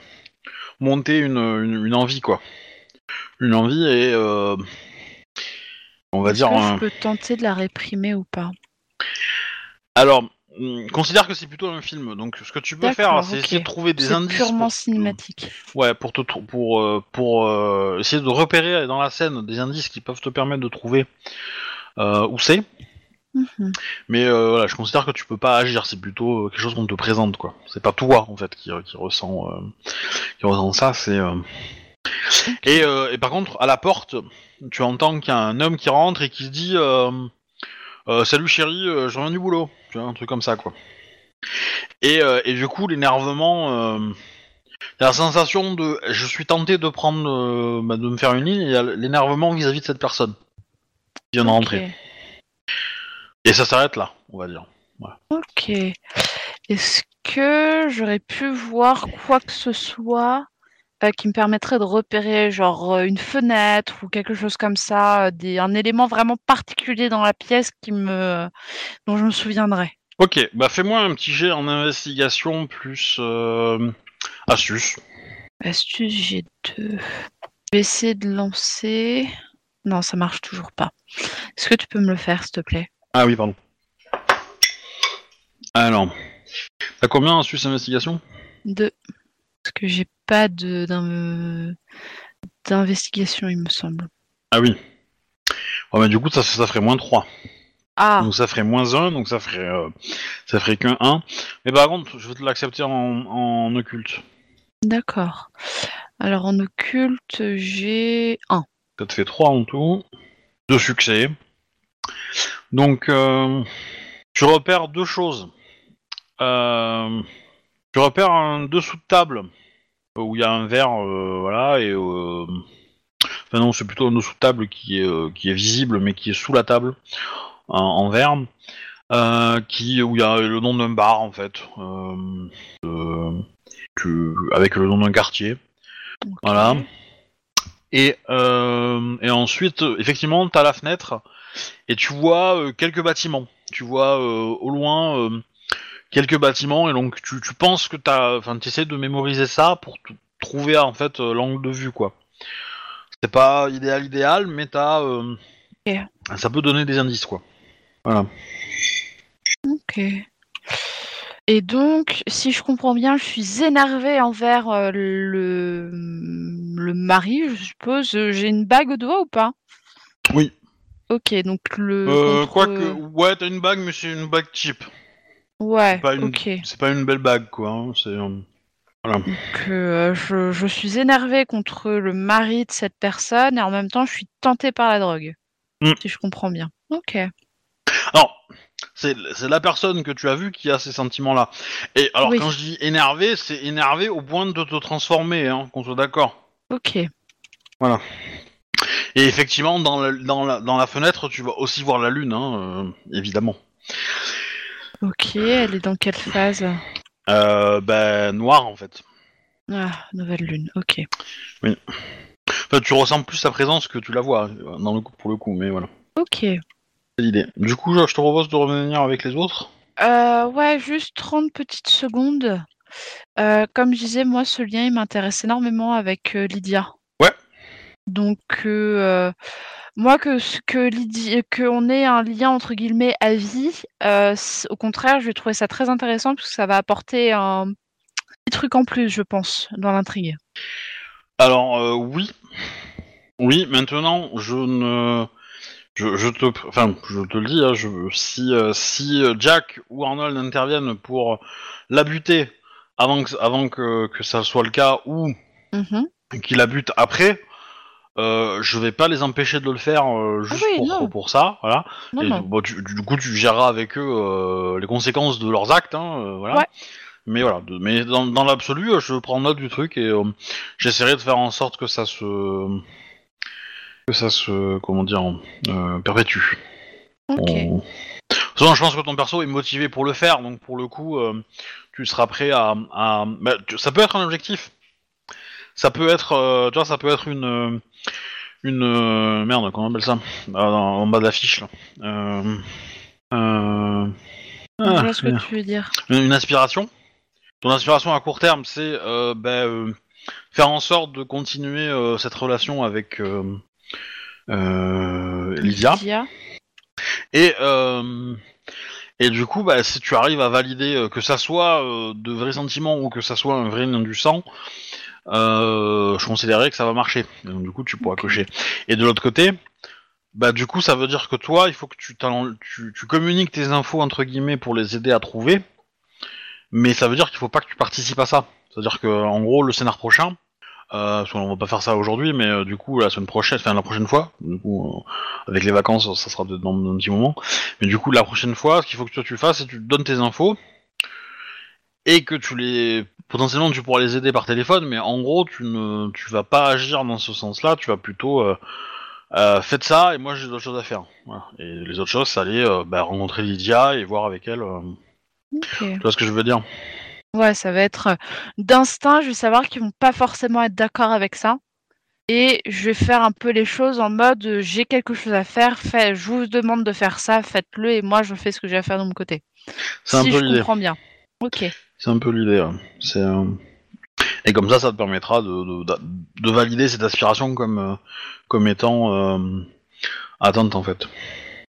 monter une, une, une envie quoi, une envie et euh, on va dire que un- je peux tenter de la réprimer ou pas? Alors, hum, considère que c'est plutôt un film. Donc, ce que tu peux faire, c'est essayer de trouver des C'est indices. purement pour- cinématique. Ouais, pour te pour euh, pour euh, essayer de repérer dans la scène des indices qui peuvent te permettre de trouver euh, où c'est. Mhm. Mais euh, voilà, je considère que tu peux pas agir. C'est plutôt quelque chose qu'on te présente, quoi. C'est pas toi en fait qui, qui ressent qui ressent ça. C'est et, euh, et par contre, à la porte, tu entends qu'il y a un homme qui rentre et qui se dit euh, euh, Salut chérie, je reviens du boulot. Tu vois, un truc comme ça, quoi. Et, et du coup, l'énervement. La sensation de. Je suis tenté de prendre. bah, de me faire une ligne, et il y a l'énervement vis-à-vis de cette personne qui vient de rentrer. Et ça s'arrête là, on va dire. Ok. Est-ce que j'aurais pu voir quoi que ce soit euh, qui me permettrait de repérer, genre euh, une fenêtre ou quelque chose comme ça, euh, des, un élément vraiment particulier dans la pièce qui me, dont je me souviendrai. Ok, bah fais-moi un petit jet en investigation plus euh, Astuce. Astuce, j'ai deux. Je vais essayer de lancer. Non, ça marche toujours pas. Est-ce que tu peux me le faire, s'il te plaît? Ah oui, pardon. Alors, t'as combien astuce investigation? Deux. Parce que j'ai pas de d'in- d'investigation, il me semble. Ah oui. Du coup, ça, ça ferait moins 3. Ah, Donc ça ferait moins 1, donc ça ferait, euh, ça ferait qu'un 1. Mais par contre, je vais te l'accepter en, en occulte. d'accord. Alors en occulte, j'ai un. Ça te fait 3 en tout. Deux succès. Donc, euh, tu repères deux choses. Euh, tu repères un dessous de table où il y a un verre, euh, voilà, et euh, enfin non, c'est plutôt un dessous de table qui est euh, qui est visible, mais qui est sous la table en, en verre, euh, qui où il y a le nom d'un bar en fait, euh, euh, que- avec le nom d'un quartier. Voilà. Et, euh, et ensuite, euh, effectivement, tu as la fenêtre et tu vois euh, quelques bâtiments. Tu vois euh, au loin euh, quelques bâtiments et donc tu, tu penses que tu enfin, essaies de mémoriser ça pour t- trouver en fait euh, l'angle de vue quoi. C'est pas idéal idéal, mais t'as, euh, ça peut donner des indices quoi. Voilà. Ok. Et donc, si je comprends bien, je suis énervée envers euh, le, le mari, je suppose. J'ai une bague au doigt ou pas? Oui. Ok, donc le. Contre- Quoique, ouais, t'as une bague, mais c'est une bague cheap. Ouais, C'est pas une, ok. c'est pas une belle bague quoi. hein, C'est euh, euh, je, je suis énervée contre le mari de cette personne et en même temps, je suis tentée par la drogue. Hmm. Si je comprends bien. Ok. Alors, c'est c'est la personne que tu as vue qui a ces sentiments-là. Et alors, Oui. quand je dis énervé, c'est énervé au point de te transformer, hein, qu'on soit d'accord. Ok. Et effectivement, dans la, dans, la, dans la fenêtre, tu vas aussi voir la lune, hein, euh, évidemment. Ok, elle est dans quelle phase? Euh, ben, noir, en fait. Ah, nouvelle lune. Ok. Enfin, tu ressens plus sa présence que tu la vois, dans le coup, pour le coup, mais voilà. Ok. C'est l'idée. Du coup, je je te propose de revenir avec les autres? Euh, ouais, juste 30 petites secondes. Euh, comme je disais, moi, ce lien, il m'intéresse énormément avec euh, Lydia. Ouais. Donc, euh, moi, que, ce- que qu'on ait un lien, entre guillemets, à vie, euh, au contraire, je vais trouver ça très intéressant parce que ça va apporter un petit truc en plus, je pense, dans l'intrigue. Alors, euh, oui. Oui, maintenant, je ne... Je, je te, enfin, je te le dis, hein, je, si, euh, si Jack ou Arnold interviennent pour la buter avant que, avant que, que ça soit le cas ou Mhm. qu'il la bute après, euh, je vais pas les empêcher de le faire euh, juste oui, pour, pour ça, voilà. Non, Et non. bon, tu- du coup, tu géreras avec eux euh, les conséquences de leurs actes, hein, euh, voilà. Ouais. Mais voilà, de- mais dans, dans l'absolu, euh, je prends note du truc et euh, j'essaierai de faire en sorte que ça se que ça se comment dire euh, perpétue. Ok. On- De toute façon, je pense que ton perso est motivé pour le faire, donc pour le coup, euh, tu seras prêt à. à- bah, tu- ça peut être un objectif. Ça peut être, euh, tu vois, ça peut être une une euh, merde, comment on appelle ça? Ah, En bas de la fiche là. Euh, euh, Je ah, vois ce que tu veux dire. une, une aspiration. Ton aspiration à court terme, c'est bah, euh, faire en sorte de continuer cette relation avec Lydia. Lydia. Et, et du coup, bah, si tu arrives à valider que ça soit de vrais sentiments ou que ça soit un vrai lien du sang, je considérais que ça va marcher. Et donc, du coup, tu pourras cocher. Et de l'autre côté, bah, du coup, ça veut dire que toi, il faut que tu, tu, tu communiques tes infos, entre guillemets, pour les aider à trouver. Mais ça veut dire qu'il faut pas que tu participes à ça. C'est-à-dire que, en gros, le scénar prochain, euh, parce qu'on va pas faire ça aujourd'hui, mais euh, du coup, la semaine prochaine, enfin la prochaine fois, du coup, euh, avec les vacances, ça sera peut-être dans, dans un petit moment. Mais du coup, la prochaine fois, ce qu'il faut que toi tu fasses, c'est que tu donnes tes infos et que tu les potentiellement tu pourras les aider par téléphone, mais en gros, tu ne tu vas pas agir dans ce sens-là. Tu vas plutôt euh, euh, faites ça et moi j'ai d'autres choses à faire. Voilà. Et les autres choses, c'est aller euh, bah, rencontrer Lydia et voir avec elle. euh, tu vois ce que je veux dire? Ouais, ça va être d'instinct. Je vais savoir qu'ils vont pas forcément être d'accord avec ça. Et je vais faire un peu les choses en mode j'ai quelque chose à faire, fait, je vous demande de faire ça, faites-le et moi je fais ce que j'ai à faire de mon côté. C'est un si peu je comprends bien. Ok. C'est un peu l'idée. ouais. C'est. euh, Et comme ça, ça te permettra de, de, de- de valider cette aspiration comme, euh, comme étant euh, atteinte en fait.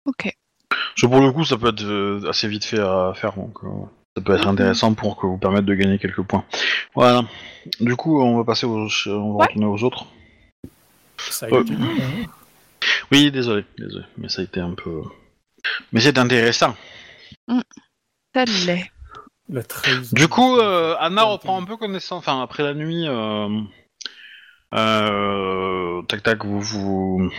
Ok. Parce que pour le coup, ça peut être euh, assez vite fait à faire, donc euh, ça peut être intéressant pour que vous permette de gagner quelques points. Voilà. Du coup, on va passer aux, on va Ouais. retourner aux autres. Ça a Euh, été hein. Oui, désolé, désolé, mais ça a été un peu. Mais c'est intéressant. Ça l'est. La. Du coup, euh, Anna reprend un peu connaissance. Enfin, après la nuit, euh, euh, tac tac, vous vous.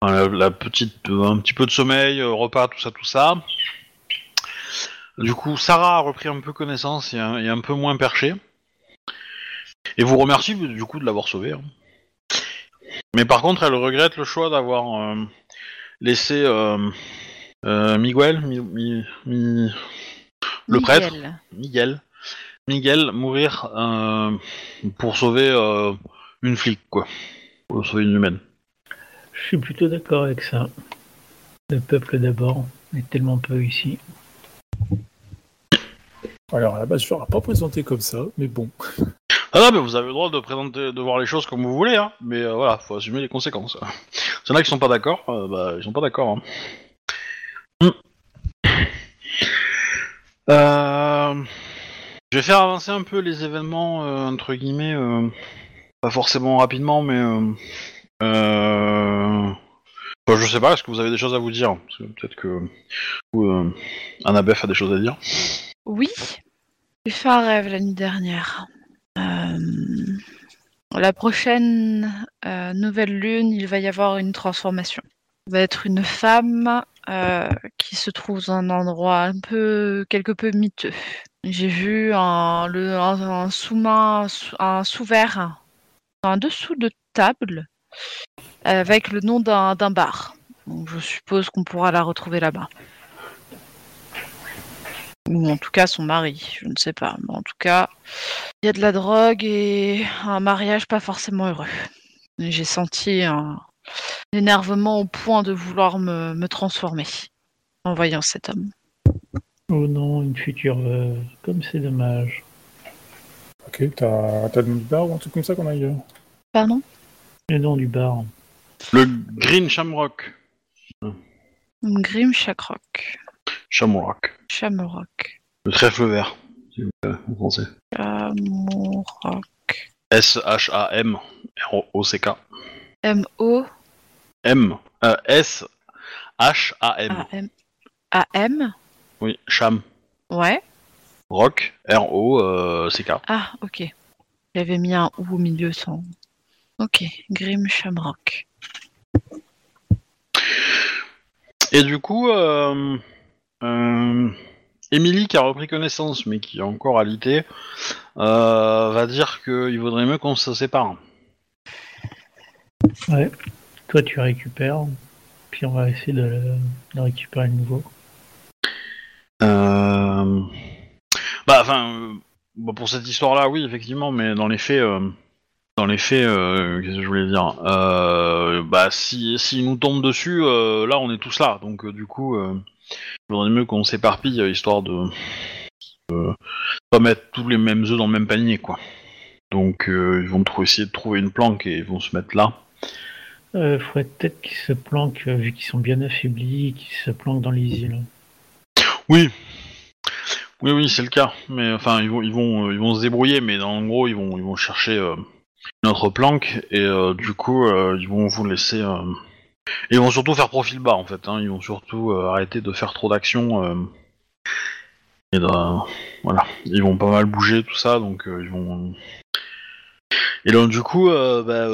enfin, la, la petite, un petit peu de sommeil, repas, tout ça, tout ça. Du coup, Sarah a repris un peu connaissance et un, et un peu moins perché. Et vous remercie du coup de l'avoir sauvé. hein. Mais par contre, elle regrette le choix d'avoir laissé Miguel, Mi- Mi- Mi- le prêtre, Miguel. Miguel, mourir euh, pour sauver euh, une flic, quoi. Pour sauver une humaine. Je suis plutôt d'accord avec ça. Le peuple d'abord. On est tellement peu ici. Alors à la base, je l'aurais pas présenté comme ça, mais bon. Ah non, mais vous avez le droit de présenter, de voir les choses comme vous voulez, hein. Mais euh, voilà, faut assumer les conséquences. S'il y en a qui sont pas d'accord, euh, bah ils sont pas d'accord. Hein. Euh, Je vais faire avancer un peu les événements euh, entre guillemets, euh, pas forcément rapidement, mais enfin, je sais pas. Est-ce que vous avez des choses à vous dire? Peut-être que euh, Annabeth a des choses à dire. Oui, j'ai fait un rêve la nuit dernière. La prochaine nouvelle lune, il va y avoir une transformation. Il va être une femme euh, qui se trouve dans un endroit un peu, quelque peu miteux. J'ai vu un, sous-main, un sous- un sous-verre, un dessous de table, avec le nom d'un bar. Donc, je suppose qu'on pourra la retrouver là-bas. Ou en tout cas son mari, je ne sais pas. Mais en tout cas, il y a de la drogue et un mariage pas forcément heureux. J'ai senti un énervement au point de vouloir me, me transformer en voyant cet homme. Oh non, une future veuve. Comme c'est dommage. Ok, t'as t'as le nom du bar ou un truc comme ça qu'on aille. euh, Pardon? Le nom du bar. Le Green Shamrock. Grim Chakrock. Shamrock. Shamrock. Le trèfle vert, si vous plaît, en français. Shamrock. S-H-A-M-R-O-C-K. M-O. M. Euh, S-H-A-M. A-M. A-M. Oui, Sham. Ouais. Rock. R-O-C-K. Ah, ok. J'avais mis un ou au milieu sans. Ok. Grim Shamrock. Et du coup, euh, euh, Emily, qui a repris connaissance, mais qui est encore alitée, euh, va dire qu'il vaudrait mieux qu'on se sépare. Ouais. Toi, tu récupères. Puis on va essayer de, récupérer de nouveau. Euh... Bah, enfin, euh, bon, pour cette histoire-là, oui, effectivement, mais dans les faits, euh, dans les faits, qu'est-ce que je voulais dire Bah, si, s'il nous tombe dessus, là, on est tous là, donc du coup, il vaudrait mieux qu'on s'éparpille, histoire de pas mettre tous les mêmes œufs dans le même panier, quoi. Donc, ils vont essayer de trouver une planque et ils vont se mettre là. Euh, faudrait peut-être qu'ils se planquent, euh, vu qu'ils sont bien affaiblis, qu'ils se planquent dans les îles. Oui. Oui, oui, c'est le cas. Mais enfin, ils vont, ils vont, euh, ils vont se débrouiller, mais en gros, ils vont, ils vont chercher euh, notre planque et du coup, ils vont vous laisser. Ils vont surtout faire profil bas en fait. Hein. Ils vont surtout arrêter de faire trop d'actions. Et voilà, ils vont pas mal bouger tout ça, donc ils vont. Et donc du coup, bah,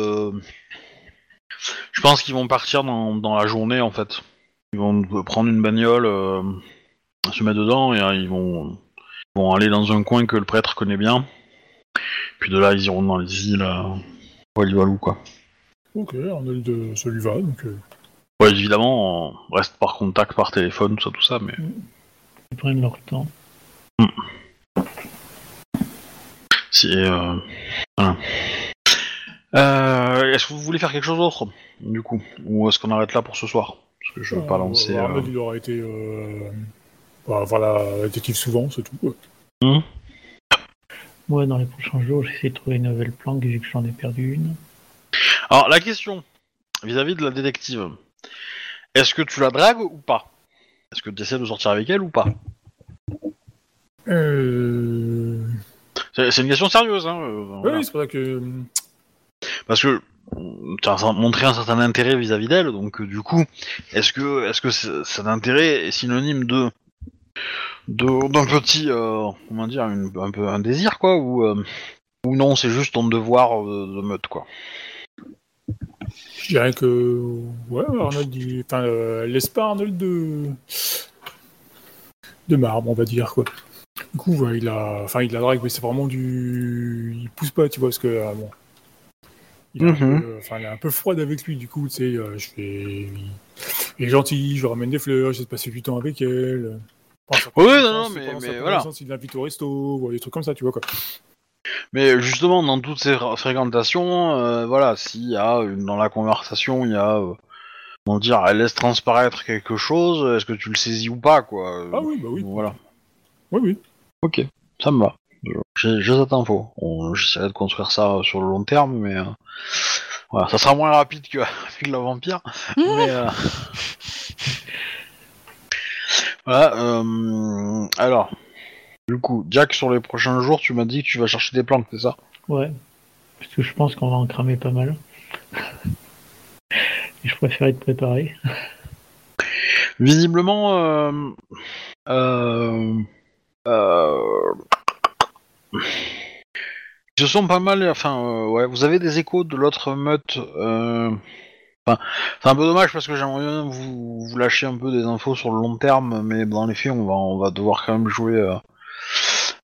je pense qu'ils vont partir dans, dans la journée en fait. Ils vont prendre une bagnole. euh, se mettre dedans et euh, ils vont, vont aller dans un coin que le prêtre connaît bien. Puis de là, ils iront dans les îles. Euh, Walou quoi. Ok, Arnold de ça lui va, donc. euh, Ouais, évidemment, on reste par contact, par téléphone, tout ça, tout ça, mais. Ils prennent leur temps. Si, euh, voilà. Euh, est-ce que vous voulez faire quelque chose d'autre, du coup? Ou est-ce qu'on arrête là pour ce soir? Parce que je veux pas euh, lancer. euh, Arnold, il aura été. Euh... Bah, voilà, détective souvent, c'est tout. hum Moi, dans les prochains jours, j'essaie de trouver une nouvelle planque vu que j'en ai perdu une. Alors, la question vis-à-vis de la détective, est-ce que tu la dragues ou pas? Est-ce que tu essaies de sortir avec elle ou pas? Euh... C'est c'est une question sérieuse, hein euh, Oui, voilà. oui, c'est pour ça que. Parce que tu as montré un certain intérêt vis-à-vis d'elle, donc euh, du coup, est-ce que, est-ce que cet intérêt est synonyme de d'un petit, euh, comment dire, un peu un désir quoi, ou euh, ou non, c'est juste ton devoir de meute quoi? Je dirais que. Ouais, Arnold, il... enfin, laisse pas Arnold de. de marbre, on va dire, quoi. Du coup, il a. Enfin, il la drague, mais c'est vraiment du. Il pousse pas, tu vois, parce que. bon. Il Mhm. peu... enfin, elle est un peu froide avec lui, du coup, tu sais, euh, je fais. Il est gentil, je lui ramène des fleurs, j'essaie de passer du temps avec elle. Enfin, Oui, non, non, mais- mais voilà. Il l'invite au resto, ou des trucs comme ça, tu vois, quoi. Mais justement, dans toutes ces fr- fréquentations, euh, voilà, s'il y a une- dans la conversation, il y a, euh, comment dire, elle laisse transparaître quelque chose, est-ce que tu le saisis ou pas quoi? Euh, Ah oui, bah oui. Voilà. Oui, oui. Ok, ça me va. J'ai cette info. On- J'essaierai de construire ça sur le long terme, mais euh, voilà, ça sera moins rapide que avec la vampire. mais euh, voilà. euh, alors, du coup, Jack, sur les prochains jours, tu m'as dit que tu vas chercher des plantes, c'est ça? Ouais. Parce que je pense qu'on va en cramer pas mal. Et je préfère être préparé. Visiblement, euh, euh, euh, ils se sont pas mal. Enfin, euh, ouais, vous avez des échos de l'autre meute. euh, Enfin, c'est un peu dommage parce que j'aimerais bien vous, vous lâcher un peu des infos sur le long terme, mais dans les faits, on va, on va devoir quand même jouer. euh,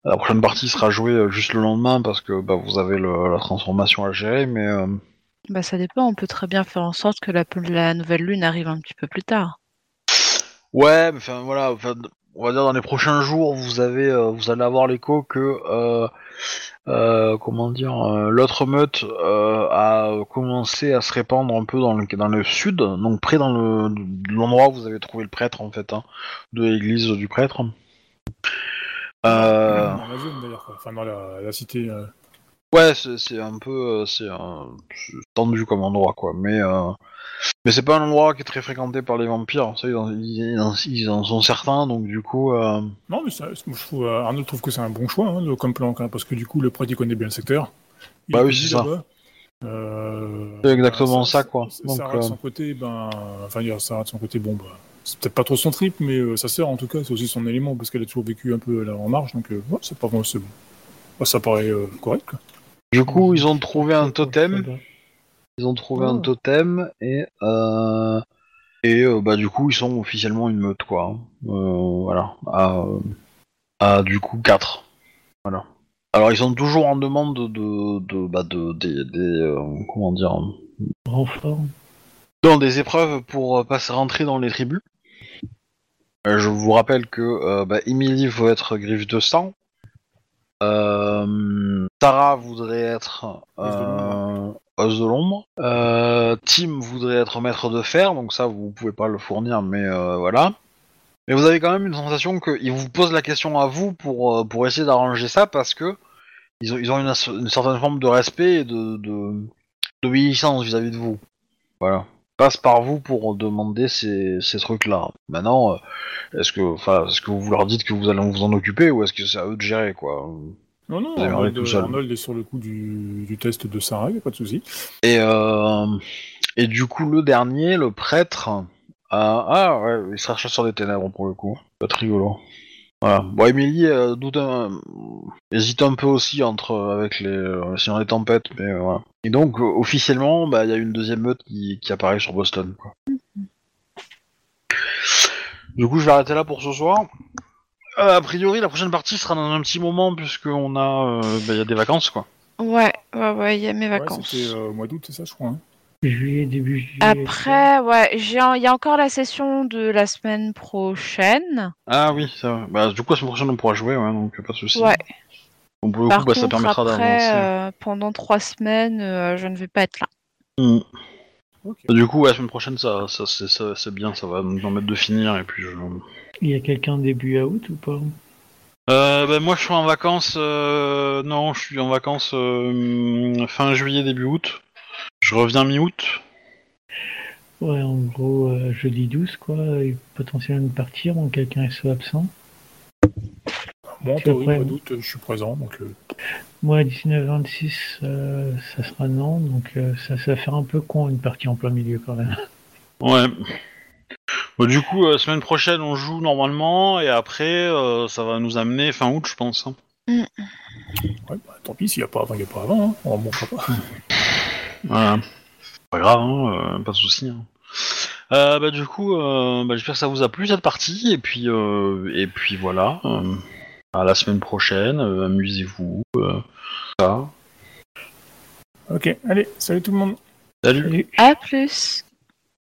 La prochaine partie sera jouée euh, juste le lendemain parce que bah, vous avez le- la transformation à gérer, mais. euh, Bah ça dépend, on peut très bien faire en sorte que la, la nouvelle lune arrive un petit peu plus tard. Ouais, mais enfin voilà, enfin, on va dire dans les prochains jours, vous avez, euh, vous allez avoir l'écho que, euh, euh, comment dire, l'autre meute a commencé à se répandre un peu dans le, dans le sud, donc près dans le l'endroit où vous avez trouvé le prêtre en fait, hein, de l'église du prêtre. Euh, Dans la zone, d'ailleurs. Enfin, dans la, la cité. euh. Ouais, c'est un peu, c'est tendu comme endroit, quoi. Mais euh, mais c'est pas un endroit qui est très fréquenté par les vampires. Ça, ils, en, ils, en- ils en sont certains, donc du coup, euh, Non, mais ça, je trouve, euh, Arnaud trouve que c'est un bon choix hein, comme plan, hein, parce que du coup, le prêtre, il connaît bien le secteur. Il Bah oui, c'est ça. Euh, C'est exactement bah, ça, quoi. Ça, Donc, Sarah, de son côté, ben, enfin, Sarah de son côté, bon, bah, c'est peut-être pas trop son trip, mais euh, sa sœur, en tout cas, c'est aussi son élément, parce qu'elle a toujours vécu un peu là, en marge, donc, ouais, c'est pas bon, c'est bon. Bah, ça paraît correct, quoi. du coup, ils ont trouvé un totem. Ils ont trouvé Oh. un totem et euh, et euh, bah du coup, ils sont officiellement une meute, quoi. hein. Euh, voilà, à, à du coup 4 Voilà. Alors, ils sont toujours en demande de de, de bah de des, euh, comment dire. Renfort. dans des épreuves pour euh, passer rentrer dans les tribus. Euh, je vous rappelle que euh, bah, Emily veut être griffe de sang. Euh, Tara voudrait être Os de euh, os de l'ombre. Euh, Tim voudrait être maître de fer, donc ça vous pouvez pas le fournir, mais voilà. Mais vous avez quand même une sensation qu'il vous pose la question à vous pour, pour essayer d'arranger ça parce que ils ont, ils ont une, certaine forme de respect et de, de, d'obéissance vis-à-vis de vous. Voilà. Passe par vous pour demander ces, ces trucs-là. Maintenant, euh, est-ce que, enfin, est-ce que vous leur dites que vous allez vous en occuper ou est-ce que c'est à eux de gérer, quoi Non, non, Arnold. Arnold est sur le coup du, du test de Sarah, y a pas de souci. Et, euh, et du coup, le dernier, le prêtre, euh, ah ouais, il sera chasseur des ténèbres pour le coup. Pas rigolo. Voilà. Bon, Emily euh, doute un- hésite un peu aussi entre avec les euh, si on les tempêtes, mais euh, voilà. Et donc euh, officiellement, bah il y a une deuxième meute qui, qui apparaît sur Boston. Quoi. Du coup, je vais arrêter là pour ce soir. Euh, a priori, la prochaine partie sera dans un petit moment puisqu'on a, euh, bah, il y a des vacances quoi. Ouais, ouais, ouais, il y a mes Ouais, vacances. c'était euh, au mois d'août, c'est ça, je crois. hein. Juillet, début juillet. Après, ouais, j'ai un- il y a encore la session de la semaine prochaine. Ah oui, ça va. Bah, du coup, la semaine prochaine, on pourra jouer, ouais, donc pas de soucis. Ouais. Bon, pour le Par coup, bah, ça contre, permettra après, d'avancer. euh, pendant trois semaines, euh, je ne vais pas être là. Mm. Ok. Du coup, ouais, la semaine prochaine, ça, ça, c'est, ça- c'est bien, ça va nous permettre de finir, et puis je... Il y a quelqu'un début août ou pas? Euh, bah, moi, je suis en vacances. euh, non, je suis en vacances euh, fin juillet, début août. Je reviens mi-août. Ouais, en gros, euh, jeudi 12, quoi, et potentiellement partir, donc quelqu'un soit absent. Moi, en théorie, mois d'août, je suis présent, donc euh, Moi, 19-26, euh, ça sera non, donc euh, ça, ça va faire un peu con une partie en plein milieu quand même. Ouais. Bon, du coup, euh, semaine prochaine, on joue normalement, et après, euh, ça va nous amener fin août, je pense. hein. ouais, bah, tant pis, s'il n'y a pas avant, il n'y a pas avant. Hein. On remontera pas. Voilà. Pas grave, hein, euh, pas de soucis. hein. Euh, bah, du coup, euh, bah, j'espère que ça vous a plu cette partie, et puis, euh, et puis voilà. euh, à la semaine prochaine, euh, amusez-vous. euh, ça. Ok, allez, salut tout le monde. Salut. Salut. À plus